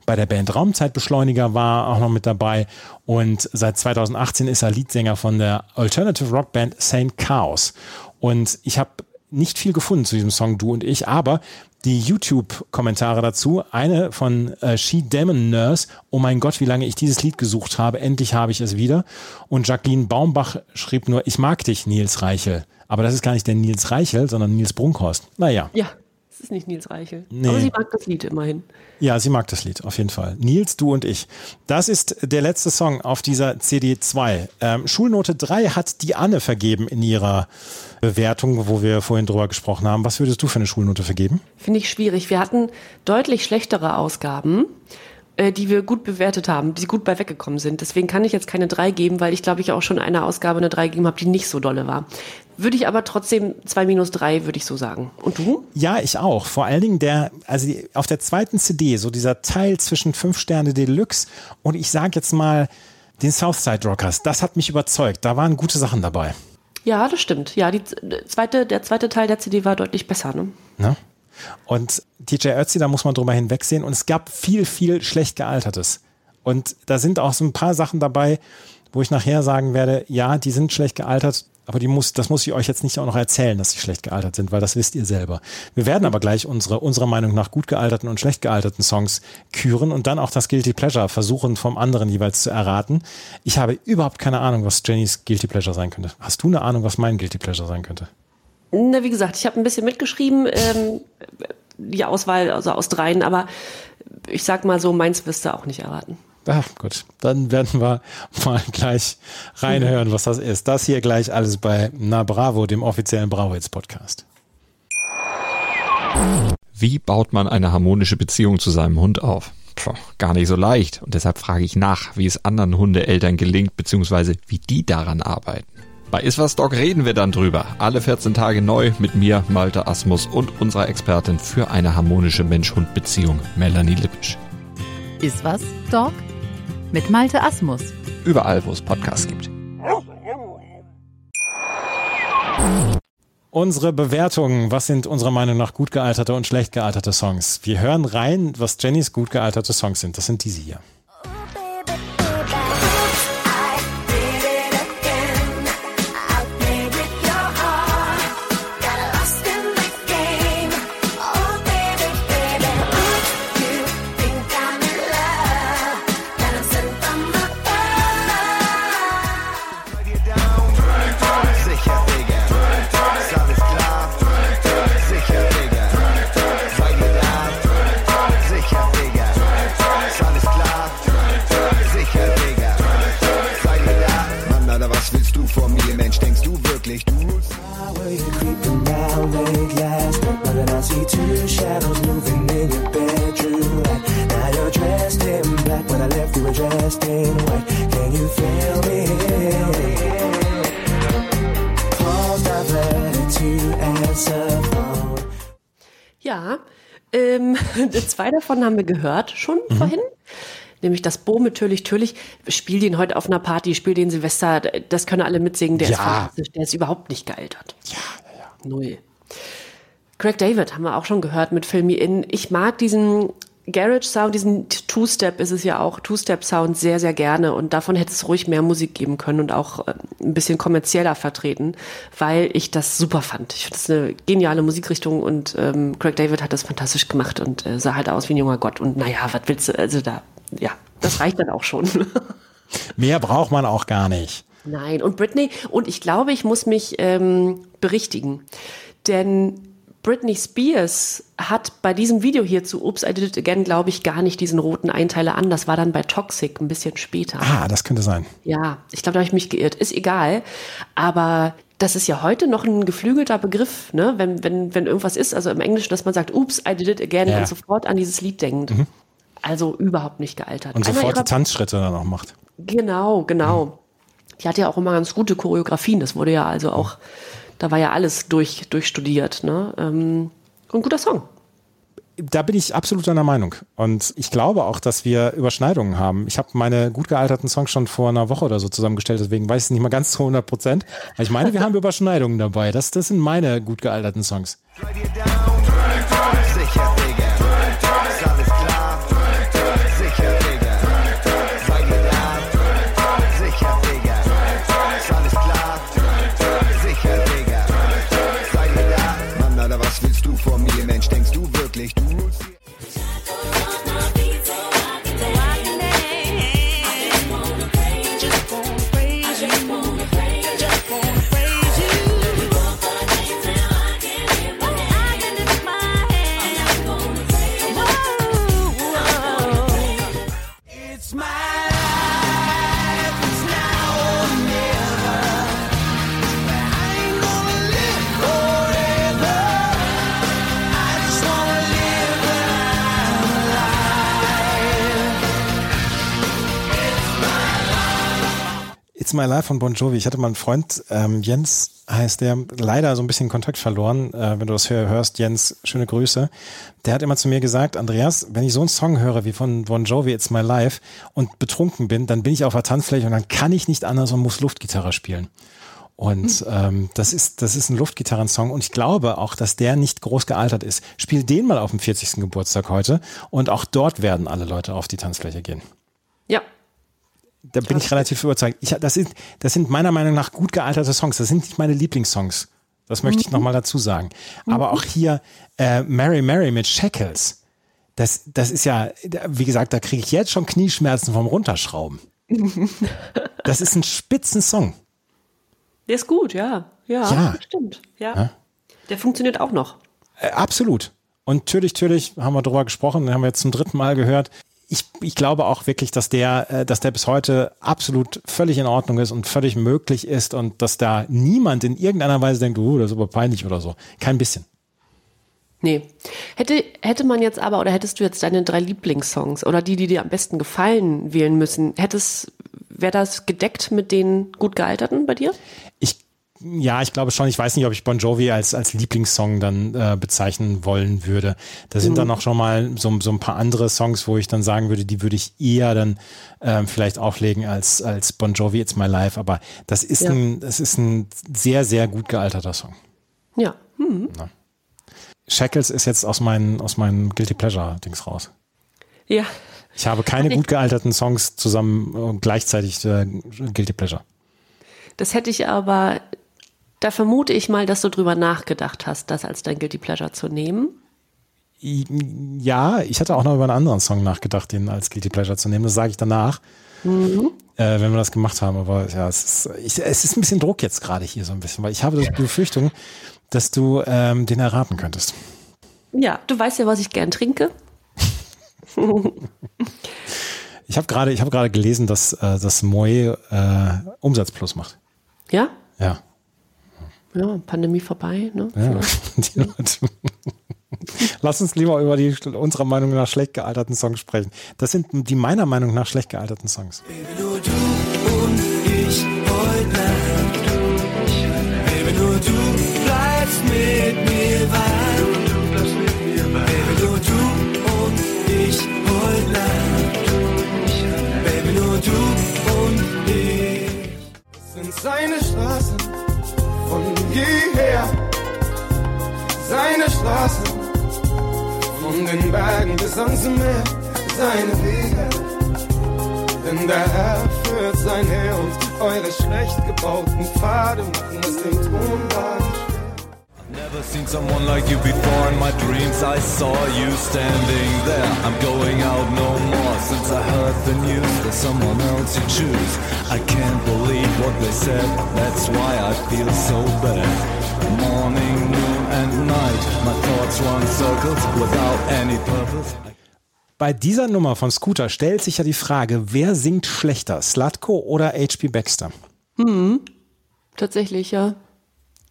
Bei der Band Raumzeitbeschleuniger war auch noch mit dabei. Und seit 2018 ist er Leadsänger von der Alternative Rock Band Saint Chaos. Und ich habe nicht viel gefunden zu diesem Song Du und ich, aber die YouTube-Kommentare dazu, eine von äh, She Demon Nurse, oh mein Gott, wie lange ich dieses Lied gesucht habe, endlich habe ich es wieder. Und Jacqueline Baumbach schrieb nur, ich mag dich, Nils Reichel. Aber das ist gar nicht der Nils Reichel, sondern Nils Brunkhorst. Naja,
Ja, es ist nicht Nils Reichel.
Nee.
Aber sie mag das Lied immerhin.
ja, sie mag das Lied, auf jeden Fall. Nils, du und ich. Das ist der letzte Song auf dieser CD 2. Ähm, Schulnote 3 hat die Anne vergeben in ihrer Bewertung, wo wir vorhin drüber gesprochen haben. Was würdest du für eine Schulnote vergeben?
Finde ich schwierig. Wir hatten deutlich schlechtere Ausgaben, äh, die wir gut bewertet haben, die gut bei weggekommen sind. Deswegen kann ich jetzt keine drei geben, weil ich glaube ich auch schon eine Ausgabe eine drei gegeben habe, die nicht so dolle war. Würde ich aber trotzdem zwei minus drei, würde ich so sagen. Und du?
Ja, ich auch. Vor allen Dingen der, also die, auf der zweiten CD, so dieser Teil zwischen 5 Sterne Deluxe und ich sag jetzt mal den Southside Rockers, das hat mich überzeugt. Da waren gute Sachen dabei.
Ja, das stimmt. Ja, die z- zweite, der zweite Teil der CD war deutlich besser. Ne?
Ne? Und DJ Ötzi, da muss man drüber hinwegsehen. Und es gab viel, viel schlecht gealtertes. Und da sind auch so ein paar Sachen dabei, wo ich nachher sagen werde, ja, die sind schlecht gealtert, aber die muss, das muss ich euch jetzt nicht auch noch erzählen, dass sie schlecht gealtert sind, weil das wisst ihr selber. Wir werden aber gleich unsere, unserer Meinung nach gut gealterten und schlecht gealterten Songs küren und dann auch das Guilty Pleasure versuchen vom anderen jeweils zu erraten. Ich habe überhaupt keine Ahnung, was Jennys Guilty Pleasure sein könnte. Hast du eine Ahnung, was mein Guilty Pleasure sein könnte?
Na, wie gesagt, ich habe ein bisschen mitgeschrieben, ähm, die Auswahl also aus dreien, aber ich sag mal so, meins wirst du auch nicht erraten.
Ah, gut, dann werden wir mal gleich reinhören, was das ist. Das hier gleich alles bei Na Bravo, dem offiziellen Bravo-Hits Podcast.
Wie baut man eine harmonische Beziehung zu seinem Hund auf? Puh, gar nicht so leicht. Und deshalb frage ich nach, wie es anderen Hundeeltern gelingt, beziehungsweise wie die daran arbeiten. Bei Iswas Dog reden wir dann drüber. Alle 14 Tage neu mit mir, Malte Asmus und unserer Expertin für eine harmonische Mensch-Hund-Beziehung, Melanie Lippisch.
Ist was, Dog? Mit Malte Asmus.
Überall, wo es Podcasts gibt.
Unsere Bewertungen, was sind unserer Meinung nach gut gealterte und schlecht gealterte Songs? Wir hören rein, was Jennys gut gealterte Songs sind. Das sind diese hier.
22 shadows moving in your bedroom light. Now you're dressed in black, when I left you were dressed in white. Can you feel me?
Ja, ähm, [LAUGHS] zwei davon haben wir gehört schon mhm. vorhin nämlich das Bo mit Türlich Türlich. Spiel den heute auf einer Party, spiel den Silvester, das können alle mitsingen, der
ja.
ist fantastisch, der ist überhaupt nicht gealtert. Ja, ja, ja. Null. Craig David haben wir auch schon gehört mit Film Me In. Ich mag diesen Garage Sound, diesen Two-Step ist es ja auch, Two-Step Sound sehr, sehr gerne und davon hätte es ruhig mehr Musik geben können und auch äh, ein bisschen kommerzieller vertreten, weil ich das super fand. Ich finde das eine geniale Musikrichtung und ähm, Craig David hat das fantastisch gemacht und äh, sah halt aus wie ein junger Gott und naja, was willst du, also da, ja, das reicht dann auch schon. [LAUGHS]
Mehr braucht man auch gar nicht.
Nein, und Britney, und ich glaube, ich muss mich ähm, berichtigen. Denn Britney Spears hat bei diesem Video hier zu Oops, I Did It Again, glaube ich, gar nicht diesen roten Einteiler an. Das war dann bei Toxic ein bisschen später.
Ah, das könnte sein.
Ja, ich glaube, da habe ich mich geirrt. Ist egal. Aber das ist ja heute noch ein geflügelter Begriff, ne? wenn, wenn, wenn irgendwas ist, also im Englischen, dass man sagt, Oops, I did it again
Ja.
und sofort an dieses Lied denkt. Also überhaupt nicht gealtert.
Und sofort die Tanzschritte dann auch macht.
Genau, genau. Die hat ja auch immer ganz gute Choreografien. Das wurde ja also auch, da war ja alles durch, durchstudiert. Ne? Ähm, ein guter Song.
Da bin ich absolut deiner Meinung. Und ich glaube auch, dass wir Überschneidungen haben. Ich habe meine gut gealterten Songs schon vor einer Woche oder so zusammengestellt, deswegen weiß ich es nicht mal ganz zu 100 Prozent. Aber ich meine, wir haben [LAUGHS] Überschneidungen dabei. Das, das sind meine gut gealterten Songs.
Sicher, My Life
von Bon Jovi. Ich hatte mal einen Freund, ähm, Jens heißt der, leider so ein bisschen Kontakt verloren. Äh, wenn du das hör- hörst, Jens, schöne Grüße. Der hat immer zu mir gesagt, Andreas, wenn ich so einen Song höre wie von Bon Jovi, It's My Life und betrunken bin, dann bin ich auf der Tanzfläche und dann kann ich nicht anders und muss Luftgitarre spielen. Und ähm, das ist das ist ein Luftgitarrensong und ich glaube auch, dass der nicht groß gealtert ist. Spiel den mal auf dem 40. Geburtstag heute und auch dort werden alle Leute auf die Tanzfläche gehen.
Ja,
Da bin ich relativ überzeugt. Ich, das, sind, das sind meiner Meinung nach gut gealterte Songs. Das sind nicht meine Lieblingssongs. Das möchte ich nochmal dazu sagen. Aber auch hier äh, Mary Mary mit Shackles. Das, das ist ja, wie gesagt, da kriege ich jetzt schon Knieschmerzen vom Runterschrauben. [LAUGHS] Das ist ein Spitzensong.
der ist gut, ja. Ja,
Ja.
stimmt. Ja. Der funktioniert auch noch.
Äh, absolut. Und natürlich, natürlich haben wir darüber gesprochen, haben wir jetzt zum dritten Mal gehört. Ich, ich glaube auch wirklich, dass der, äh, dass der bis heute absolut völlig in Ordnung ist und völlig möglich ist und dass da niemand in irgendeiner Weise denkt, oh, das ist aber peinlich oder so. Kein bisschen.
Nee. Hätte, hätte man jetzt aber, oder hättest du jetzt deine drei Lieblingssongs oder die, die dir am besten gefallen, wählen müssen, hättest, wäre das gedeckt mit den gut gealterten bei dir?
Ja, ich glaube schon. Ich weiß nicht, ob ich Bon Jovi als, als Lieblingssong dann äh, bezeichnen wollen würde. Da sind dann auch schon mal so, so ein paar andere Songs, wo ich dann sagen würde, die würde ich eher dann ähm, vielleicht auflegen als, als Bon Jovi It's My Life. Aber das ist,
Ja.
ein, das ist ein sehr, sehr gut gealterter Song.
Ja. Hm.
Shackles ist jetzt aus meinen, aus meinen Guilty Pleasure-Dings raus.
Ja.
Ich habe keine gut gealterten Songs zusammen und gleichzeitig äh, Guilty Pleasure.
Das hätte ich aber, da vermute ich mal, dass du drüber nachgedacht hast, das als dein Guilty Pleasure zu nehmen.
Ja, ich hatte auch noch über einen anderen Song nachgedacht, den als Guilty Pleasure zu nehmen. Das sage ich danach, äh, wenn wir das gemacht haben. Aber ja, es ist, ich, es ist ein bisschen Druck jetzt gerade hier so ein bisschen, weil ich habe die Befürchtung, dass du ähm, den erraten könntest.
Ja, du weißt ja, was ich gern trinke. [LAUGHS]
Ich habe gerade, ich habe gerade gelesen, dass äh, das Moe äh, Umsatz plus macht.
Ja?
Ja.
Ja, Pandemie vorbei, ne?
ja. Die Leute. [LAUGHS] Lass uns lieber über die unserer Meinung nach schlecht gealterten Songs sprechen. Das sind die meiner Meinung nach schlecht gealterten Songs.
Nur jeher. Seine Straßen von den Bergen bis ans Meer. Seine Wege. Denn der Herr führt sein Heer und eure schlecht gebauten Pfade machen den Tonwagen schwer. Never seen someone like you before in my dreams. I saw you standing there. I'm going out no more since I heard the news. There's someone else you choose. I can't believe what they said. That's why I feel so bad. Morning, noon, and night. My thoughts run circles without any purpose.
Bei dieser Nummer von Scooter stellt sich ja die Frage, wer singt schlechter, Slutko oder H.P. Baxter?
Tatsächlich, ja.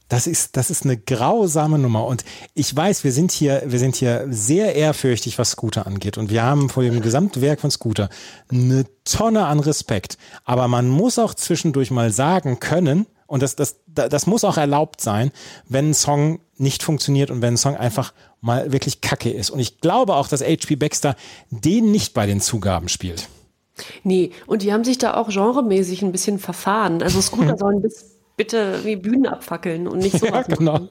Das ist, das ist eine grausame Nummer. Und ich weiß, wir sind hier, wir sind hier sehr ehrfürchtig, was Scooter angeht. Und wir haben vor dem gesamten Werk von Scooter eine Tonne an Respekt. Aber man muss auch zwischendurch mal sagen können, und das, das, das muss auch erlaubt sein, wenn ein Song nicht funktioniert und wenn ein Song einfach mal wirklich kacke ist. Und ich glaube auch, dass H.P. Baxter den nicht bei den Zugaben spielt.
Nee, und die haben sich da auch genremäßig ein bisschen verfahren. Also Scooter [LAUGHS] sollen bis bitte wie Bühnen abfackeln und nicht
Ja,
sowas.
genau.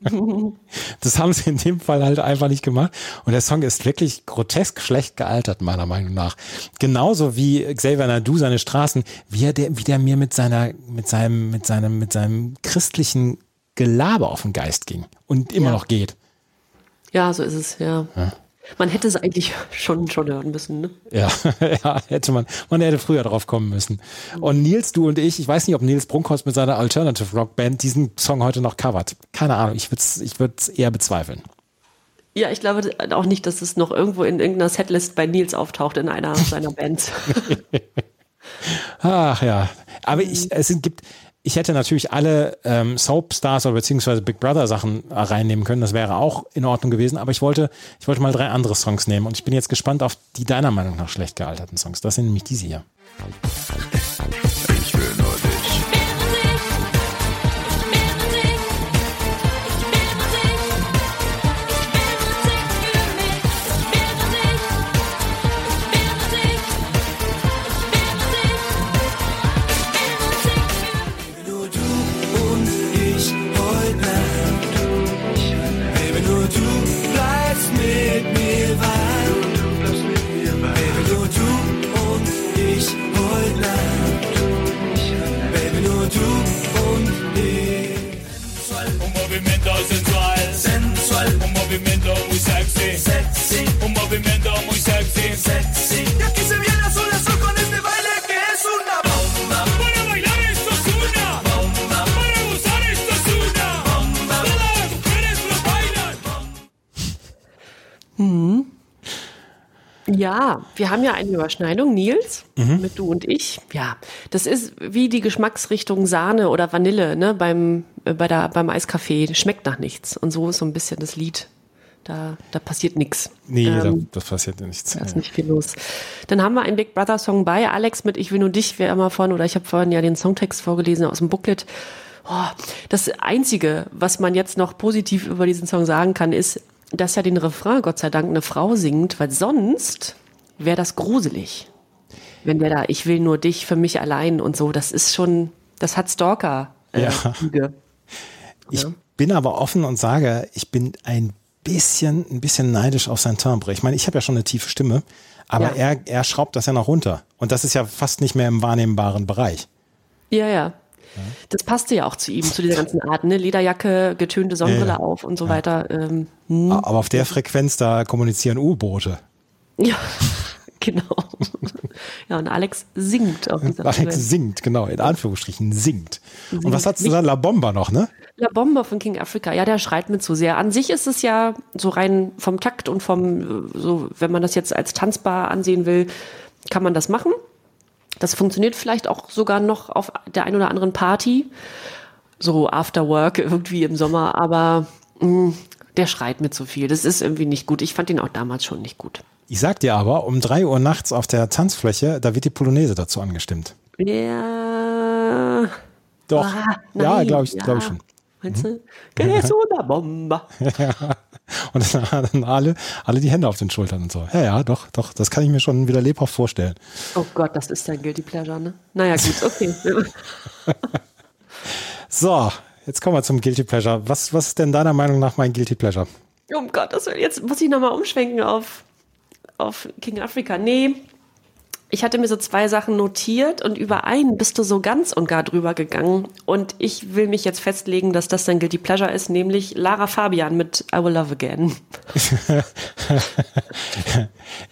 [LAUGHS] Das haben sie in dem Fall halt einfach nicht gemacht. Und der Song ist wirklich grotesk schlecht gealtert, meiner Meinung nach. Genauso wie Xavier Nadu seine Straßen, wie er der, wie der mir mit seiner, mit seinem, mit seinem, mit seinem christlichen Gelaber auf den Geist ging. Und immer
Ja.
noch geht.
Ja, so ist es, ja. Man hätte es eigentlich schon, schon hören müssen, ne?
Ja, [LAUGHS] ja, hätte man, man hätte früher drauf kommen müssen. Und Nils, du und ich, ich weiß nicht, ob Nils Brunkhorst mit seiner Alternative Rock Band diesen Song heute noch covert. Keine Ahnung, ich würde es ich würd's eher bezweifeln.
Ja, ich glaube auch nicht, dass es noch irgendwo in irgendeiner Setlist bei Nils auftaucht in einer seiner Bands. [LAUGHS]
Ach ja, aber ich, es gibt, ich hätte natürlich alle ähm, Soapstars oder beziehungsweise Big Brother Sachen äh, reinnehmen können. Das wäre auch in Ordnung gewesen. Aber ich wollte, ich wollte mal drei andere Songs nehmen und ich bin jetzt gespannt auf die deiner Meinung nach schlecht gealterten Songs. Das sind nämlich diese hier.
Bailan.
Ja, wir haben ja eine Überschneidung, Nils,
Mhm.
mit du und ich. Ja, das ist wie die Geschmacksrichtung Sahne oder Vanille, ne, beim, äh, bei der, beim Eiskaffee. Schmeckt nach nichts. Und so ist so ein bisschen das Lied. Da, da passiert nichts.
Nee,
Ähm,
da, das passiert ja nichts.
Da ist nicht viel los. Dann haben wir einen Big Brother Song bei Alex mit Ich will nur dich, wer immer von, oder ich habe vorhin ja den Songtext vorgelesen aus dem Booklet. Oh, das Einzige, was man jetzt noch positiv über diesen Song sagen kann, ist, dass ja den Refrain Gott sei Dank eine Frau singt, weil sonst wäre das gruselig. Wenn der da, ich will nur dich für mich allein und so, das ist schon, das hat Stalker. Äh,
Ja.
Züge. [LAUGHS]
Ich
Ja.
bin aber offen und sage, ich bin ein bisschen, ein bisschen neidisch auf sein Timbre. Ich meine, ich habe ja schon eine tiefe Stimme, aber
Ja.
er, er schraubt das ja noch runter. Und das ist ja fast nicht mehr im wahrnehmbaren Bereich.
Ja, ja. Das passte ja auch zu ihm, zu dieser ganzen Art, ne? Lederjacke, getönte Sonnenbrille
Ja, ja.
auf und so weiter. Ähm,
Aber auf der Frequenz, da kommunizieren U-Boote.
ja, [LAUGHS] genau. ja, und Alex singt auf dieser
Alex
Frequenz.
singt, genau, in Anführungsstrichen singt. Und was hast du da? La Bomba noch, ne?
La Bomba von King Africa, ja, der schreit mir zu sehr. An sich ist es ja so rein vom Takt und vom, äh, so, wenn man das jetzt als tanzbar ansehen will, kann man das machen. Das funktioniert vielleicht auch sogar noch auf der einen oder anderen Party, so after work irgendwie im Sommer, aber mh, der schreit mir zu viel. Das ist irgendwie nicht gut. Ich fand ihn auch damals schon nicht gut.
Ich sag dir aber, um drei Uhr nachts auf der Tanzfläche, da wird die Polonaise dazu angestimmt.
Ja.
Doch.
Ah,
ja, glaube ich,
ja.
glaube ich schon.
Meinst du? Que es una bomba.
Und dann, dann alle, alle die Hände auf den Schultern und so. Ja, ja, doch, doch, das kann ich mir schon wieder lebhaft vorstellen.
Oh Gott, das ist dein Guilty Pleasure, ne? Naja, gut, okay. [LAUGHS]
So, jetzt kommen wir zum Guilty Pleasure. Was, was ist denn deiner Meinung nach mein Guilty Pleasure?
um Gottes Willen, jetzt muss ich nochmal umschwenken auf, auf King Africa. Nee, Ich hatte mir so zwei Sachen notiert und über einen bist du so ganz und gar drüber gegangen. Und ich will mich jetzt festlegen, dass das dein Guilty Pleasure ist, nämlich Lara Fabian mit I Will Love Again. [LAUGHS]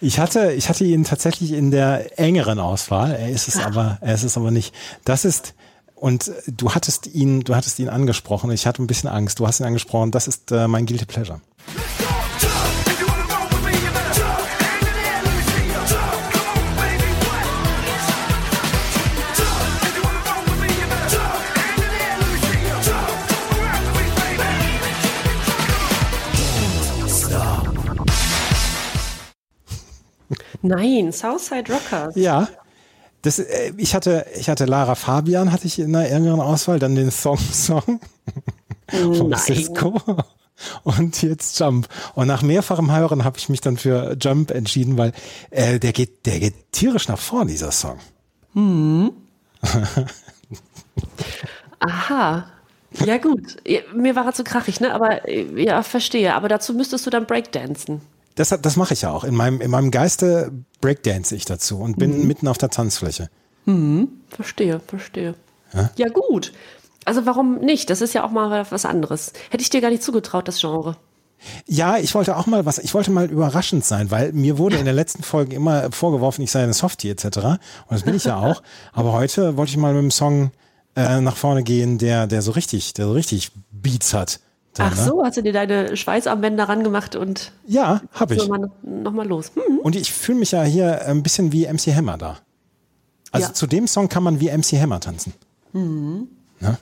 Ich hatte, ich hatte ihn tatsächlich in der engeren Auswahl. Er ist es aber, er ist es aber nicht. Das ist, und du hattest ihn, du hattest ihn angesprochen. Ich hatte ein bisschen Angst. Du hast ihn angesprochen. Das ist äh, mein Guilty Pleasure.
Nein, Southside Rockers.
Ja. Das, äh, ich hatte, ich hatte Lara Fabian, hatte ich in der engeren Auswahl, dann den Song [LAUGHS] Song von
Nein.
Cisco und jetzt Jump. Und nach mehrfachem Hören habe ich mich dann für Jump entschieden, weil äh, der geht, der geht tierisch nach vorn, dieser Song. [LAUGHS]
Aha. Ja gut, mir war er zu krachig, ne? Aber äh, ja, verstehe. Aber dazu müsstest du dann Breakdancen.
Das, das mache ich ja auch. In meinem, in meinem Geiste breakdance ich dazu und bin mitten auf der Tanzfläche.
Verstehe, verstehe. Ja? gut. Also warum nicht? Das ist ja auch mal was anderes. Hätte ich dir gar nicht zugetraut, das Genre.
Ja, ich wollte auch mal was, ich wollte mal überraschend sein, weil mir wurde in den letzten Folgen immer vorgeworfen, ich sei eine Softie etc. Und das bin ich ja [LAUGHS] auch. Aber heute wollte ich mal mit einem Song äh, nach vorne gehen, der, der so richtig, der so richtig Beats hat. Dann,
Ach
ne?
so, hast du dir deine Schweißarmbänder ran gemacht und
Ja, habe ich.
so mal, noch mal los. Hm.
Und ich fühle mich ja hier ein bisschen wie MC Hammer da. Also
Ja.
zu dem Song kann man wie MC Hammer tanzen.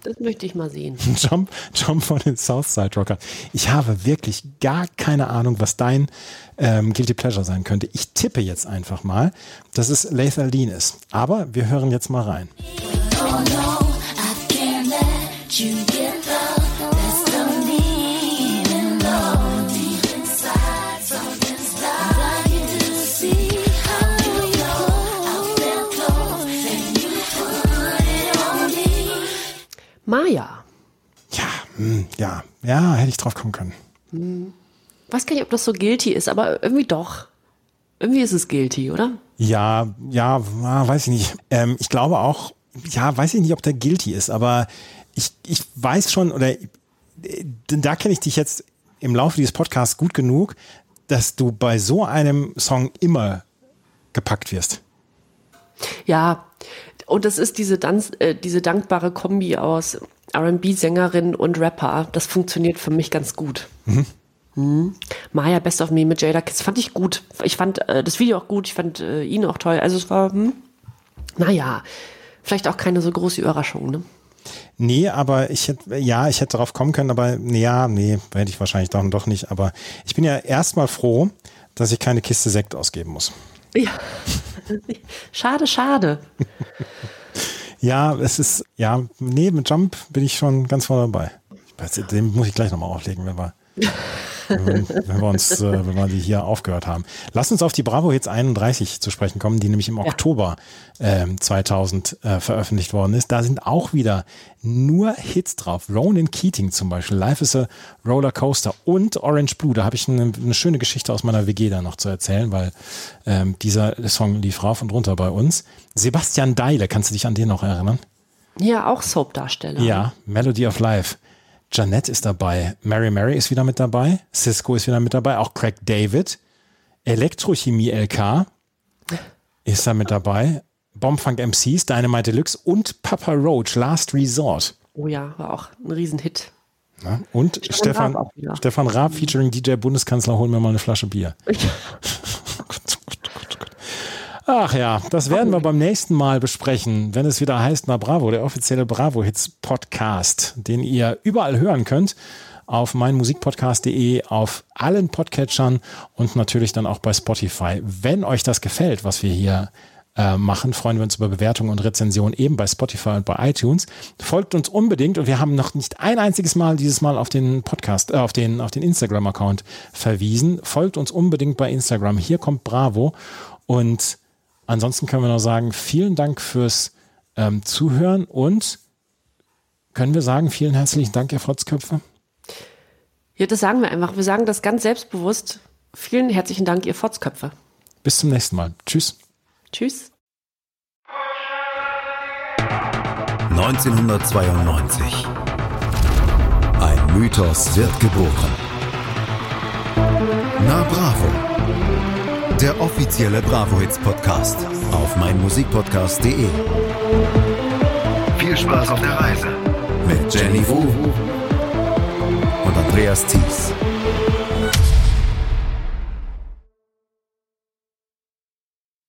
Das möchte ich mal sehen. [LAUGHS]
Jump, Jump von den Southside Rocker. Ich habe wirklich gar keine Ahnung, was dein ähm, Guilty Pleasure sein könnte. Ich tippe jetzt einfach mal, dass es Lethal Lean ist. Aber wir hören jetzt mal rein.
Maya.
Ja, hätte ich drauf kommen können.
Weiß gar nicht, ob das so guilty ist, aber irgendwie doch. Irgendwie ist es guilty, oder?
Ja, ja, ah, weiß ich nicht. Ähm, ich glaube auch, ja, weiß ich nicht, ob der guilty ist, aber ich, ich weiß schon, oder äh, da kenne ich dich jetzt im Laufe dieses Podcasts gut genug, dass du bei so einem Song immer gepackt wirst.
Ja, und das ist diese, Danz, äh, diese dankbare Kombi aus RB-Sängerin und Rapper. Das funktioniert für mich ganz gut. Mhm. Maya Best of Me mit Jada Kiss fand ich gut. Ich fand äh, das Video auch gut, ich fand äh, ihn auch toll. Also es war, hm, naja, vielleicht auch keine so große Überraschung. Ne?
Nee, aber ich hätte, ja, ich hätte darauf kommen können, aber nee, ja, nee, hätte ich wahrscheinlich dann doch nicht. Aber ich bin ja erstmal froh, dass ich keine Kiste Sekt ausgeben muss.
Ja. [LAUGHS] schade, schade. [LAUGHS]
Ja, es ist, ja, nee, mit Jump bin ich schon ganz vorne dabei. Weiß, Den muss ich gleich nochmal auflegen, wenn wir, wenn, [LAUGHS] wir- wenn wir uns, äh, wenn wir die hier aufgehört haben. Lass uns auf die Bravo Hits 31 zu sprechen kommen, die nämlich im Oktober ähm, 2000 äh, veröffentlicht worden ist. Da sind auch wieder nur Hits drauf. Ronan Keating zum Beispiel, Life is a Roller Coaster und Orange Blue. Da habe ich eine, eine schöne Geschichte aus meiner WG da noch zu erzählen, weil ähm, dieser Song lief rauf und runter bei uns. Sebastian Deile, kannst du dich an den noch erinnern?
Ja, auch Soap-Darsteller.
Ja, Melody of Life. Janette ist dabei. Mary Mary ist wieder mit dabei. Cisco ist wieder mit dabei. Auch Craig David. Elektrochemie LK ist da mit dabei. Bombfunk MCs, Dynamite Deluxe und Papa Roach, Last Resort.
Oh ja, war auch ein Riesenhit.
Ja, und
Stefan
Stefan,
Raab.
Stefan Raab featuring DJ Bundeskanzler, hol mir mal eine Flasche Bier. [LAUGHS] Ach ja, das werden wir beim nächsten Mal besprechen, wenn es wieder heißt Na Bravo, der offizielle Bravo Hits Podcast, den ihr überall hören könnt auf meinmusikpodcast.de, auf allen Podcatchern und natürlich dann auch bei Spotify. Wenn euch das gefällt, was wir hier äh, machen, freuen wir uns über Bewertungen und Rezensionen eben bei Spotify und bei iTunes. Folgt uns unbedingt und wir haben noch nicht ein einziges Mal dieses Mal auf den Podcast, äh, auf den, auf den Instagram-Account verwiesen. Folgt uns unbedingt bei Instagram. Hier kommt Bravo und Ansonsten können wir noch sagen, vielen Dank fürs ähm, Zuhören und können wir sagen, vielen herzlichen Dank, Herr Frotzköpfe.
Ja, das sagen wir einfach. Wir sagen das ganz selbstbewusst. Vielen herzlichen Dank, ihr Fotzköpfe.
Bis zum nächsten Mal. Tschüss.
Tschüss.
1992. Ein Mythos wird geboren. Nabra der offizielle Bravo Hits Podcast auf meinmusikpodcast.de. Viel Spaß auf der Reise mit Jenny Wu und Andreas Thies.